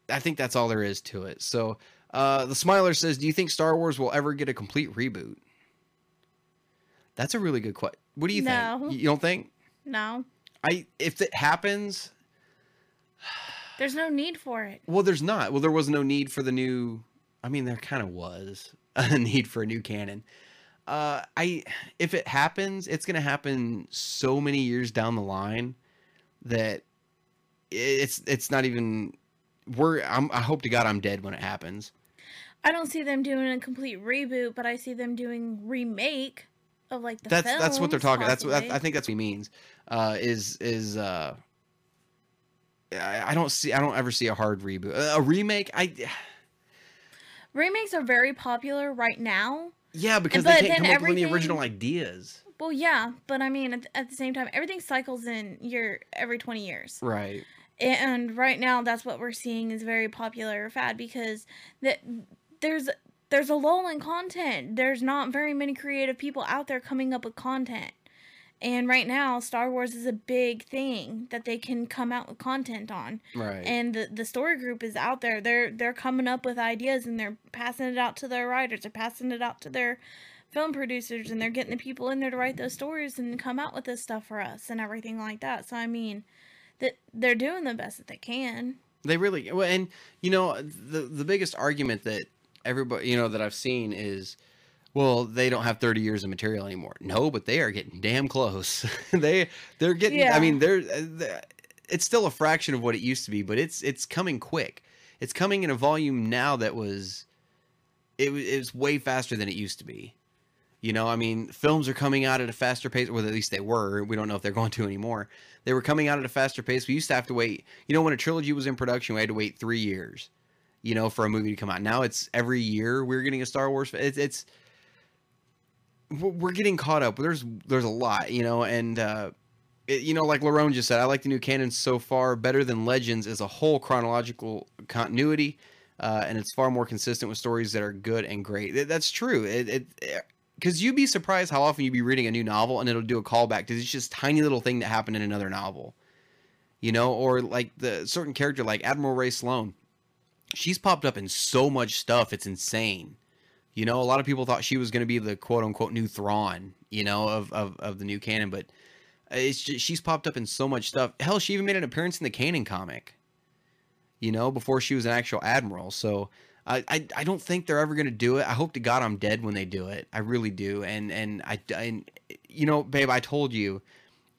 I think that's all there is to it. So, uh, the Smiler says, "Do you think Star Wars will ever get a complete reboot?" That's a really good question. What do you No. think? You don't think? No, I if it happens, *sighs* there's no need for it. Well, there's not. Well, there was no need for the new. I mean, there kind of was *laughs* a need for a new canon. Uh, I if it happens, it's gonna happen so many years down the line that it's it's not even. We're. I'm, I hope to God I'm dead when it happens. I don't see them doing a complete reboot, but I see them doing remake of like the That's that's what they're films, talking. That's what. I think that's what he means. Uh, is is uh. I I don't see. I don't ever see a hard reboot. A remake. I remakes are very popular right now. yeah because But they can't come up with any original ideas. Well, yeah, but I mean, at, at the same time, everything cycles in your every twenty years, Right. and right now that's what we're seeing is very popular fad because that there's there's a lull in content. There's not very many creative people out there coming up with content. And right now, Star Wars is a big thing that they can come out with content on. Right. and the, the story group is out there they're they're coming up with ideas and they're passing it out to their writers they're passing it out to their film producers and they're getting the people in there to write those stories and come out with this stuff for us and everything like that so i mean that they're doing the best that they can They really well, and you know the the biggest argument that everybody you know that I've seen is, well, they don't have thirty years of material anymore. No, but they are getting damn close. *laughs* they they're getting. Yeah. I mean, they're, uh, they're it's still a fraction of what it used to be, but it's it's coming quick. It's coming in a volume now that was, it was it was way faster than it used to be. You know, I mean, films are coming out at a faster pace, or at least they were. We don't know if they're going to anymore. They were coming out at a faster pace. We used to have to wait. You know, when a trilogy was in production, we had to wait three years. You know, for a movie to come out. Now it's every year we're getting a Star Wars. It's it's we're getting caught up. There's there's a lot, you know, and uh, it, you know, like Larone just said, I like the new canon so far better than Legends as a whole chronological continuity, uh, and it's far more consistent with stories that are good and great. That's true. It. it because you'd be surprised how often you'd be reading a new novel and it'll do a callback to this just tiny little thing that happened in another novel. you know, or like the certain character like Admiral Rae Sloane. She's popped up in so much stuff, it's insane. You know, a lot of people thought she was going to be the quote unquote new Thrawn, you know, of, of, of the new canon, but it's just, she's popped up in so much stuff. Hell, she even made an appearance in the canon comic, you know, before she was an actual admiral. So I, I, I don't think they're ever going to do it. I hope to God I'm dead when they do it. I really do. And, and I, and, you know, babe, I told you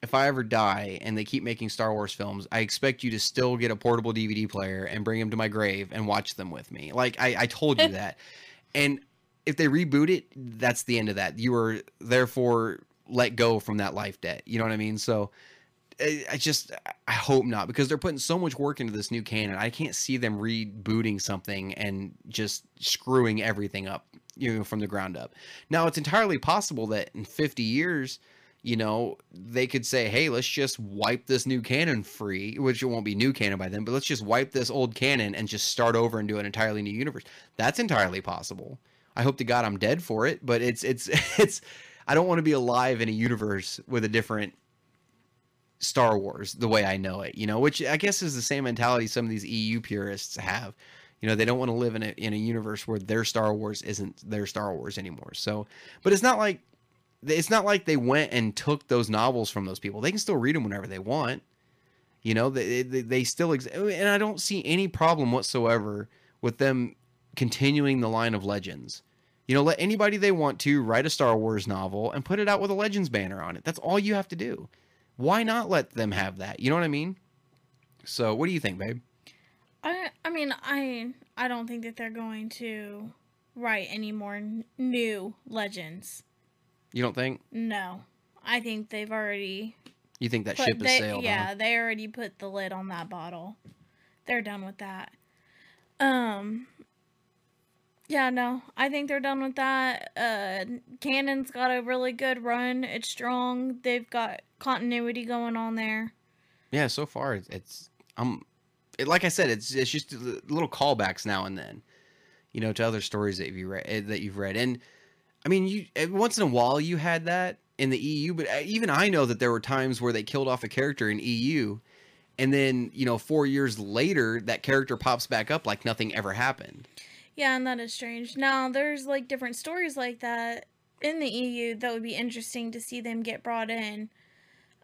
if I ever die and they keep making Star Wars films, I expect you to still get a portable DVD player and bring them to my grave and watch them with me. Like I, I told you *laughs* that. And if they reboot it, that's the end of that. You were therefore let go from that life debt. You know what I mean? So I, I just I hope not because they're putting so much work into this new canon. I can't see them rebooting something and just screwing everything up, you know, from the ground up. Now it's entirely possible that in 50 years you know, they could say, hey, let's just wipe this new canon free, which it won't be new canon by then, but let's just wipe this old canon and just start over and do an entirely new universe. That's entirely possible. I hope to God I'm dead for it, but it's it's *laughs* it's I don't want to be alive in a universe with a different Star Wars the way I know it, you know, which I guess is the same mentality some of these EU purists have. You know, they don't want to live in a in a universe where their Star Wars isn't their Star Wars anymore. So, but it's not like it's not like they went and took those novels from those people. They can still read them whenever they want. You know, they they, they still exist, and I don't see any problem whatsoever with them continuing the line of legends. You know, let anybody they want to write a Star Wars novel and put it out with a Legends banner on it. That's all you have to do. Why not let them have that? You know what I mean? So, what do you think, babe? I I mean I I don't think that they're going to write any more n- new legends. You don't think? No, I think they've already. You think that Put, ship has they, sailed? yeah, huh? they already put the lid on that bottle. They're done with that. Um. Yeah, no, I think they're done with that. Uh, Canon's got a really good run. It's strong. They've got continuity going on there. Yeah. So far, it's, it's I'm, it, like I said, it's it's just little callbacks now and then, you know, to other stories that you read that you've read, and I mean, you once in a while you had that in the EU, but uh, even I know that there were times where they killed off a character in EU, and then you know four years later that character pops back up like nothing ever happened. Yeah, and that is strange. Now, there's like different stories like that in the EU that would be interesting to see them get brought in.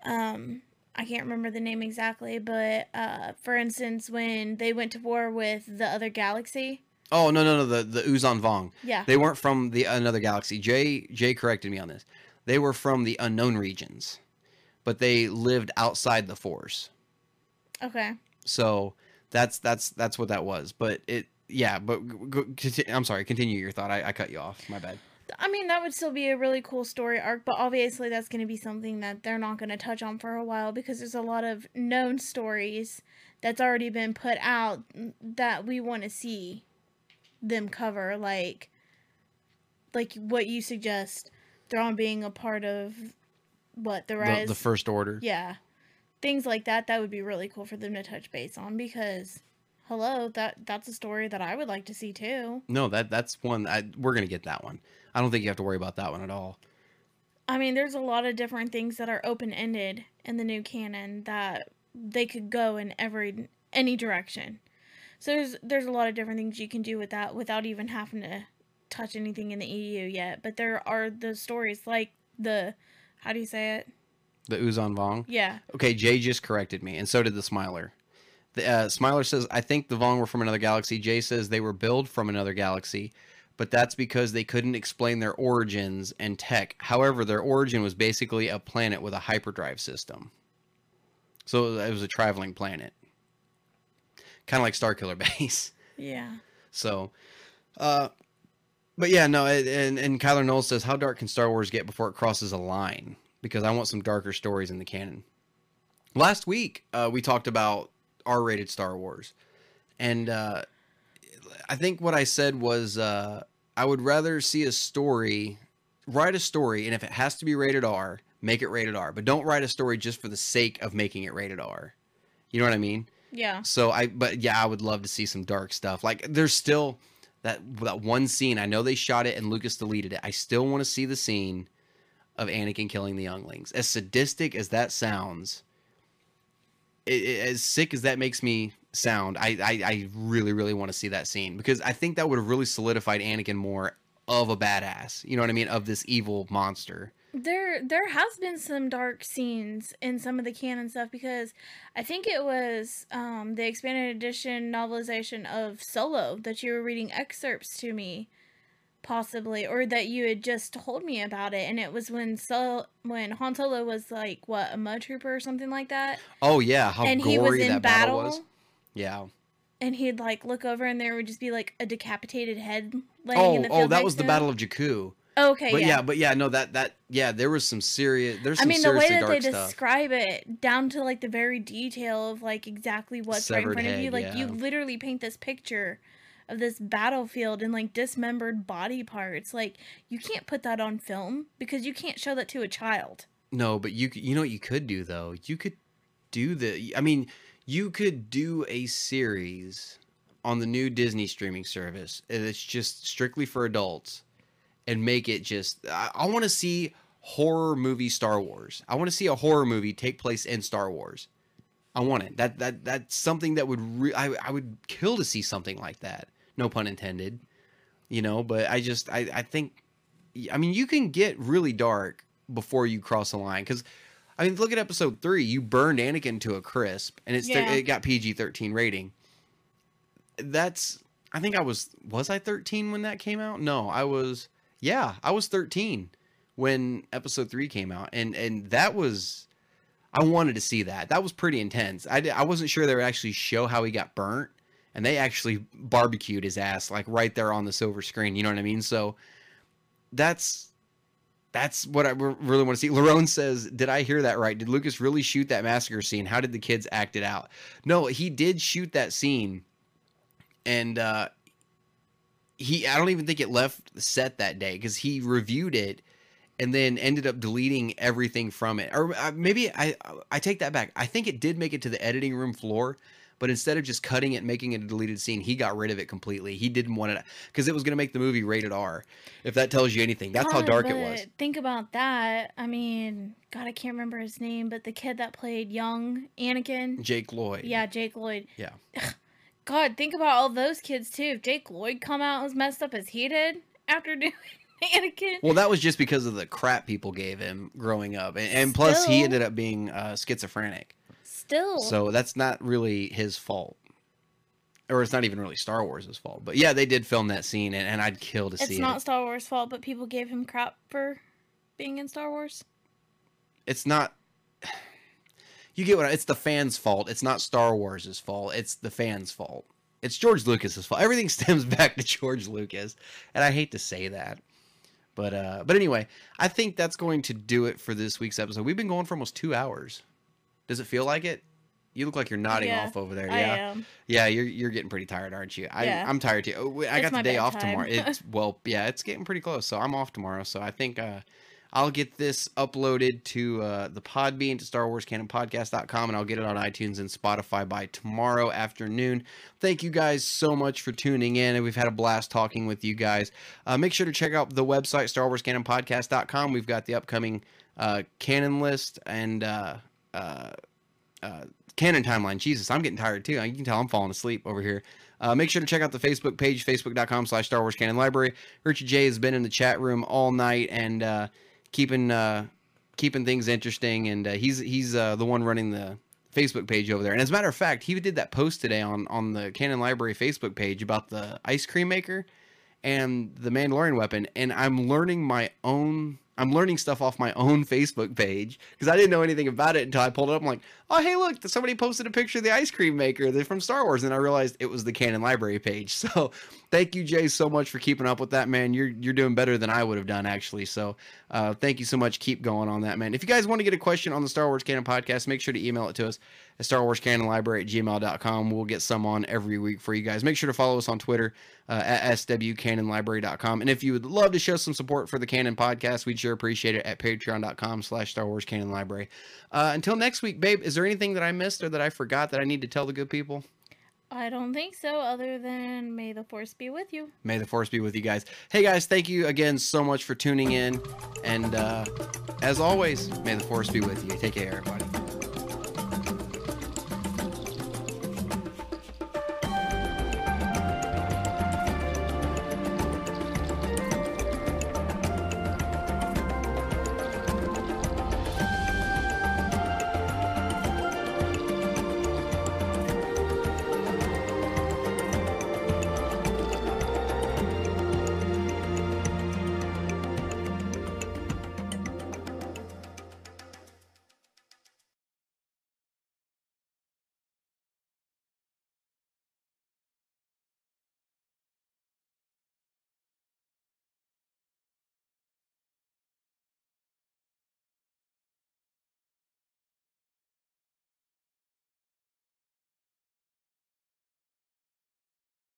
Um, I can't remember the name exactly, but uh, for instance, when they went to war with the other galaxy. Oh no no no the the Yuuzhan Vong. Yeah. They weren't from the another galaxy. Jay Jay corrected me on this. They were from the unknown regions, but they lived outside the Force. Okay. So that's that's that's what that was. But it yeah. But go, I'm sorry. Continue your thought. I, I cut you off. My bad. I mean, that would still be a really cool story arc, but obviously that's going to be something that they're not going to touch on for a while because there's a lot of known stories that's already been put out that we want to see them cover like like what you suggest Thrawn being a part of what the The, rise the first order. yeah things like that that would be really cool for them to touch base on because hello that that's a story that I would like to see too No, that that's one. I, we're gonna get that one. I don't think you have to worry about that one at all. I mean, there's a lot of different things that are open ended in the new canon that they could go in every any direction. So there's there's a lot of different things you can do with that without even having to touch anything in the EU yet. But there are the stories like the how do you say it? The Yuuzhan Vong. Yeah. Okay, Jay just corrected me, and so did the Smiler. The uh, Smiler says, "I think the Vong were from another galaxy." Jay says they were billed from another galaxy, but that's because they couldn't explain their origins and tech. However, their origin was basically a planet with a hyperdrive system. So it was a traveling planet, kind of like Starkiller *laughs* Base. Yeah. So, uh, but yeah, no, and and Kyler Knowles says, "How dark can Star Wars get before it crosses a line?" Because I want some darker stories in the canon. Last week, uh, we talked about R-rated Star Wars, and uh, I think what I said was uh, I would rather see a story, write a story, and if it has to be rated R, make it rated R. But don't write a story just for the sake of making it rated R. You know what I mean? Yeah. So I, but yeah, I would love to see some dark stuff. Like there's still that that one scene. I know they shot it and Lucas deleted it. I still want to see the scene of Anakin killing the younglings. As sadistic as that sounds, it, it- as sick as that makes me sound, I I, I really really want to see that scene because I think that would have really solidified Anakin more of a badass. You know what I mean? Of this evil monster. There there has been some dark scenes in some of the canon stuff because I think it was um the expanded edition novelization of Solo that you were reading excerpts to me possibly or that you had just told me about it and it was when so when Han Solo was like what a mud trooper or something like that Oh yeah, how and gory he was in that battle, battle was. Yeah. and he'd like look over and there would just be like a decapitated head laying in Oh the oh, that was the. Battle of Jakku. Okay But yeah. yeah. but yeah, no, that that yeah, there was some serious. There's some. I mean, the way that they stuff. describe it, down to like the very detail of like exactly what's right in Severed front of you, head, like you literally paint this picture of this battlefield and like dismembered body parts. Like you can't put that on film because you can't show that to a child. No, but you you know what you could do though? You could do the I mean, you could do a series on the new Disney streaming service and it's just strictly for adults and make it just I, I want to see horror movie Star Wars. I want to see a horror movie take place in Star Wars. I want it. That that that's something that would re- I I would kill to see something like that. No pun intended. You know, but I just I I think I mean, you can get really dark before you cross the line because. I mean, look at episode three. You burned Anakin to a crisp, and it's Yeah. it got PG thirteen rating. That's I think I was was I thirteen when that came out? No, I was yeah, I was thirteen when episode three came out, and and that was I wanted to see that. That was pretty intense. I I wasn't sure they would actually show how he got burnt, and they actually barbecued his ass like right there on the silver screen. You know what I mean? So that's that's what I really want to see. Larone says, "Did I hear that right? Did Lucas really shoot that massacre scene? How did the kids act it out?" No, he did shoot that scene, and uh, he I don't even think it left the set that day because he reviewed it and then ended up deleting everything from it. Or uh, maybe I I take that back. I think it did make it to the editing room floor, but instead of just cutting it, and making it a deleted scene, he got rid of it completely. He didn't want it because it was going to make the movie rated R. If that tells you anything, that's how dark it was. Think about that. I mean, God, I can't remember his name, but the kid that played young Anakin. Jake Lloyd. Yeah, Jake Lloyd. Yeah. God, think about all those kids too. If Jake Lloyd come out as messed up as he did after *laughs* doing Anakin. Well, that was just because of the crap people gave him growing up, and, and plus he ended up being uh, schizophrenic. Still, So that's not really his fault. Or it's not even really Star Wars' fault. But yeah, they did film that scene, and, and I'd kill to it's see It's not it. Star Wars' fault, but people gave him crap for being in Star Wars. It's not. You get what? I, it's the fans' fault. It's not Star Wars' fault. It's the fans' fault. It's George Lucas's fault. Everything *laughs* stems back to George Lucas, and I hate to say that. But uh, but anyway, I think that's going to do it for this week's episode. We've been going for almost two hours. Does it feel like it? You look like you're nodding Yeah, off over there. I Yeah. am. Yeah, you're you're getting pretty tired, aren't you? I Yeah. I'm tired too. Oh, I It's got the day off tomorrow. It's *laughs* well, yeah, it's getting pretty close. So I'm off tomorrow. So I think uh, I'll get this uploaded to uh, the Podbean to Star Wars Canon Podcast.com, and I'll get it on iTunes and Spotify by tomorrow afternoon. Thank you guys so much for tuning in, and we've had a blast talking with you guys. Uh, make sure to check out the website Star Wars Canon Podcast.com. We've got the upcoming uh, canon list and. Uh, uh, uh, canon timeline. Jesus, I'm getting tired too. You can tell I'm falling asleep over here. Uh, make sure to check out the Facebook page, facebook.com slash Star Wars Canon Library. Richard J has been in the chat room all night and uh, keeping uh, keeping things interesting. And uh, he's he's uh, the one running the Facebook page over there. And as a matter of fact, he did that post today on on the Canon Library Facebook page about the ice cream maker and the Mandalorian weapon. And I'm learning my own. I'm learning stuff off my own Facebook page because I didn't know anything about it until I pulled it up. I'm like, oh hey, look, somebody posted a picture of the ice cream maker. They're from Star Wars, and I realized it was the Canon Library page. *laughs* So thank you, Jay, so much for keeping up with that, man. You're you're doing better than I would have done actually. So uh, thank you so much. Keep going on that, man. If you guys want to get a question on the Star Wars Canon podcast, make sure to email it to us at Star Wars Canon Library at gmail.com. We'll get some on every week for you guys. Make sure to follow us on Twitter uh, at swcanonlibrary.com. And if you would love to show some support for the Canon podcast, we'd sure appreciate it at patreon.com slash Star Wars Canon Library. Uh, until next week, babe, is there anything that I missed or that I forgot that I need to tell the good people? I don't think so, other than may the force be with you. May the force be with you guys. Hey guys, thank you again so much for tuning in. And uh, as always, may the force be with you. Take care, everybody.